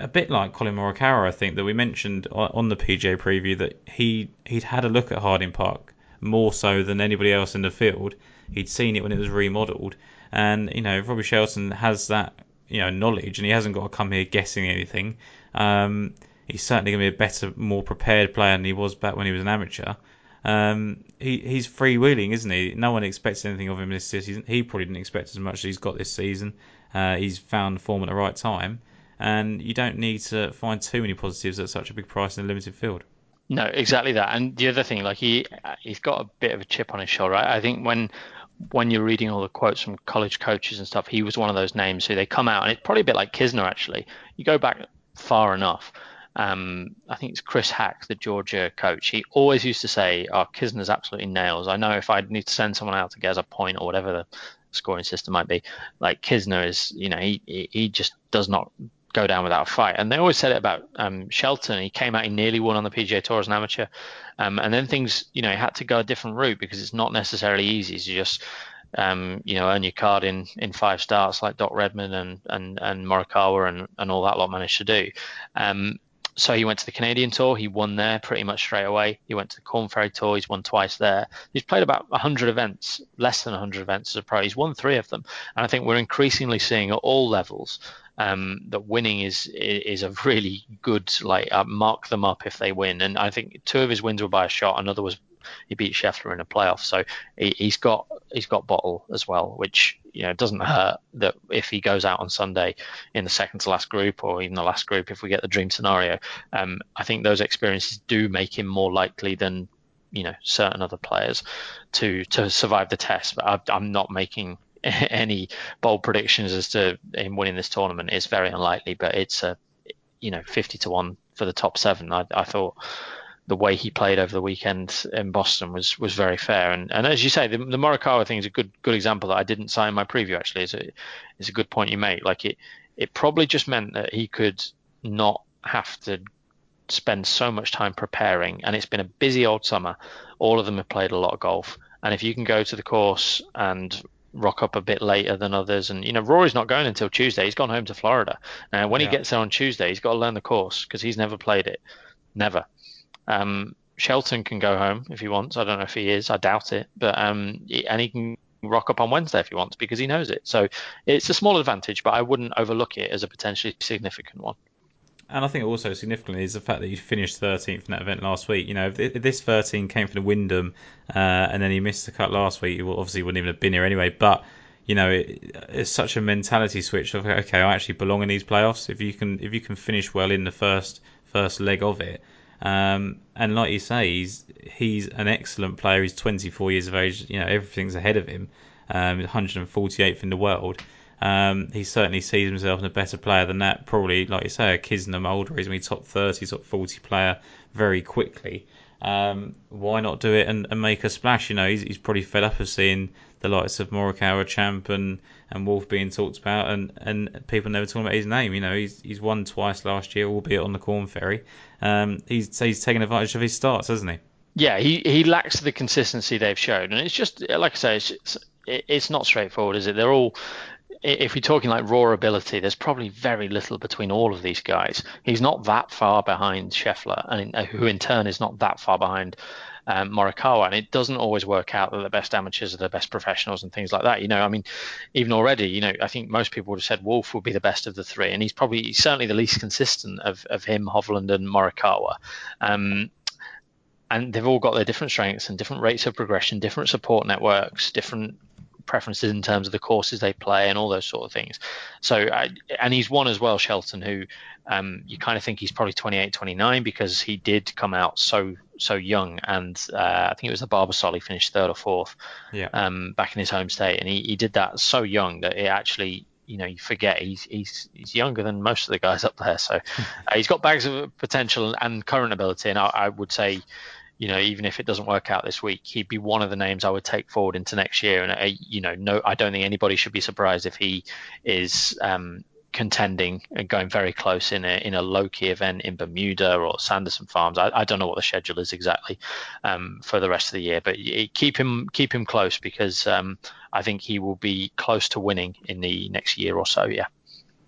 a bit like Collin Morikawa, I think that we mentioned on the PGA preview that he he'd had a look at Harding Park more so than anybody else in the field. He'd seen it when it was remodeled, and you know Robbie Shelton has that you know knowledge, and he hasn't got to come here guessing anything. Um, he's certainly going to be a better, more prepared player than he was back when he was an amateur. Um, he he's freewheeling, isn't he? No one expects anything of him this season. He probably didn't expect as much as he's got this season. Uh, he's found form at the right time, and you don't need to find too many positives at such a big price in a limited field. No, exactly that. And the other thing, like he he's got a bit of a chip on his shoulder. I think when when you're reading all the quotes from college coaches and stuff, he was one of those names who they come out, and it's probably a bit like Kisner actually. You go back far enough. Um, I think it's Chris Haack, the Georgia coach. He always used to say, "Oh, Kisner's absolutely nails." I know if I need to send someone out to get us a point or whatever the scoring system might be, like Kisner is, you know, he he just does not go down without a fight. And they always said it about um, Shelton. He came out, he nearly won on the PGA Tour as an amateur, um, and then things, you know, he had to go a different route because it's not necessarily easy to just, um, you know, earn your card in, in five starts like Doc Redman and and and Morikawa and and all that lot managed to do. Um, so he went to the Canadian Tour. He won there pretty much straight away. He went to the Korn Ferry Tour. He's won twice there. He's played about 100 events, less than 100 events as a pro. He's won three of them, and I think we're increasingly seeing at all levels um, that winning is is a really good like uh, mark them up if they win. And I think two of his wins were by a shot. Another was he beat Scheffler in a playoff. So he, has got he's got bottle as well, which you know doesn't hurt that if he goes out on Sunday in the second to last group or even the last group if we get the dream scenario. Um, I think those experiences do make him more likely than you know certain other players to to survive the test. But I, I'm not making any bold predictions as to him winning this tournament is very unlikely, but it's a you know 50 to 1 for the top seven. I, I thought the way he played over the weekend in Boston was was very fair. And and as you say, the, the Morikawa thing is a good good example that I didn't say in my preview. Actually, is a is a good point you make. Like it it probably just meant that he could not have to spend so much time preparing. And it's been a busy old summer. All of them have played a lot of golf. And if you can go to the course and rock up a bit later than others. And you know, Rory's not going until Tuesday. He's gone home to Florida. Now, when yeah. he gets there on Tuesday, he's got to learn the course because he's never played it, never. Um, Shelton can go home if he wants. I don't know if he is. I doubt it. But um, and he can rock up on Wednesday if he wants because he knows it. So it's a small advantage, but I wouldn't overlook it as a potentially significant one. And I think also significantly is the fact that you finished 13th in that event last week. You know, if this 13 came from the Wyndham uh, and then he missed the cut last week, you obviously wouldn't even have been here anyway. But you know, it, it's such a mentality switch of okay, I actually belong in these playoffs. If you can, if you can finish well in the first first leg of it, um, and like you say, he's he's an excellent player. He's 24 years of age. You know, everything's ahead of him. Um, 148th in the world. Um, he certainly sees himself as a better player than that. Probably, like you say, a Kisner Mulder. He's going to be top 30, top 40 player very quickly. Um, why not do it and, and, make a splash? You know, he's, he's, probably fed up of seeing the likes of Morikawa, Champ, and, and Wolff being talked about, and, and people never talking about his name. You know, he's he's won twice last year, albeit on the Korn Ferry. Um, he's he's taken advantage of his starts, hasn't he? Yeah, he, he lacks the consistency they've shown, and it's just like I say, it's it's not straightforward, is it? They're all if you're talking like raw ability, there's probably very little between all of these guys. He's not that far behind Scheffler, and uh, who in turn is not that far behind um, Morikawa. And it doesn't always work out that the best amateurs are the best professionals and things like that. You know, I mean, even already, you know, I think most people would have said Wolff would be the best of the three, and he's probably he's certainly the least consistent of, of him, Hovland, and Morikawa. Um, and they've all got their different strengths and different rates of progression, different support networks, different preferences in terms of the courses they play and all those sort of things. So, uh, and he's one as well, Shelton, who um, you kind of think he's probably 28, 29 because he did come out so so young, and uh, I think it was the Barbasol he finished third or fourth, yeah. um, back in his home state, and he, he did that so young that it actually you know you forget he's he's he's younger than most of the guys up there. So uh, he's got bags of potential and current ability, and I, I, would say you know, even if it doesn't work out this week, he'd be one of the names I would take forward into next year. And, uh, you know, no, I don't think anybody should be surprised if he is um, contending and going very close in a in a low key event in Bermuda or Sanderson Farms. I, I don't know what the schedule is exactly um, for the rest of the year, but keep him keep him close because um, I think he will be close to winning in the next year or so. Yeah.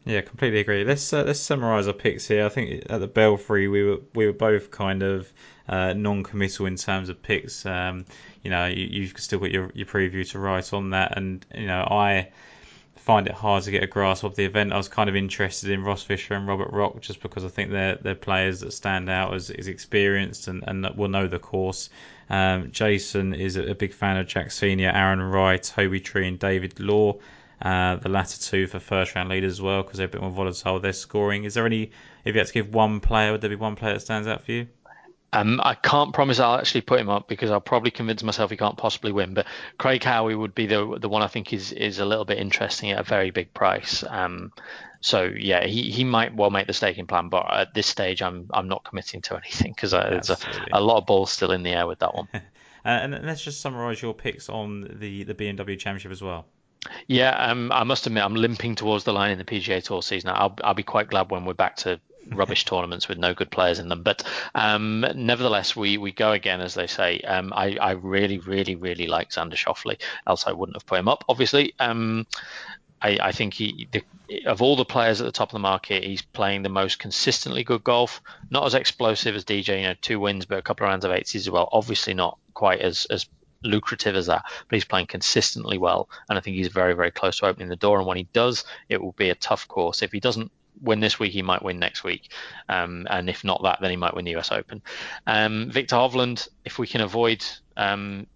Yeah, completely agree. Let's uh, let's summarise our picks here. I think at the Belfry we were we were both kind of uh, non-committal in terms of picks. Um, you know, you, you've still got your, your preview to write on that, and you know, I find it hard to get a grasp of the event. I was kind of interested in Ross Fisher and Robert Rock just because I think they're they're players that stand out as, as experienced and, and will know the course. Um, Jason is a, big fan of Jack Senior, Aaron Rai, Toby Tree, and David Law. Uh, the latter two for first round leaders as well because they're a bit more volatile. They're scoring. Is there any? If you had to give one player, would there be one player that stands out for you? Um, I can't promise I'll actually put him up because I'll probably convince myself he can't possibly win. But Craig Howie would be the the one I think is is a little bit interesting at a very big price. Um, so yeah, he, he might well make the staking plan, but at this stage, I'm I'm not committing to anything because there's a, a, lot of balls still in the air with that one. uh, and let's just summarise your picks on the the BMW Championship as well. Yeah, um, I must admit I'm limping towards the line in the PGA Tour season. I'll I'll be quite glad when we're back to rubbish tournaments with no good players in them. But um, nevertheless, we, we go again, as they say. Um, I, I really, really, really like Xander Schauffele, else I wouldn't have put him up, obviously. Um, I, I, think he, the, of all the players at the top of the market, he's playing the most consistently good golf. Not as explosive as DJ, you know, two wins, but a couple of rounds of eights as well. Obviously, not quite as as lucrative as that, but he's playing consistently well, and I think he's very, very close to opening the door. And when he does, it will be a tough course. If he doesn't win this week, he might win next week. Um, and if not that, then he might win the US Open. Um, Viktor Hovland, if we can avoid um,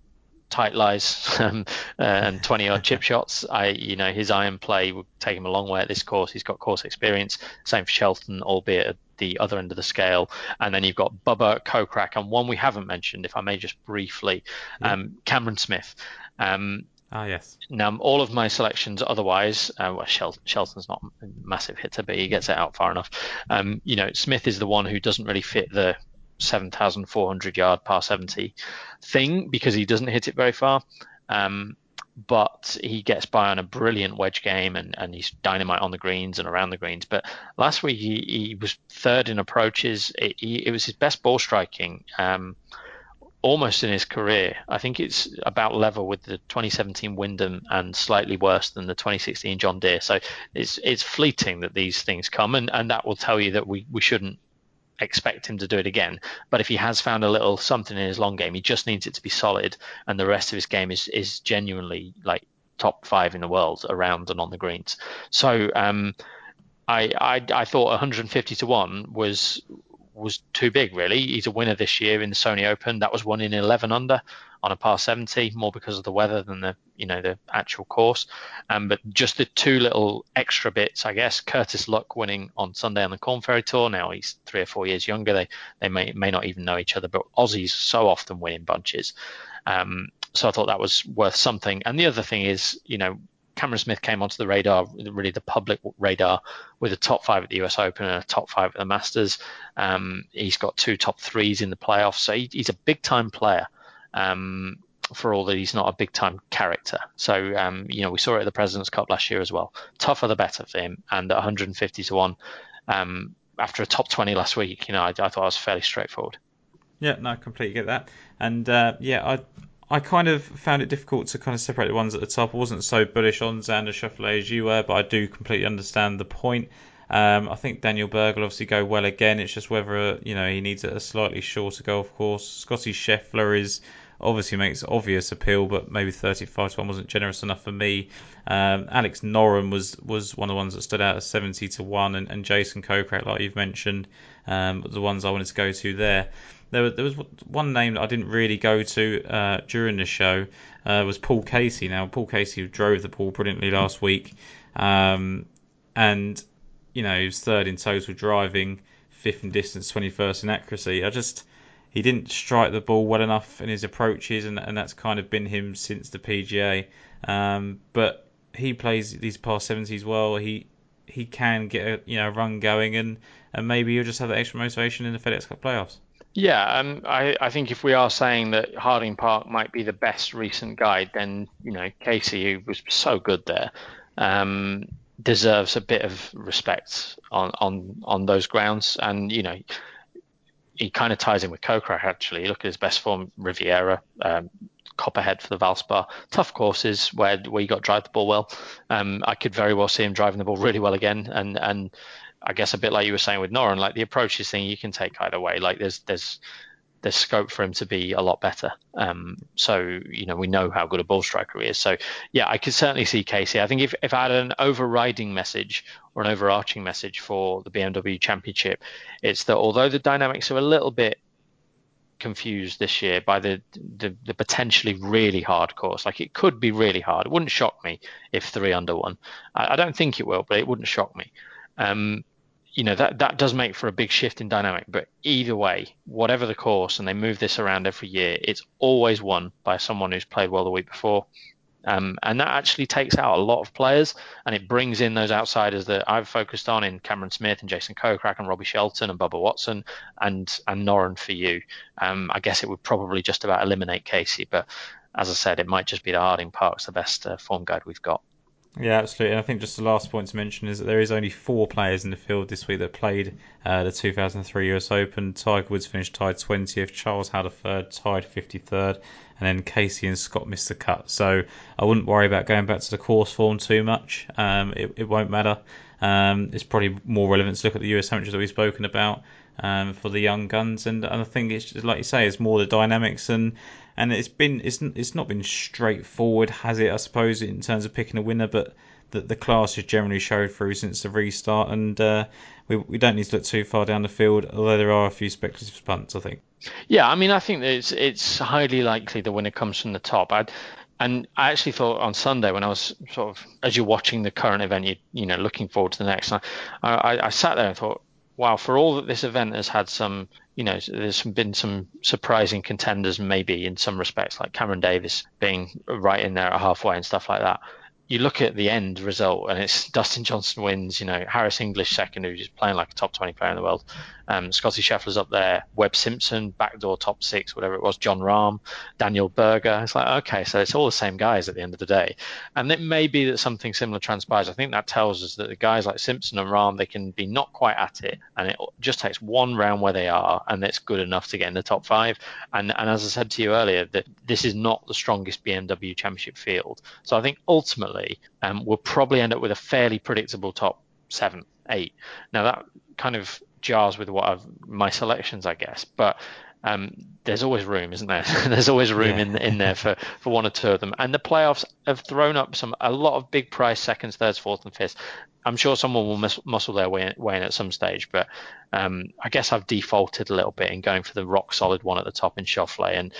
tight lies um, and 20 odd chip shots, I, you know, his iron play would take him a long way at this course. He's got course experience. Same for Shelton, albeit the other end of the scale. And then you've got Bubba Kokrak and one we haven't mentioned, if I may just briefly, yeah. Um, Cameron Smith. Um, Ah, yes. Now, all of my selections otherwise, uh, well, Shel- Shelton's not a massive hitter, but he gets it out far enough. Um, you know, Smith is the one who doesn't really fit the 7,400 yard par 70 thing because he doesn't hit it very far. Um, but he gets by on a brilliant wedge game and, and he's dynamite on the greens and around the greens. But last week he, he was third in approaches. It, he, it was his best ball striking. Um, almost in his career. I think it's about level with the 2017 Wyndham and slightly worse than the 2016 John Deere. So it's it's fleeting that these things come, and, and that will tell you that we, we shouldn't expect him to do it again. But if he has found a little something in his long game, he just needs it to be solid, and the rest of his game is is genuinely like top five in the world around and on the greens. So um, I, I I thought 150 to one was was too big, really. He's a winner this year in the Sony Open. That was won in 11 under on a par 70, more because of the weather than the you know the actual course. Um, but just the two little extra bits, I guess. Curtis Luck winning on Sunday on the Corn Ferry Tour. Now he's three or four years younger. They they may may not even know each other, but Aussies so often win in bunches. Um, so I thought that was worth something. And the other thing is, you know, Cameron Smith came onto the radar, really the public radar, with a top five at the US Open and a top five at the Masters. Um, he's got two top threes in the playoffs, so he, he's a big time player. Um, for all that he's not a big time character. So, um, you know, we saw it at the President's Cup last year as well. Tougher the better for him. And at 150 to 1, um, after a top 20 last week, you know, I, I thought it was fairly straightforward. Yeah, no, I completely get that. And uh, yeah, I I kind of found it difficult to kind of separate the ones at the top. I wasn't so bullish on Xander Schauffele as you were, but I do completely understand the point. Um, I think Daniel Berger will obviously go well again. It's just whether you know he needs a slightly shorter golf course. Scotty Scheffler is obviously makes obvious appeal, but maybe 35 to one wasn't generous enough for me. Um, Alex Noren was was one of the ones that stood out as 70 to one, and, and Jason Kokrak, like you've mentioned, um, the ones I wanted to go to there there, there was one name that I didn't really go to uh, during the show uh, was Paul Casey. Now Paul Casey drove the ball brilliantly last week, um, and you know he was third in total driving, fifth in distance, twenty first in accuracy. I just he didn't strike the ball well enough in his approaches, and, and that's kind of been him since the PGA. Um, but he plays these par seventies well. He he can get a you know run going, and and maybe you'll just have that extra motivation in the FedEx Cup playoffs. Yeah, um, I, I think if we are saying that Harding Park might be the best recent guide, then you know Casey, who was so good there, um, deserves a bit of respect on on on those grounds. And you know, he kind of ties in with Kokrak actually. Look at his best form, Riviera, um, Copperhead for the Valspar. Tough courses where where you got to drive the ball well. Um, I could very well see him driving the ball really well again, and and I guess a bit like you were saying with Noren, like the approaches thing you can take either way. Like there's there's there's scope for him to be a lot better. Um, so you know we know how good a ball striker he is. So yeah, I could certainly see Casey. I think if if I had an overriding message or an overarching message for the BMW Championship, it's that although the dynamics are a little bit confused this year by the, the, the potentially really hard course. Like it could be really hard. It wouldn't shock me if three under one. I, I don't think it will, but it wouldn't shock me. Um, you know that that does make for a big shift in dynamic. But either way, whatever the course, and they move this around every year, it's always won by someone who's played well the week before. Um, and that actually takes out a lot of players and it brings in those outsiders that I've focused on in Cameron Smith and Jason Kokrak and Robbie Shelton and Bubba Watson and and Noren for you. Um, I guess it would probably just about eliminate Casey, but as I said, it might just be the Harding Park's the best uh, form guide we've got. Yeah, absolutely. And I think just the last point to mention is that there is only four players in the field this week that played uh, the 2003 US Open. Tiger Woods finished tied 20th, Charles had a third, tied 53rd, and then Casey and Scott missed the cut. So I wouldn't worry about going back to the course form too much. Um, it, it, won't matter. Um, it's probably more relevant to look at the US Amateurs that we've spoken about um, for the young guns. And, and I think it's just, like you say, it's more the dynamics and and it's been it's it's not been straightforward, has it? I suppose in terms of picking a winner, but the, the class has generally showed through since the restart, and uh, we we don't need to look too far down the field, although there are a few speculative punts, I think. Yeah, I mean, I think it's it's highly likely the winner comes from the top. I'd, and I actually thought on Sunday when I was sort of as you're watching the current event, you you know looking forward to the next. I, I, I sat there and thought, wow, for all that this event has had some you know, there's been some surprising contenders, maybe in some respects, like Cameron Davis being right in there at halfway and stuff like that you look at the end result and it's Dustin Johnson wins, you know, Harris English second, who's just playing like a top 20 player in the world. Um, Scotty Scheffler's up there, Webb Simpson, backdoor top six, whatever it was, Jon Rahm, Daniel Berger. It's like, okay, so it's all the same guys at the end of the day. And it may be that something similar transpires. I think that tells us that the guys like Simpson and Rahm, they can be not quite at it. And it just takes one round where they are, and it's good enough to get in the top five. And, and as I said to you earlier, that this is not the strongest BMW championship field. So I think ultimately, um, we'll probably end up with a fairly predictable top seven, eight. Now that kind of jars with what I've, my selections, I guess, but um, there's always room, isn't there? there's always room yeah. in in there for, for one or two of them. And the playoffs have thrown up some a lot of big prize seconds, thirds, fourths, and fifths. I'm sure someone will mus- muscle their way in, way in, at some stage, but um, I guess I've defaulted a little bit in going for the rock solid one at the top in Schauffele. And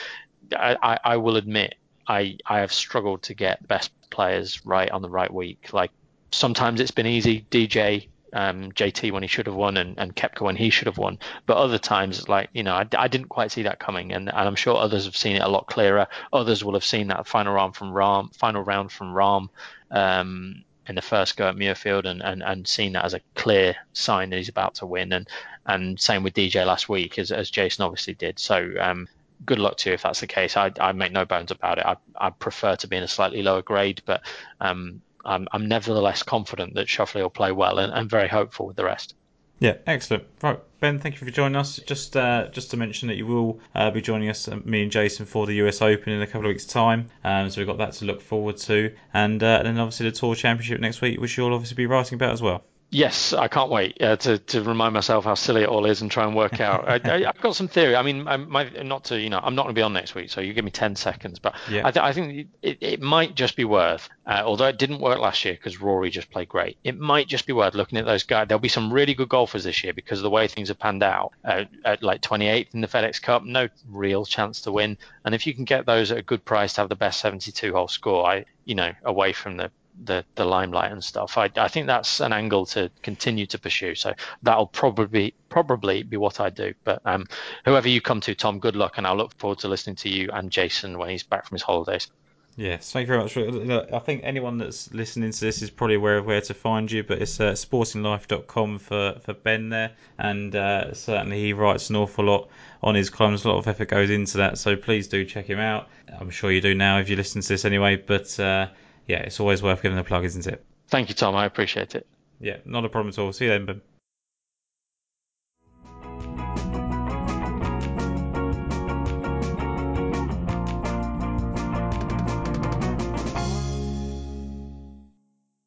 I, I, I will admit I I have struggled to get the best players right on the right week. Like sometimes it's been easy. DJ, um, JT when he should have won, and, and Koepka when he should have won. But other times, it's like you know, I, I didn't quite see that coming, and, and, I'm sure others have seen it a lot clearer. Others will have seen that final round from Rahm, final round from Rahm. Um, in the first go at Muirfield and, and, and seen that as a clear sign that he's about to win and and same with DJ last week as, as Jason obviously did so um, good luck to you if that's the case. I, I make no bones about it. I, I prefer to be in a slightly lower grade, but um, I'm, I'm nevertheless confident that Schauffele will play well and, and very hopeful with the rest. Yeah, excellent. Right, Ben, thank you for joining us. Just uh, just to mention that you will uh, be joining us, uh, me and Jason, for the US Open in a couple of weeks' time. Um, so we've got that to look forward to. And, uh, and then obviously the Tour Championship next week, which you'll obviously be writing about as well. Yes, I can't wait uh, to to remind myself how silly it all is and try and work out. I, have got some theory. I mean, I, my, not to you know, I'm not going to be on next week, so you give me ten seconds. But yeah. I, th- I, think it, it might just be worth, uh, although it didn't work last year because Rory just played great. It might just be worth looking at those guys. There'll be some really good golfers this year because of the way things have panned out. Uh, at like 28th in the FedEx Cup, no real chance to win. And if you can get those at a good price to have the best 72 hole score, I you know, away from the the the limelight and stuff. I, I think that's an angle to continue to pursue. So that'll probably probably be what I do. But um, whoever you come to, Tom, good luck, and I'll look forward to listening to you and Jason when he's back from his holidays. Yes, thank you very much. I think anyone that's listening to this is probably aware of where to find you, but it's uh, sportinglife.com for, for Ben there, and uh, certainly he writes an awful lot on his columns. A lot of effort goes into that, so please do check him out. I'm sure you do now if you listen to this anyway, but uh, yeah, it's always worth giving a plug, isn't it? Thank you, Tom. I appreciate it. Yeah, not a problem at all. See you then, Ben.